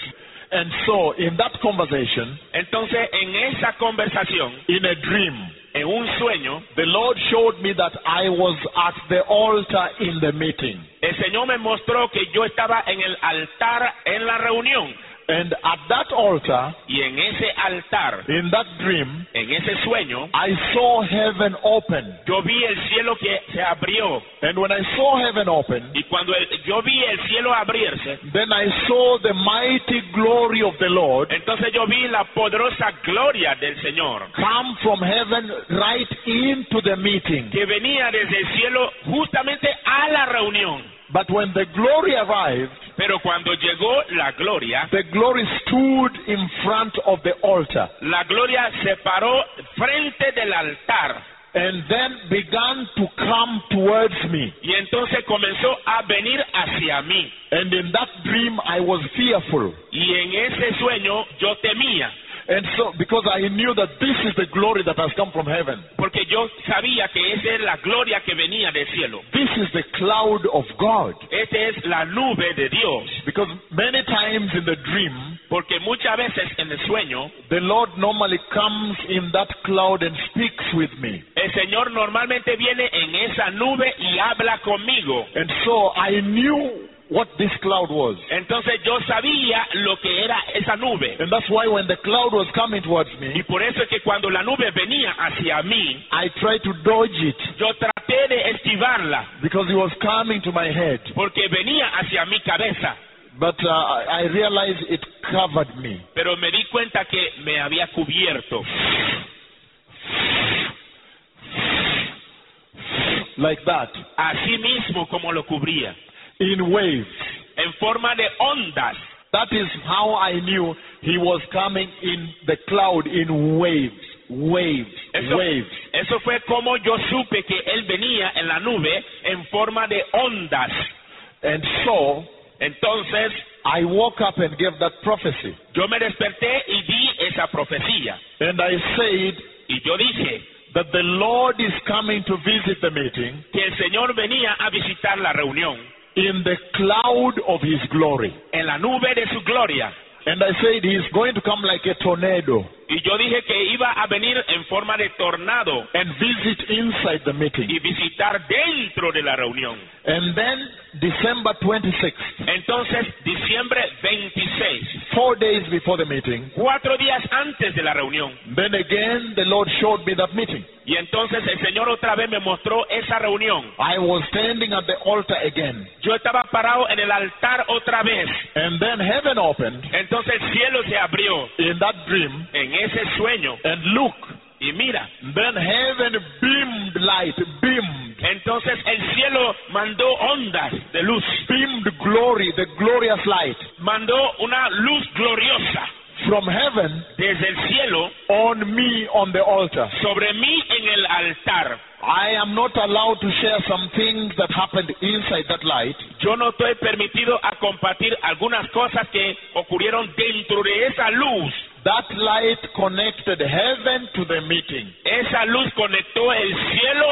Speaker 4: And so, in that conversation,
Speaker 7: Entonces, en esa conversación,
Speaker 4: in a dream,
Speaker 7: en un sueño,
Speaker 4: the Lord showed me that I was at the altar in the meeting.
Speaker 7: el Señor me mostró que yo estaba en el altar en la reunión.
Speaker 4: And at that altar,
Speaker 7: Y en ese altar,
Speaker 4: in that dream,
Speaker 7: en ese sueño,
Speaker 4: I saw heaven open.
Speaker 7: yo vi el cielo que se abrió.
Speaker 4: And when I saw heaven open,
Speaker 7: Y cuando el- yo vi el cielo abrirse,
Speaker 4: then I saw the mighty glory of the Lord
Speaker 7: entonces yo vi la poderosa gloria del Señor
Speaker 4: come from heaven right into the meeting.
Speaker 7: que venía desde el cielo justamente a la reunión.
Speaker 4: But when the glory arrived,
Speaker 7: Pero cuando llegó la gloria,
Speaker 4: the glory stood in front of the altar
Speaker 7: la gloria se paró frente del altar
Speaker 4: and then began to come towards me.
Speaker 7: y entonces comenzó a venir hacia mí.
Speaker 4: And in that dream, I was fearful.
Speaker 7: Y en ese sueño yo temía,
Speaker 4: And so, because I knew that this is the glory that has come from heaven,
Speaker 7: porque yo sabía que esa es la gloria que venía del cielo.
Speaker 4: this is the cloud of God.
Speaker 7: Esta es la nube de Dios,
Speaker 4: Because many times in the dream,
Speaker 7: porque muchas veces en el sueño
Speaker 4: the Lord normally comes in that cloud and speaks with me.
Speaker 7: el Señor normalmente viene en esa nube y habla conmigo.
Speaker 4: And so I knew what this cloud was.
Speaker 7: Entonces yo sabía lo que era esa nube.
Speaker 4: And that's why when the cloud was coming towards
Speaker 7: Y
Speaker 4: me,
Speaker 7: por eso es que cuando la nube venía hacia mí,
Speaker 4: I tried to dodge it
Speaker 7: yo traté de esquivarla,
Speaker 4: because it was coming to my head.
Speaker 7: porque venía hacia mi cabeza.
Speaker 4: But uh, I I realized it covered me.
Speaker 7: Pero me di cuenta que me había cubierto,
Speaker 4: Like that,
Speaker 7: así mismo como lo cubría,
Speaker 4: in waves.
Speaker 7: en forma de ondas.
Speaker 4: That is how I knew he was coming in the cloud in waves. Waves.
Speaker 7: Eso,
Speaker 4: Waves.
Speaker 7: eso fue como yo supe que él venía en la nube en forma de ondas.
Speaker 4: And so
Speaker 7: Entonces
Speaker 4: I woke up and gave that prophecy.
Speaker 7: yo me desperté y di esa profecía.
Speaker 4: And I said
Speaker 7: Y yo dije
Speaker 4: that the Lord is coming to visit the meeting
Speaker 7: que el Señor venía a visitar la reunión
Speaker 4: in the cloud of his glory.
Speaker 7: en la nube de su gloria.
Speaker 4: And I said he's going to come like a tornado
Speaker 7: Y yo dije que iba a venir en forma de tornado
Speaker 4: and visit inside the meeting.
Speaker 7: y visitar dentro de la reunión.
Speaker 4: And then December 26th,
Speaker 7: Entonces, diciembre 26,
Speaker 4: four days before the meeting,
Speaker 7: cuatro días antes de la reunión.
Speaker 4: then again the Lord showed me that meeting.
Speaker 7: Y entonces el Señor otra vez me mostró esa reunión.
Speaker 4: I was standing at the altar again.
Speaker 7: Yo estaba parado en el altar otra vez.
Speaker 4: And then heaven opened
Speaker 7: Entonces el cielo se abrió
Speaker 4: in that dream.
Speaker 7: en ese sueño.
Speaker 4: And look,
Speaker 7: Y mira,
Speaker 4: then heaven beamed light, beamed,
Speaker 7: entonces el cielo mandó ondas de luz.
Speaker 4: beamed glory, the glorious light
Speaker 7: Mandó una luz gloriosa
Speaker 4: from heaven
Speaker 7: desde el cielo
Speaker 4: on me on the altar.
Speaker 7: sobre mí en el altar.
Speaker 4: I am not allowed to share some things that happened inside that light.
Speaker 7: Yo no estoy permitido a compartir algunas cosas que ocurrieron dentro de esa luz.
Speaker 4: That light connected heaven to the meeting.
Speaker 7: Esa luz conectó el cielo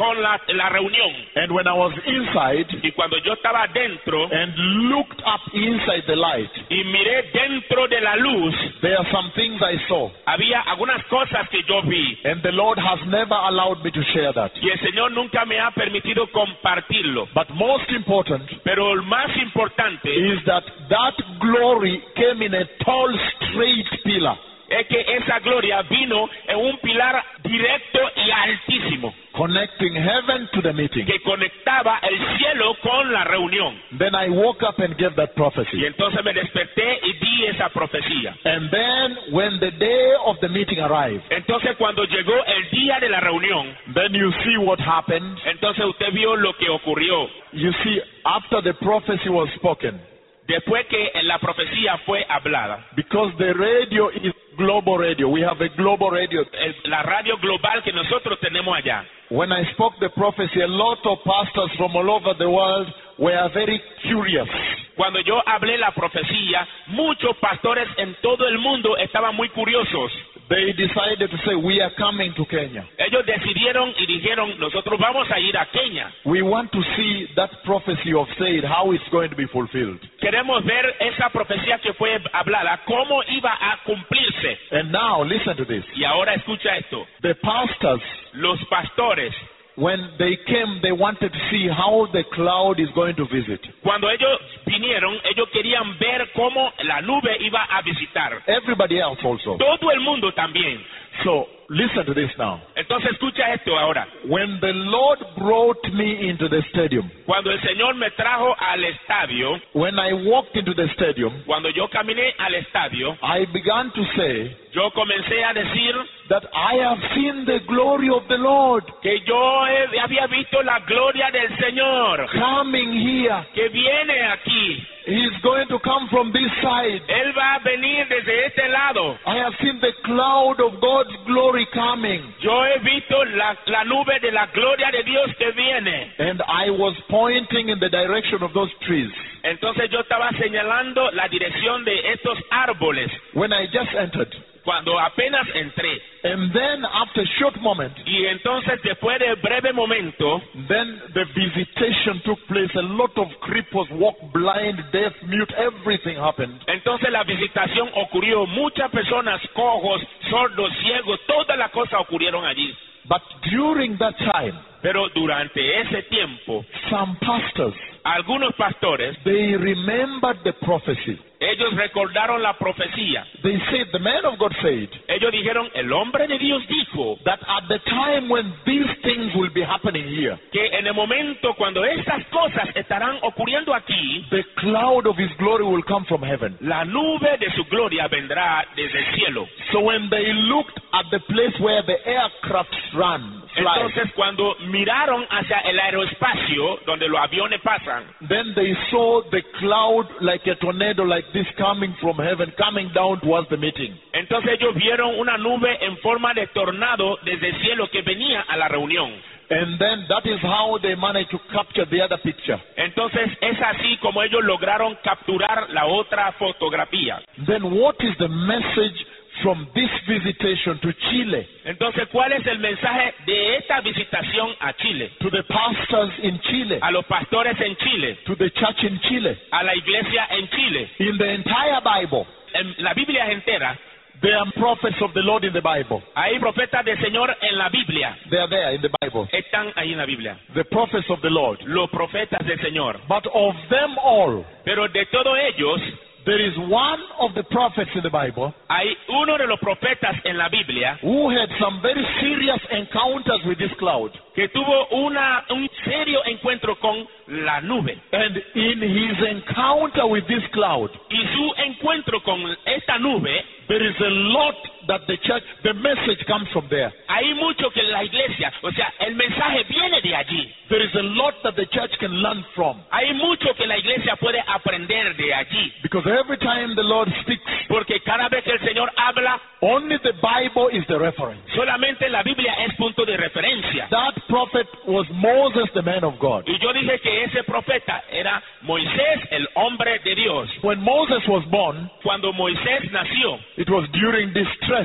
Speaker 7: con la, la reunión.
Speaker 4: And when I was inside
Speaker 7: Y cuando yo estaba dentro
Speaker 4: and looked up inside the light,
Speaker 7: y miré dentro de la luz,
Speaker 4: there are some things I saw.
Speaker 7: había algunas cosas que yo vi.
Speaker 4: And the Lord has never allowed me to share that.
Speaker 7: Y el Señor nunca me ha permitido compartirlo.
Speaker 4: But most important
Speaker 7: Pero el más importante
Speaker 4: is that that glory came in a tall, straight pillar,
Speaker 7: es que esa gloria vino en un pilar directo y altísimo
Speaker 4: connecting heaven to the meeting.
Speaker 7: que conectaba el cielo con la reunión.
Speaker 4: Then I woke up and gave that
Speaker 7: Y
Speaker 4: prophecy.
Speaker 7: entonces me desperté y di esa profecía.
Speaker 4: And then when the day of the meeting arrived,
Speaker 7: Entonces cuando llegó el día de la reunión,
Speaker 4: then you see what happened.
Speaker 7: entonces usted vio lo que ocurrió.
Speaker 4: You see, after the prophecy was spoken,
Speaker 7: Después que la profecía fue hablada,
Speaker 4: because the radio is global radio, we have a global radio.
Speaker 7: la radio global que nosotros tenemos allá,
Speaker 4: When I spoke the prophecy, a lot of pastors from all over the world were very curious.
Speaker 7: cuando yo hablé la profecía, muchos pastores en todo el mundo estaban muy curiosos.
Speaker 4: they decided to say, We are coming to Kenya.
Speaker 7: ellos decidieron y dijeron, nosotros vamos a ir a Kenia.
Speaker 4: We want to see that prophecy of said how it's going to be fulfilled.
Speaker 7: Queremos ver esa profecía que fue hablada, cómo iba a cumplirse.
Speaker 4: And now listen to this.
Speaker 7: Y ahora escucha esto.
Speaker 4: The pastors,
Speaker 7: Los pastores,
Speaker 4: when they came, they wanted to see how the cloud is going to visit.
Speaker 7: cuando ellos vinieron, ellos querían ver cómo la nube iba a visitar.
Speaker 4: Everybody else also.
Speaker 7: Todo el mundo también.
Speaker 4: So listen to this now.
Speaker 7: Entonces escucha esto ahora.
Speaker 4: When the Lord brought me into the stadium,
Speaker 7: Cuando el Señor me trajo al estadio,
Speaker 4: when I walked into the stadium,
Speaker 7: cuando yo caminé al estadio,
Speaker 4: I began to say
Speaker 7: yo comencé a decir
Speaker 4: that I have seen the glory of the Lord
Speaker 7: que yo he- había visto la gloria del Señor
Speaker 4: coming here.
Speaker 7: que viene aquí.
Speaker 4: He's going to come from this side.
Speaker 7: Él va a venir desde este lado.
Speaker 4: I have seen the cloud of God's glory coming.
Speaker 7: Yo he visto la, la nube de la gloria de Dios que viene.
Speaker 4: And I was pointing in the direction of those trees.
Speaker 7: Entonces yo estaba señalando la dirección de estos árboles
Speaker 4: When I just entered.
Speaker 7: Cuando apenas entré.
Speaker 4: And then after a short moment,
Speaker 7: Y entonces después de breve momento,
Speaker 4: then the visitation took place. A lot of cripples walked blind, deaf, mute, everything happened.
Speaker 7: entonces la visitación ocurrió. Muchas personas cojos, sordos, ciegos, todas las cosas ocurrieron allí.
Speaker 4: But during that time,
Speaker 7: Pero durante ese tiempo,
Speaker 4: some pastors,
Speaker 7: algunos pastores,
Speaker 4: they remembered the prophecy.
Speaker 7: Ellos recordaron la profecía.
Speaker 4: They said, the man of God said,
Speaker 7: Ellos dijeron, el hombre de Dios dijo
Speaker 4: that at the time when these things will be happening here,
Speaker 7: que en el momento cuando estas cosas estarán ocurriendo aquí,
Speaker 4: the cloud of his glory will come from heaven.
Speaker 7: la nube de su gloria vendrá desde el cielo.
Speaker 4: So when they looked at the place where the aircrafts run, fly,
Speaker 7: Entonces cuando miraron hacia el aeroespacio donde los aviones pasan,
Speaker 4: then they saw the cloud like a tornado like this coming from heaven, coming down towards the meeting.
Speaker 7: entonces ellos vieron una nube en forma de tornado desde el cielo que venía a la reunión.
Speaker 4: And then that is how they managed to capture the other picture.
Speaker 7: Entonces es así como ellos lograron capturar la otra fotografía.
Speaker 4: Then what is the message from this visitation to Chile,
Speaker 7: Entonces, ¿cuál es el mensaje de esta visitación a Chile?
Speaker 4: to the pastors in Chile,
Speaker 7: A los pastores en Chile,
Speaker 4: to the church in Chile?
Speaker 7: a la iglesia en Chile.
Speaker 4: In the entire Bible,
Speaker 7: En la Biblia entera,
Speaker 4: there are prophets of the Lord in the Bible.
Speaker 7: hay profetas del Señor en la Biblia.
Speaker 4: They are there in the Bible.
Speaker 7: Están ahí en la Biblia.
Speaker 4: The prophets of the Lord.
Speaker 7: Los profetas del Señor.
Speaker 4: But of them all,
Speaker 7: Pero de todos ellos,
Speaker 4: there is one of the prophets in the Bible
Speaker 7: hay uno de los profetas en la Biblia
Speaker 4: who had some very serious encounters with this cloud.
Speaker 7: que tuvo una, un serio encuentro con la nube.
Speaker 4: And in his encounter with this cloud,
Speaker 7: Y su encuentro con esta nube,
Speaker 4: there is a lot that the church, the message comes from there.
Speaker 7: hay mucho que la iglesia, o sea, el mensaje viene de allí.
Speaker 4: There is a lot that the church can learn from.
Speaker 7: Hay mucho que la iglesia puede aprender de allí.
Speaker 4: Because every time the Lord speaks,
Speaker 7: Porque cada vez que el Señor habla,
Speaker 4: only the Bible is the reference.
Speaker 7: solamente la Biblia es punto de referencia.
Speaker 4: That prophet was Moses, the man of God.
Speaker 7: Y yo dije que ese profeta era Moisés, el hombre de Dios.
Speaker 4: When Moses was born,
Speaker 7: Cuando Moisés nació,
Speaker 4: it was during distress.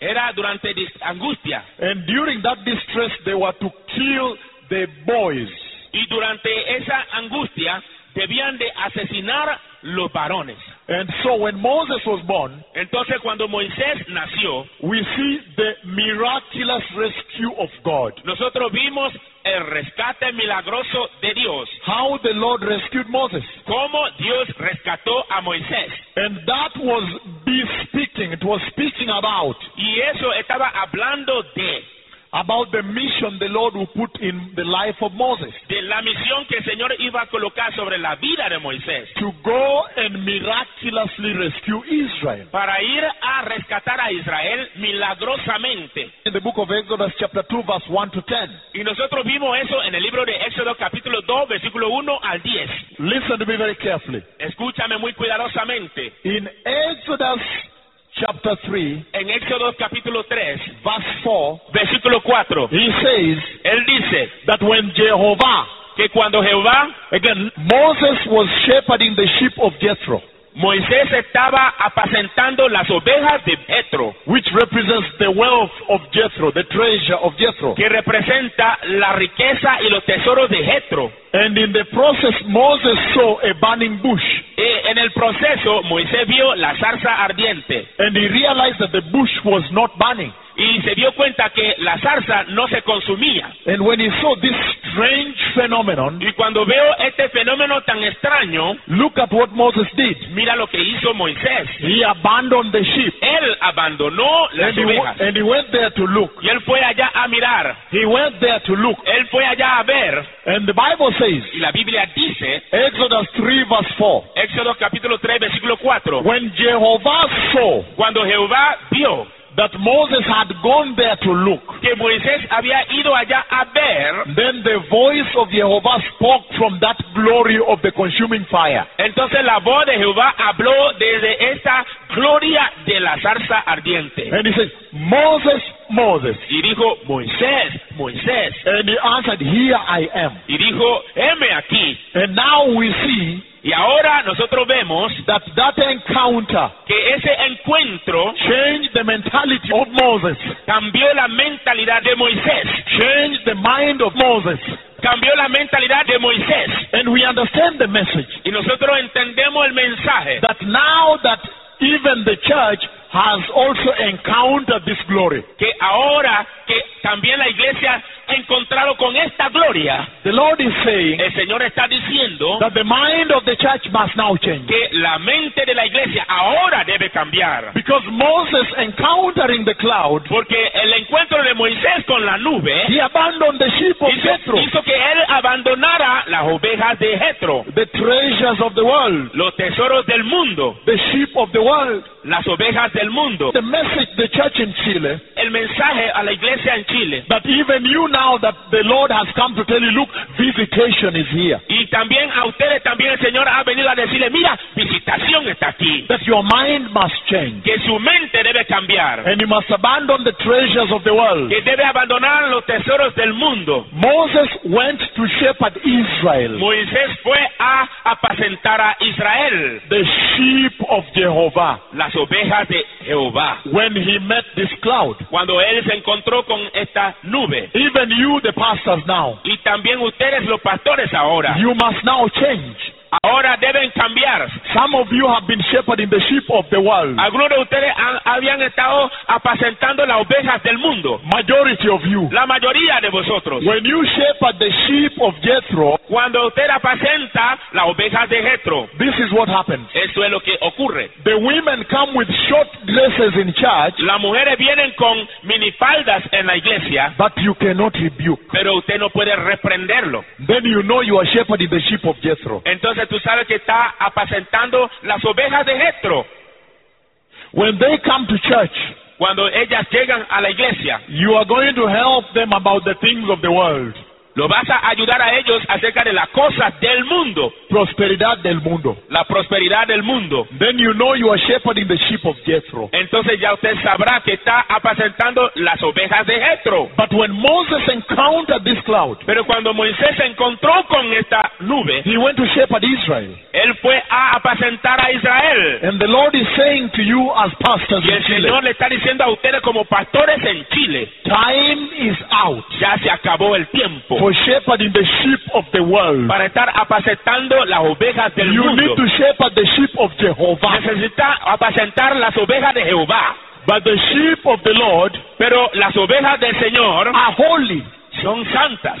Speaker 7: Era durante angustia.
Speaker 4: And during that distress, they were to kill the boys.
Speaker 7: Y durante esa angustia debían de asesinar los varones.
Speaker 4: And so when Moses was born,
Speaker 7: Entonces cuando Moisés nació,
Speaker 4: we see the miraculous rescue of God.
Speaker 7: nosotros vimos el rescate milagroso de Dios.
Speaker 4: How the Lord rescued Moses.
Speaker 7: Cómo Dios rescató a Moisés.
Speaker 4: And that was bespeaking, it was speaking about,
Speaker 7: Y eso estaba hablando de,
Speaker 4: about the mission the Lord will put in the life of Moses.
Speaker 7: de la misión que el Señor iba a colocar sobre la vida de Moisés.
Speaker 4: To go and miraculously rescue Israel.
Speaker 7: Para ir a rescatar a Israel milagrosamente.
Speaker 4: In the book of Exodus, chapter 2, verse 1 to 10.
Speaker 7: Y nosotros vimos eso en el libro de Éxodo capítulo 2, versículo 1 al 10.
Speaker 4: Listen to me very carefully.
Speaker 7: Escúchame muy cuidadosamente.
Speaker 4: In Exodus chapter 3,
Speaker 7: En Éxodo capítulo 3,
Speaker 4: verse 4,
Speaker 7: versículo 4,
Speaker 4: he says
Speaker 7: él dice
Speaker 4: that when Jehovah,
Speaker 7: que cuando Jehová,
Speaker 4: again, Moses was shepherding the sheep of Jethro.
Speaker 7: Moisés estaba apacentando las ovejas de Jetro,
Speaker 4: which represents the wealth of Jethro, the treasure of Jethro.
Speaker 7: que representa la riqueza y los tesoros de Jetro.
Speaker 4: And in the process, Moses saw a burning bush.
Speaker 7: Eh, en el proceso, Moisés vio la zarza ardiente
Speaker 4: And he realized that the bush was not burning.
Speaker 7: y se dio cuenta que la zarza no se consumía.
Speaker 4: And when he saw this strange phenomenon,
Speaker 7: Y cuando veo este fenómeno tan extraño,
Speaker 4: look at what Moses did.
Speaker 7: mira lo que hizo Moisés.
Speaker 4: He abandoned the sheep.
Speaker 7: Él abandonó las
Speaker 4: And he,
Speaker 7: ovejas
Speaker 4: and he went there to look.
Speaker 7: y él fue allá a mirar.
Speaker 4: He went there to look.
Speaker 7: Él fue allá a ver
Speaker 4: And the Bible says,
Speaker 7: y la Biblia dice,
Speaker 4: Exodus 3 verse 4,
Speaker 7: Éxodo capítulo 3 versículo 4,
Speaker 4: when Jehovah saw
Speaker 7: cuando Jehová vio
Speaker 4: that Moses had gone there to look,
Speaker 7: que Moisés había ido allá a ver,
Speaker 4: then the voice of Jehovah spoke from that glory of the consuming fire.
Speaker 7: entonces la voz de Jehová habló desde esta gloria de la zarza ardiente.
Speaker 4: And he said, Moses, Moses.
Speaker 7: Y dijo, Moisés, Moisés.
Speaker 4: And he answered, Here I am.
Speaker 7: Y dijo, heme aquí.
Speaker 4: And now we see
Speaker 7: Y ahora nosotros vemos
Speaker 4: that that encounter
Speaker 7: que ese encuentro
Speaker 4: changed the mentality of Moses,
Speaker 7: cambió la mentalidad de Moisés.
Speaker 4: changed the mind of Moses.
Speaker 7: Cambió la mentalidad de Moisés.
Speaker 4: And we understand the message
Speaker 7: Y nosotros entendemos el mensaje.
Speaker 4: that now that even the church has also encountered this glory,
Speaker 7: Que ahora que también la iglesia encontrado con esta gloria,
Speaker 4: the Lord is saying
Speaker 7: el Señor está diciendo
Speaker 4: that the mind of the church must now change.
Speaker 7: que la mente de la iglesia ahora debe cambiar.
Speaker 4: Because Moses encountering the cloud,
Speaker 7: Porque el encuentro de Moisés con la nube
Speaker 4: he abandoned the sheep of
Speaker 7: hizo,
Speaker 4: Jethro,
Speaker 7: hizo que él abandonara las ovejas de Jetro,
Speaker 4: the treasures of the world,
Speaker 7: los tesoros del mundo,
Speaker 4: the sheep of the world.
Speaker 7: las ovejas del mundo.
Speaker 4: The message, the church in Chile,
Speaker 7: El mensaje a la iglesia en Chile
Speaker 4: that even you now that the Lord has come to tell you, look, visitation is here.
Speaker 7: También a ustedes también el Señor ha venido a decirle, mira, visitación está aquí,
Speaker 4: That your mind must change.
Speaker 7: que su mente debe cambiar,
Speaker 4: And you must abandon the treasures of the world.
Speaker 7: que debe abandonar los tesoros del mundo.
Speaker 4: Moses went to shepherd Israel,
Speaker 7: Moisés fue a apacentar a Israel,
Speaker 4: the sheep of Jehovah,
Speaker 7: las ovejas de Jehová.
Speaker 4: when he met this cloud.
Speaker 7: Cuando él se encontró con esta nube.
Speaker 4: Even you, the pastors now,
Speaker 7: Y también ustedes los pastores ahora.
Speaker 4: you must now change.
Speaker 7: Ahora deben cambiar.
Speaker 4: Some of you have been shepherding the sheep of the world.
Speaker 7: Algunos de ustedes han- habían estado apacentando las ovejas del mundo.
Speaker 4: Majority of you.
Speaker 7: La mayoría de vosotros.
Speaker 4: When you shepherd the sheep of Jethro,
Speaker 7: Cuando usted apacenta las ovejas de Jetro,
Speaker 4: this is what happens.
Speaker 7: eso es lo que ocurre.
Speaker 4: The women come with short dresses in church,
Speaker 7: Las mujeres vienen con minifaldas en la iglesia,
Speaker 4: but you cannot rebuke.
Speaker 7: pero usted no puede reprenderlo.
Speaker 4: Then you know you are shepherding the sheep of Jethro.
Speaker 7: Entonces tú sabes que está apacentando las ovejas de Jetro.
Speaker 4: When they come to church,
Speaker 7: Cuando ellas llegan a la iglesia,
Speaker 4: you are going to help them about the things of the world.
Speaker 7: Lo vas a ayudar a ellos acerca de las cosas del mundo,
Speaker 4: Prosperidad del mundo.
Speaker 7: la prosperidad del mundo.
Speaker 4: Then you know you are shepherding the sheep of Jethro.
Speaker 7: Entonces ya usted sabrá que está apacentando las ovejas de Jetro.
Speaker 4: But when Moses encountered this cloud,
Speaker 7: Pero cuando Moisés se encontró con esta nube,
Speaker 4: he went to shepherd Israel.
Speaker 7: él fue a apacentar a Israel.
Speaker 4: And the Lord is saying to you as pastors
Speaker 7: Y
Speaker 4: in
Speaker 7: el
Speaker 4: Chile,
Speaker 7: Señor le está diciendo a ustedes como pastores en Chile,
Speaker 4: time is out
Speaker 7: ya se acabó el tiempo
Speaker 4: for shepherding the sheep of the world.
Speaker 7: para estar apacentando las ovejas del
Speaker 4: You
Speaker 7: mundo.
Speaker 4: need to shepherd the sheep of Jehovah.
Speaker 7: Necesita apacentar las ovejas de Jehová.
Speaker 4: But the sheep of the Lord
Speaker 7: Pero las ovejas del Señor
Speaker 4: are holy.
Speaker 7: son santas,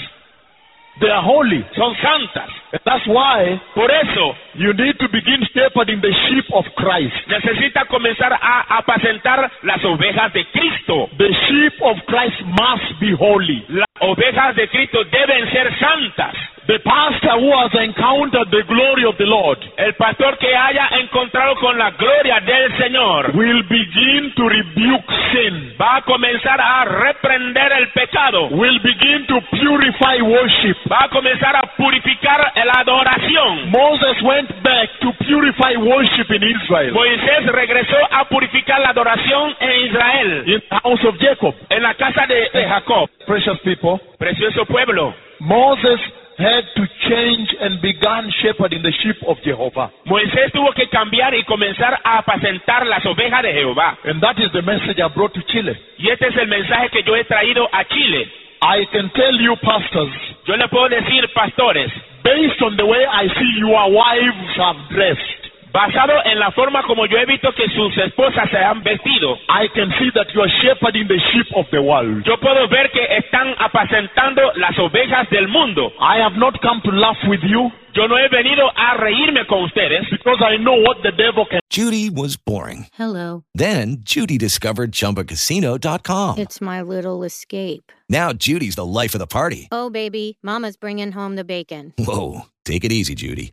Speaker 4: They are holy.
Speaker 7: son santas.
Speaker 4: And that's why
Speaker 7: Por eso
Speaker 4: you need to begin shepherding the sheep of Christ.
Speaker 7: necesita comenzar a apacentar las ovejas de Cristo.
Speaker 4: The sheep of Christ must be holy.
Speaker 7: Las ovejas de Cristo deben ser santas.
Speaker 4: The pastor who has encountered the glory of the Lord
Speaker 7: El pastor que haya encontrado con la gloria del Señor
Speaker 4: will begin to rebuke sin,
Speaker 7: va a comenzar a reprender el pecado.
Speaker 4: will begin to purify worship.
Speaker 7: Va a comenzar a purificar la adoración.
Speaker 4: Moses went back to purify worship in Israel,
Speaker 7: Moisés regresó a purificar la adoración en Israel,
Speaker 4: in the house of Jacob.
Speaker 7: en la casa de, Jacob.
Speaker 4: Precious people,
Speaker 7: Precioso pueblo.
Speaker 4: Moses had to change and began shepherding the sheep of Jehovah.
Speaker 7: Moisés tuvo que cambiar y comenzar a apacentar las ovejas de Jehová.
Speaker 4: And that is the message I brought to Chile.
Speaker 7: Y este es el mensaje que yo he traído a Chile.
Speaker 4: I can tell you, pastors,
Speaker 7: Yo le puedo decir, pastores,
Speaker 4: based on the way I see your wives have dressed,
Speaker 7: basado en la forma como yo he visto que sus esposas se han vestido,
Speaker 4: I can see that you are shepherding the sheep of the world.
Speaker 7: yo puedo ver que están apacentando las ovejas del mundo.
Speaker 4: I have not come to laugh with you
Speaker 7: Yo no he venido a reírme con ustedes
Speaker 4: because I know what the devil can.
Speaker 8: Judy was boring.
Speaker 9: Hello.
Speaker 8: Then Judy discovered ChumbaCasino.com.
Speaker 9: It's my little escape.
Speaker 8: Now Judy's the life of the party.
Speaker 9: Oh, baby, Mama's bringing home the bacon.
Speaker 8: Whoa, take it easy, Judy.